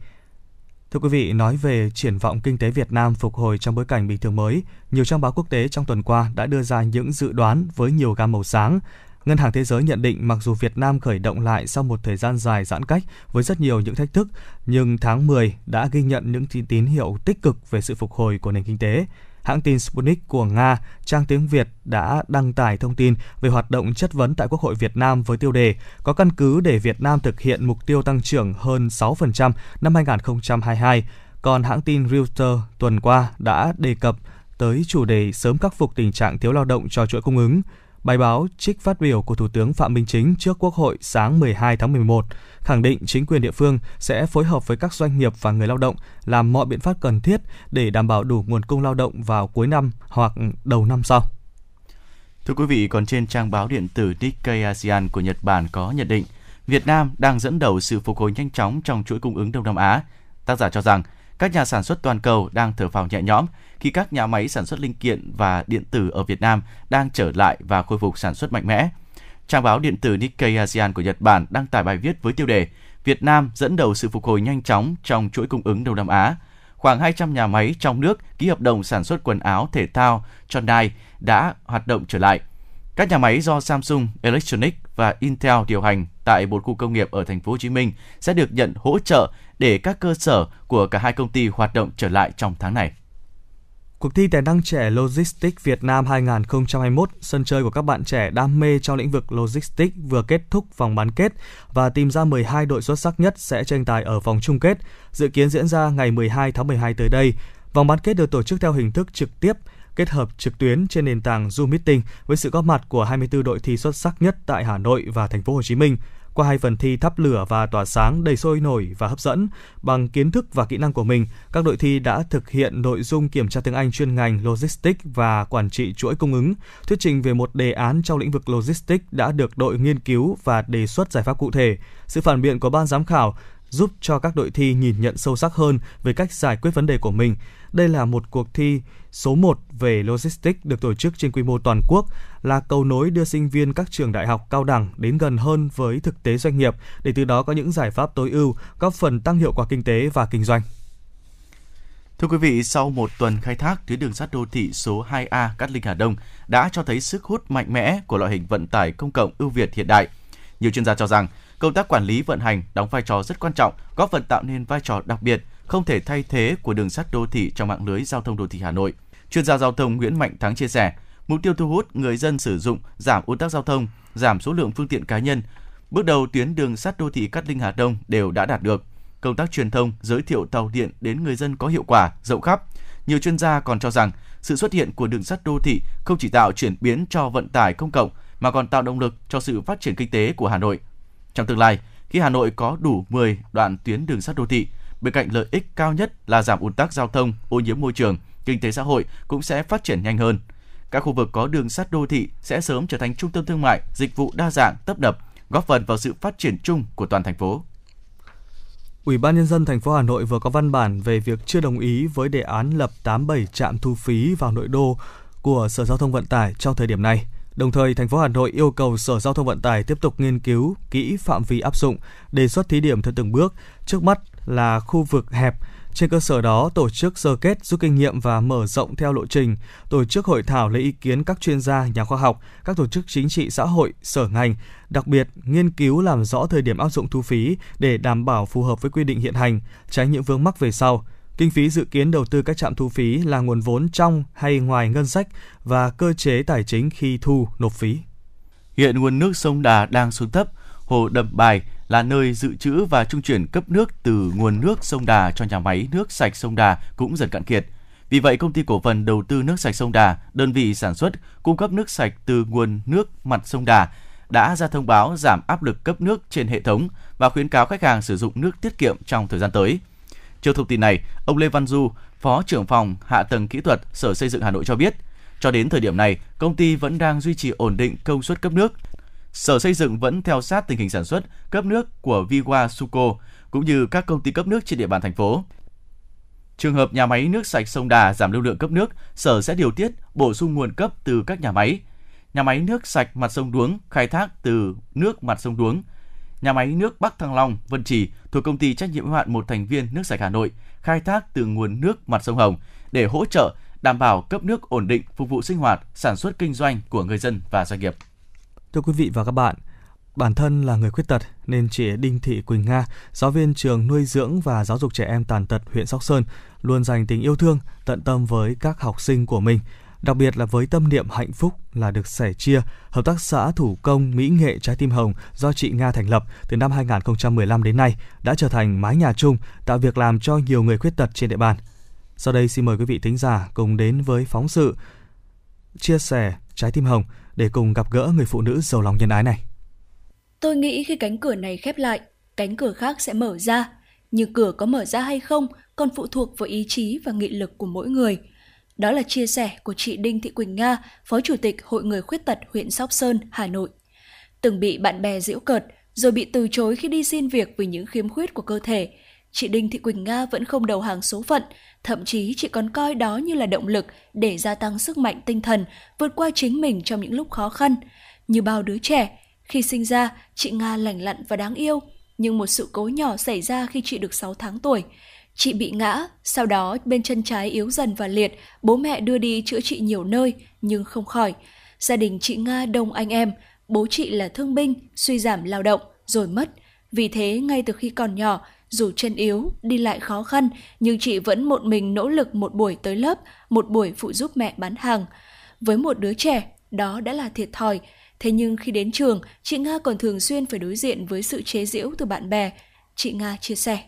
Thưa quý vị, nói về triển vọng kinh tế Việt Nam phục hồi trong bối cảnh bình thường mới, nhiều trang báo quốc tế trong tuần qua đã đưa ra những dự đoán với nhiều gam màu sáng. Ngân hàng Thế giới nhận định mặc dù Việt Nam khởi động lại sau một thời gian dài giãn cách với rất nhiều những thách thức, nhưng tháng 10 đã ghi nhận những tín tín hiệu tích cực về sự phục hồi của nền kinh tế. Hãng tin Sputnik của Nga, trang tiếng Việt đã đăng tải thông tin về hoạt động chất vấn tại Quốc hội Việt Nam với tiêu đề có căn cứ để Việt Nam thực hiện mục tiêu tăng trưởng hơn 6% năm 2022. Còn hãng tin Reuters tuần qua đã đề cập tới chủ đề sớm khắc phục tình trạng thiếu lao động cho chuỗi cung ứng. Bài báo trích phát biểu của Thủ tướng Phạm Minh Chính trước Quốc hội sáng 12 tháng 11 khẳng định chính quyền địa phương sẽ phối hợp với các doanh nghiệp và người lao động làm mọi biện pháp cần thiết để đảm bảo đủ nguồn cung lao động vào cuối năm hoặc đầu năm sau. Thưa quý vị, còn trên trang báo điện tử Nikkei ASEAN của Nhật Bản có nhận định Việt Nam đang dẫn đầu sự phục hồi nhanh chóng trong chuỗi cung ứng Đông Nam Á. Tác giả cho rằng các nhà sản xuất toàn cầu đang thở phào nhẹ nhõm khi các nhà máy sản xuất linh kiện và điện tử ở Việt Nam đang trở lại và khôi phục sản xuất mạnh mẽ. Trang báo điện tử Nikkei ASEAN của Nhật Bản đăng tải bài viết với tiêu đề Việt Nam dẫn đầu sự phục hồi nhanh chóng trong chuỗi cung ứng Đông Nam Á. Khoảng 200 nhà máy trong nước ký hợp đồng sản xuất quần áo, thể thao Hyundai đã hoạt động trở lại. Các nhà máy do Samsung Electronics và Intel điều hành tại một khu công nghiệp ở thành phố Hồ Chí Minh sẽ được nhận hỗ trợ để các cơ sở của cả hai công ty hoạt động trở lại trong tháng này. Cuộc thi tài năng trẻ Logistics Việt Nam 2021, sân chơi của các bạn trẻ đam mê trong lĩnh vực logistics vừa kết thúc vòng bán kết và tìm ra 12 đội xuất sắc nhất sẽ tranh tài ở vòng chung kết, dự kiến diễn ra ngày 12 tháng 12 tới đây. Vòng bán kết được tổ chức theo hình thức trực tiếp, kết hợp trực tuyến trên nền tảng Zoom Meeting với sự góp mặt của 24 đội thi xuất sắc nhất tại Hà Nội và thành phố Hồ Chí Minh. Qua hai phần thi thắp lửa và tỏa sáng đầy sôi nổi và hấp dẫn, bằng kiến thức và kỹ năng của mình, các đội thi đã thực hiện nội dung kiểm tra tiếng Anh chuyên ngành Logistics và quản trị chuỗi cung ứng, thuyết trình về một đề án trong lĩnh vực Logistics đã được đội nghiên cứu và đề xuất giải pháp cụ thể. Sự phản biện của ban giám khảo giúp cho các đội thi nhìn nhận sâu sắc hơn về cách giải quyết vấn đề của mình. Đây là một cuộc thi số 1 về logistics được tổ chức trên quy mô toàn quốc, là cầu nối đưa sinh viên các trường đại học cao đẳng đến gần hơn với thực tế doanh nghiệp để từ đó có những giải pháp tối ưu, góp phần tăng hiệu quả kinh tế và kinh doanh. Thưa quý vị, sau một tuần khai thác, tuyến đường sắt đô thị số 2A Cát Linh Hà Đông đã cho thấy sức hút mạnh mẽ của loại hình vận tải công cộng ưu việt hiện đại. Nhiều chuyên gia cho rằng, công tác quản lý vận hành đóng vai trò rất quan trọng, góp phần tạo nên vai trò đặc biệt, không thể thay thế của đường sắt đô thị trong mạng lưới giao thông đô thị Hà Nội. Chuyên gia giao thông Nguyễn Mạnh Thắng chia sẻ, mục tiêu thu hút người dân sử dụng, giảm ùn tắc giao thông, giảm số lượng phương tiện cá nhân. Bước đầu tuyến đường sắt đô thị Cát Linh Hà Đông đều đã đạt được. Công tác truyền thông, giới thiệu tàu điện đến người dân có hiệu quả, rộng khắp. Nhiều chuyên gia còn cho rằng sự xuất hiện của đường sắt đô thị không chỉ tạo chuyển biến cho vận tải công cộng mà còn tạo động lực cho sự phát triển kinh tế của Hà Nội. Trong tương lai, khi Hà Nội có đủ 10 đoạn tuyến đường sắt đô thị, bên cạnh lợi ích cao nhất là giảm ùn tắc giao thông, ô nhiễm môi trường, kinh tế xã hội cũng sẽ phát triển nhanh hơn. Các khu vực có đường sắt đô thị sẽ sớm trở thành trung tâm thương mại, dịch vụ đa dạng, tấp nập, góp phần vào sự phát triển chung của toàn thành phố. Ủy ban nhân dân thành phố Hà Nội vừa có văn bản về việc chưa đồng ý với đề án lập 87 trạm thu phí vào nội đô của Sở Giao thông Vận tải trong thời điểm này. Đồng thời, thành phố Hà Nội yêu cầu Sở Giao thông Vận tải tiếp tục nghiên cứu kỹ phạm vi áp dụng, đề xuất thí điểm theo từng bước. Trước mắt là khu vực hẹp, trên cơ sở đó, tổ chức sơ kết rút kinh nghiệm và mở rộng theo lộ trình, tổ chức hội thảo lấy ý kiến các chuyên gia, nhà khoa học, các tổ chức chính trị xã hội, sở ngành, đặc biệt nghiên cứu làm rõ thời điểm áp dụng thu phí để đảm bảo phù hợp với quy định hiện hành, tránh những vướng mắc về sau. Kinh phí dự kiến đầu tư các trạm thu phí là nguồn vốn trong hay ngoài ngân sách và cơ chế tài chính khi thu nộp phí. Hiện nguồn nước sông Đà đang xuống thấp, hồ Đầm Bài là nơi dự trữ và trung chuyển cấp nước từ nguồn nước sông Đà cho nhà máy nước sạch sông Đà cũng dần cạn kiệt. Vì vậy, công ty cổ phần đầu tư nước sạch sông Đà, đơn vị sản xuất cung cấp nước sạch từ nguồn nước mặt sông Đà đã ra thông báo giảm áp lực cấp nước trên hệ thống và khuyến cáo khách hàng sử dụng nước tiết kiệm trong thời gian tới. Trước thông tin này, ông Lê Văn Du, Phó trưởng phòng Hạ tầng Kỹ thuật Sở Xây dựng Hà Nội cho biết, cho đến thời điểm này, công ty vẫn đang duy trì ổn định công suất cấp nước. Sở Xây dựng vẫn theo sát tình hình sản xuất, cấp nước của Viwa Suco cũng như các công ty cấp nước trên địa bàn thành phố. Trường hợp nhà máy nước sạch sông Đà giảm lưu lượng cấp nước, Sở sẽ điều tiết, bổ sung nguồn cấp từ các nhà máy. Nhà máy nước sạch mặt sông Đuống khai thác từ nước mặt sông Đuống. Nhà máy nước Bắc Thăng Long, Vân Trì thuộc công ty trách nhiệm hữu hạn một thành viên nước sạch Hà Nội khai thác từ nguồn nước mặt sông Hồng để hỗ trợ đảm bảo cấp nước ổn định phục vụ sinh hoạt, sản xuất kinh doanh của người dân và doanh nghiệp. Thưa quý vị và các bạn, Bản thân là người khuyết tật nên chị Đinh Thị Quỳnh Nga, giáo viên trường nuôi dưỡng và giáo dục trẻ em tàn tật huyện Sóc Sơn, luôn dành tình yêu thương, tận tâm với các học sinh của mình, đặc biệt là với tâm niệm hạnh phúc là được sẻ chia, hợp tác xã thủ công mỹ nghệ Trái tim hồng do chị Nga thành lập từ năm 2015 đến nay đã trở thành mái nhà chung, tạo việc làm cho nhiều người khuyết tật trên địa bàn. Sau đây xin mời quý vị thính giả cùng đến với phóng sự chia sẻ Trái tim hồng để cùng gặp gỡ người phụ nữ giàu lòng nhân ái này. Tôi nghĩ khi cánh cửa này khép lại, cánh cửa khác sẽ mở ra. Nhưng cửa có mở ra hay không còn phụ thuộc vào ý chí và nghị lực của mỗi người. Đó là chia sẻ của chị Đinh Thị Quỳnh Nga, Phó Chủ tịch Hội Người Khuyết Tật huyện Sóc Sơn, Hà Nội. Từng bị bạn bè giễu cợt, rồi bị từ chối khi đi xin việc vì những khiếm khuyết của cơ thể, chị Đinh Thị Quỳnh Nga vẫn không đầu hàng số phận, thậm chí chị còn coi đó như là động lực để gia tăng sức mạnh tinh thần, vượt qua chính mình trong những lúc khó khăn. Như bao đứa trẻ, khi sinh ra, chị Nga lành lặn và đáng yêu, nhưng một sự cố nhỏ xảy ra khi chị được 6 tháng tuổi. Chị bị ngã, sau đó bên chân trái yếu dần và liệt, bố mẹ đưa đi chữa trị nhiều nơi nhưng không khỏi. Gia đình chị Nga đông anh em, bố chị là thương binh, suy giảm lao động, rồi mất. Vì thế ngay từ khi còn nhỏ, dù chân yếu, đi lại khó khăn, nhưng chị vẫn một mình nỗ lực một buổi tới lớp, một buổi phụ giúp mẹ bán hàng. Với một đứa trẻ, đó đã là thiệt thòi. Thế nhưng khi đến trường, chị Nga còn thường xuyên phải đối diện với sự chế giễu từ bạn bè. Chị Nga chia sẻ.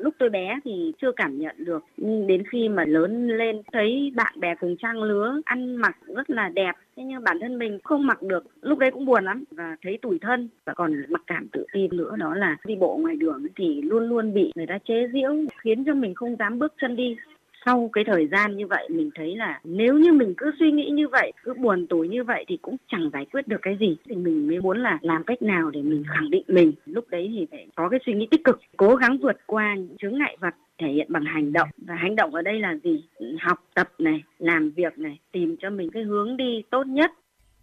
Lúc tôi bé thì chưa cảm nhận được, nhưng đến khi mà lớn lên thấy bạn bè cùng trang lứa ăn mặc rất là đẹp, thế nhưng bản thân mình không mặc được, lúc đấy cũng buồn lắm và thấy tủi thân. Và còn mặc cảm tự ti nữa đó là đi bộ ngoài đường thì luôn luôn bị người ta chế giễu khiến cho mình không dám bước chân đi sau cái thời gian như vậy mình thấy là nếu như mình cứ suy nghĩ như vậy cứ buồn tủi như vậy thì cũng chẳng giải quyết được cái gì. Thì mình mới muốn là làm cách nào để mình khẳng định mình. Lúc đấy thì phải có cái suy nghĩ tích cực cố gắng vượt qua những chướng ngại vật thể hiện bằng hành động. Và hành động ở đây là gì? Học tập này làm việc này tìm cho mình cái hướng đi tốt nhất.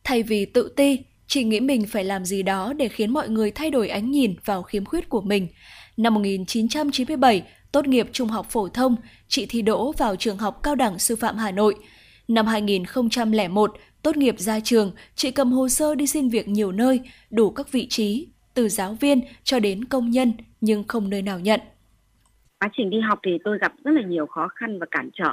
Thay vì tự ti, chị nghĩ mình phải làm gì đó để khiến mọi người thay đổi ánh nhìn vào khiếm khuyết của mình. Năm 1997, tốt nghiệp trung học phổ thông, chị thi đỗ vào trường học cao đẳng sư phạm Hà Nội. Năm 2001, tốt nghiệp ra trường, chị cầm hồ sơ đi xin việc nhiều nơi, đủ các vị trí, từ giáo viên cho đến công nhân, nhưng không nơi nào nhận. quá trình đi học thì tôi gặp rất là nhiều khó khăn và cản trở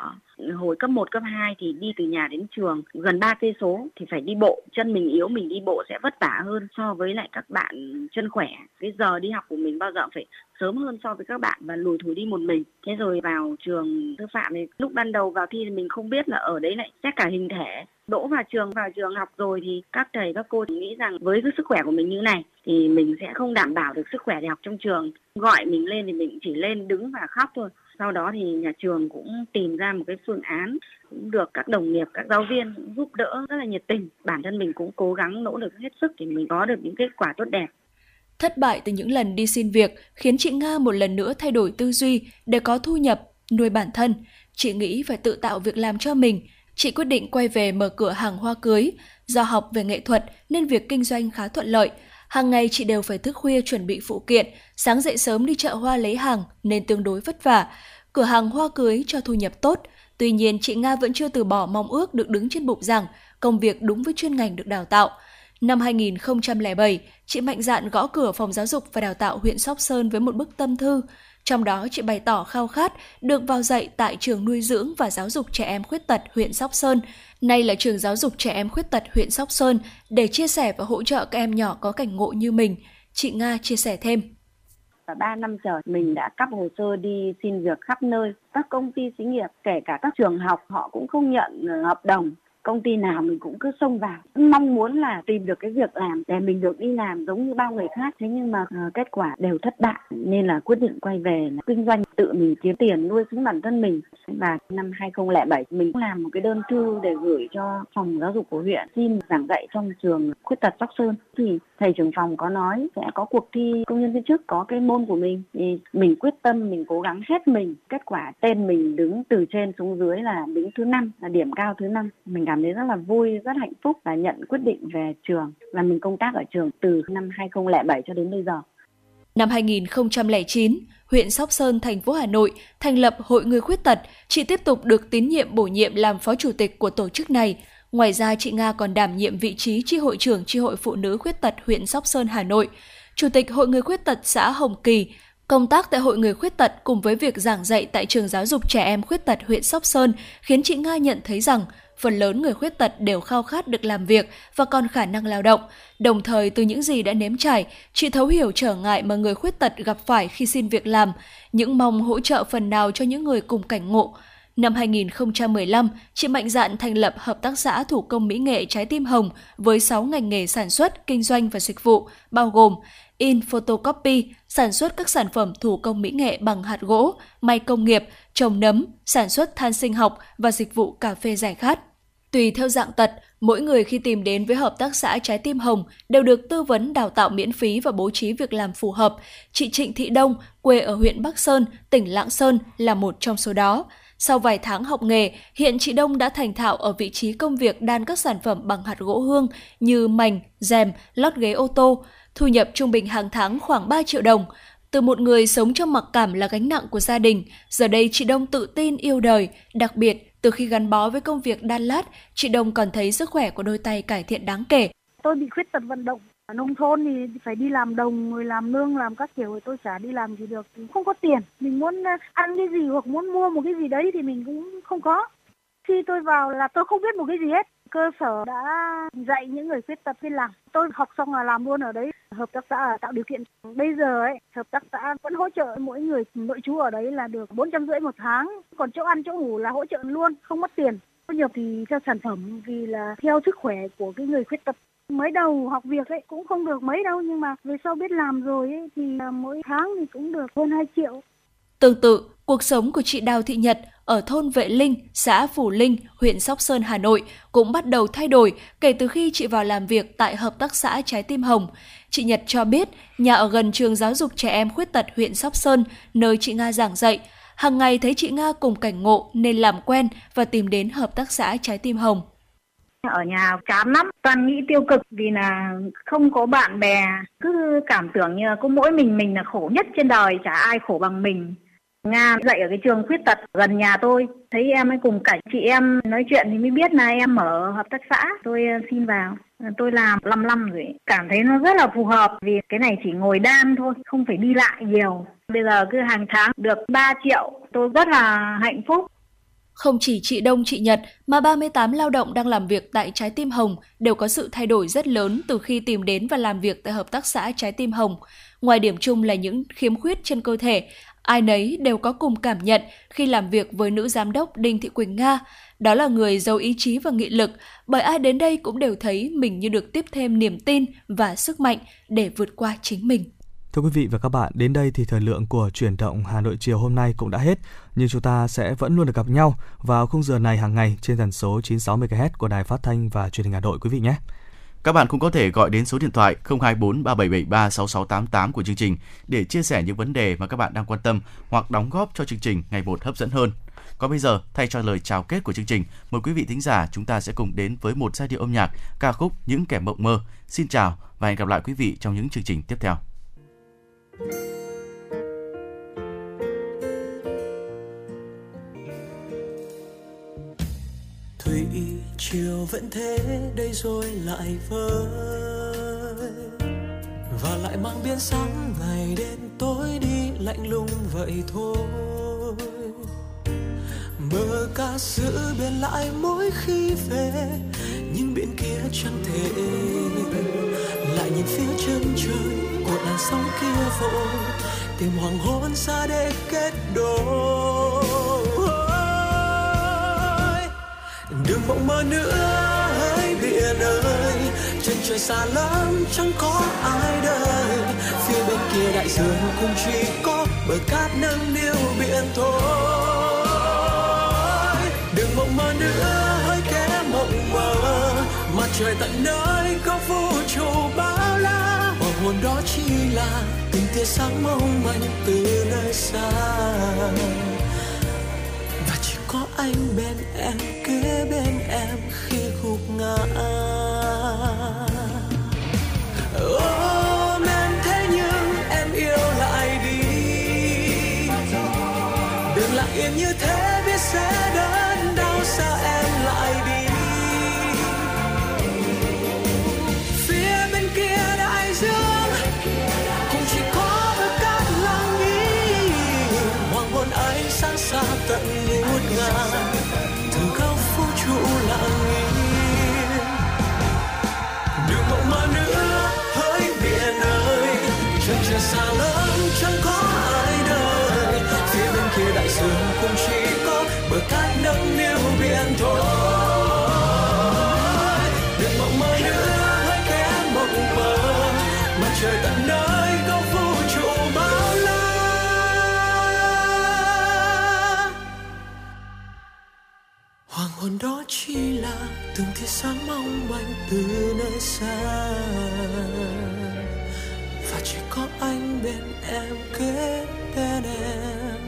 hồi cấp 1, cấp 2 thì đi từ nhà đến trường gần 3 cây số thì phải đi bộ chân mình yếu mình đi bộ sẽ vất vả hơn so với lại các bạn chân khỏe. Cái giờ đi học của mình bao giờ phải sớm hơn so với các bạn và lùi thủi đi một mình. Thế rồi vào trường sư phạm thì lúc ban đầu vào thi thì mình không biết là ở đấy lại xét cả hình thể. Đỗ vào trường vào trường học rồi thì các thầy các cô nghĩ rằng với cái sức khỏe của mình như này thì mình sẽ không đảm bảo được sức khỏe để học trong trường. Gọi mình lên thì mình chỉ lên đứng và khóc thôi sau đó thì nhà trường cũng tìm ra một cái phương án cũng được các đồng nghiệp các giáo viên giúp đỡ rất là nhiệt tình bản thân mình cũng cố gắng nỗ lực hết sức để mình có được những kết quả tốt đẹp Thất bại từ những lần đi xin việc khiến chị Nga một lần nữa thay đổi tư duy để có thu nhập, nuôi bản thân. Chị nghĩ phải tự tạo việc làm cho mình. Chị quyết định quay về mở cửa hàng hoa cưới. Do học về nghệ thuật nên việc kinh doanh khá thuận lợi. Hàng ngày chị đều phải thức khuya chuẩn bị phụ kiện, sáng dậy sớm đi chợ hoa lấy hàng nên tương đối vất vả. Cửa hàng hoa cưới cho thu nhập tốt. Tuy nhiên, chị Nga vẫn chưa từ bỏ mong ước được đứng trên bục giảng, công việc đúng với chuyên ngành được đào tạo. Năm 2007, chị mạnh dạn gõ cửa phòng giáo dục và đào tạo huyện Sóc Sơn với một bức tâm thư. Trong đó, chị bày tỏ khao khát được vào dạy tại trường nuôi dưỡng và giáo dục trẻ em khuyết tật huyện Sóc Sơn, nay là trường giáo dục trẻ em khuyết tật huyện Sóc Sơn, để chia sẻ và hỗ trợ các em nhỏ có cảnh ngộ như mình. Chị Nga chia sẻ thêm và 3 năm trời mình đã cấp hồ sơ đi xin việc khắp nơi. Các công ty xí nghiệp kể cả các trường học họ cũng không nhận ờ, hợp đồng. Công ty nào mình cũng cứ xông vào. Mong muốn là tìm được cái việc làm để mình được đi làm giống như bao người khác. Thế nhưng mà uh, kết quả đều thất bại. Nên là quyết định quay về là kinh doanh tự mình kiếm tiền nuôi sống bản thân mình. Và năm 2007 mình cũng làm một cái đơn thư để gửi cho phòng giáo dục của huyện xin giảng dạy trong trường khuyết tật Sóc Sơn. Thì thầy trưởng phòng có nói sẽ có cuộc thi công nhân viên chức có cái môn của mình thì mình quyết tâm mình cố gắng hết mình kết quả tên mình đứng từ trên xuống dưới là đứng thứ năm là điểm cao thứ năm mình cảm thấy rất là vui rất hạnh phúc và nhận quyết định về trường và mình công tác ở trường từ năm 2007 cho đến bây giờ Năm 2009, huyện Sóc Sơn, thành phố Hà Nội thành lập Hội Người Khuyết Tật. Chị tiếp tục được tín nhiệm bổ nhiệm làm phó chủ tịch của tổ chức này. Ngoài ra, chị Nga còn đảm nhiệm vị trí tri hội trưởng tri hội phụ nữ khuyết tật huyện Sóc Sơn, Hà Nội, chủ tịch Hội Người Khuyết Tật xã Hồng Kỳ, Công tác tại Hội Người Khuyết Tật cùng với việc giảng dạy tại trường giáo dục trẻ em khuyết tật huyện Sóc Sơn khiến chị Nga nhận thấy rằng phần lớn người khuyết tật đều khao khát được làm việc và còn khả năng lao động. Đồng thời từ những gì đã nếm trải, chị thấu hiểu trở ngại mà người khuyết tật gặp phải khi xin việc làm, những mong hỗ trợ phần nào cho những người cùng cảnh ngộ. Năm 2015, chị mạnh dạn thành lập Hợp tác xã Thủ công Mỹ nghệ Trái tim Hồng với 6 ngành nghề sản xuất, kinh doanh và dịch vụ, bao gồm in photocopy, sản xuất các sản phẩm thủ công mỹ nghệ bằng hạt gỗ, may công nghiệp, trồng nấm, sản xuất than sinh học và dịch vụ cà phê giải khát. Tùy theo dạng tật, mỗi người khi tìm đến với Hợp tác xã Trái tim Hồng đều được tư vấn đào tạo miễn phí và bố trí việc làm phù hợp. Chị Trịnh Thị Đông, quê ở huyện Bắc Sơn, tỉnh Lạng Sơn là một trong số đó. Sau vài tháng học nghề, hiện chị Đông đã thành thạo ở vị trí công việc đan các sản phẩm bằng hạt gỗ hương như mảnh, rèm, lót ghế ô tô. Thu nhập trung bình hàng tháng khoảng 3 triệu đồng. Từ một người sống trong mặc cảm là gánh nặng của gia đình, giờ đây chị Đông tự tin yêu đời, đặc biệt từ khi gắn bó với công việc đan lát, chị Đông còn thấy sức khỏe của đôi tay cải thiện đáng kể. tôi bị khuyết tật vận động ở nông thôn thì phải đi làm đồng rồi làm nương làm các kiểu thì tôi chả đi làm gì được không có tiền mình muốn à, ăn cái gì hoặc muốn mua một cái gì đấy thì mình cũng không có Khi tôi vào là tôi không biết một cái gì hết. Cơ sở đã dạy những người khuyết tật viên làm. Tôi học xong là làm luôn ở đấy. Hợp tác xã tạo điều kiện. Bây giờ ấy, hợp tác xã vẫn hỗ trợ mỗi người nội trú ở đấy là được bốn trăm rưỡi một tháng. Còn chỗ ăn chỗ ngủ là hỗ trợ luôn, không mất tiền. Thu nhập thì cho sản phẩm vì là theo sức khỏe của cái người khuyết tật mới đầu học việc ấy cũng không được mấy đâu nhưng mà về sau biết làm rồi ấy thì mỗi tháng thì cũng được hơn 2 triệu. Tương tự, cuộc sống của chị Đào Thị Nhật ở thôn Vệ Linh, xã Phủ Linh, huyện Sóc Sơn, Hà Nội cũng bắt đầu thay đổi kể từ khi chị vào làm việc tại Hợp tác xã Trái Tim Hồng. Chị Nhật cho biết, nhà ở gần trường giáo dục trẻ em khuyết tật huyện Sóc Sơn, nơi chị Nga giảng dạy. Hàng ngày thấy chị Nga cùng cảnh ngộ nên làm quen và tìm đến Hợp tác xã Trái Tim Hồng. Ở nhà chán lắm, toàn nghĩ tiêu cực vì là không có bạn bè, cứ cảm tưởng như có mỗi mình mình là khổ nhất trên đời, chả ai khổ bằng mình. Nga dạy ở cái trường khuyết tật gần nhà tôi, thấy em ấy cùng cảnh chị em nói chuyện thì mới biết là em ở hợp tác xã, tôi ờ, xin vào. Tôi làm 5 năm rồi, cảm thấy nó rất là phù hợp vì cái này chỉ ngồi đan thôi, không phải đi lại nhiều. Bây giờ cứ hàng tháng được 3 triệu, tôi rất là hạnh phúc. Không chỉ chị Đông chị Nhật mà 38 lao động đang làm việc tại Trái Tim Hồng đều có sự thay đổi rất lớn từ khi tìm đến và làm việc tại Hợp tác xã Trái Tim Hồng. Ngoài điểm chung là những khiếm khuyết trên cơ thể, ai nấy đều có cùng cảm nhận khi làm việc với nữ giám đốc Đinh Thị Quỳnh Nga. Đó là người giàu ý chí và nghị lực, bởi ai đến đây cũng đều thấy mình như được tiếp thêm niềm tin và sức mạnh để vượt qua chính mình. Thưa quý vị và các bạn, đến đây thì thời lượng của chuyển động Hà Nội chiều hôm nay cũng đã hết, nhưng chúng ta sẽ vẫn luôn được gặp nhau vào khung giờ này hàng ngày trên tần số 96 MHz của Đài Phát thanh và Truyền hình Hà Nội quý vị nhé. Các bạn cũng có thể gọi đến số điện thoại 024 3773 6688 của chương trình để chia sẻ những vấn đề mà các bạn đang quan tâm hoặc đóng góp cho chương trình ngày một hấp dẫn hơn. Còn bây giờ, thay cho lời chào kết của chương trình, mời quý vị thính giả chúng ta sẽ cùng đến với một giai điệu âm nhạc ca khúc Những kẻ mộng mơ. Xin chào và hẹn gặp lại quý vị trong những chương trình tiếp theo thủy chiều vẫn thế, đây rồi lại vơi. Và lại mang biến sáng ngày đêm tối đi lạnh lùng vậy thôi mơ ca giữ bên lại mỗi khi về, nhưng bên kia chẳng thể. Lại nhìn phía chân trời của làn sóng kia vội, tìm hoàng hôn xa để kết đôi. Đừng mộng mơ nữa, hãy biển ơi, chân trời xa lắm, chẳng có ai đời phía bên kia đại dương cũng chỉ có bờ cát nâng niu biển thôi. Trời tận nơi có vũ trụ bao la. Hoàng hồn đó chỉ là từng tia sáng mong manh từ nơi xa. Và chỉ có anh bên em, kế bên em khi gục ngã. Ôm em thế nhưng em yêu lại đi. Đừng lặng yên như thế biết sẽ đớn đau xa em. Còn đó chỉ là từng tia sáng mong manh từ nơi xa. Và chỉ có anh bên em kế bên em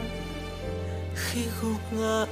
khi gục ngã.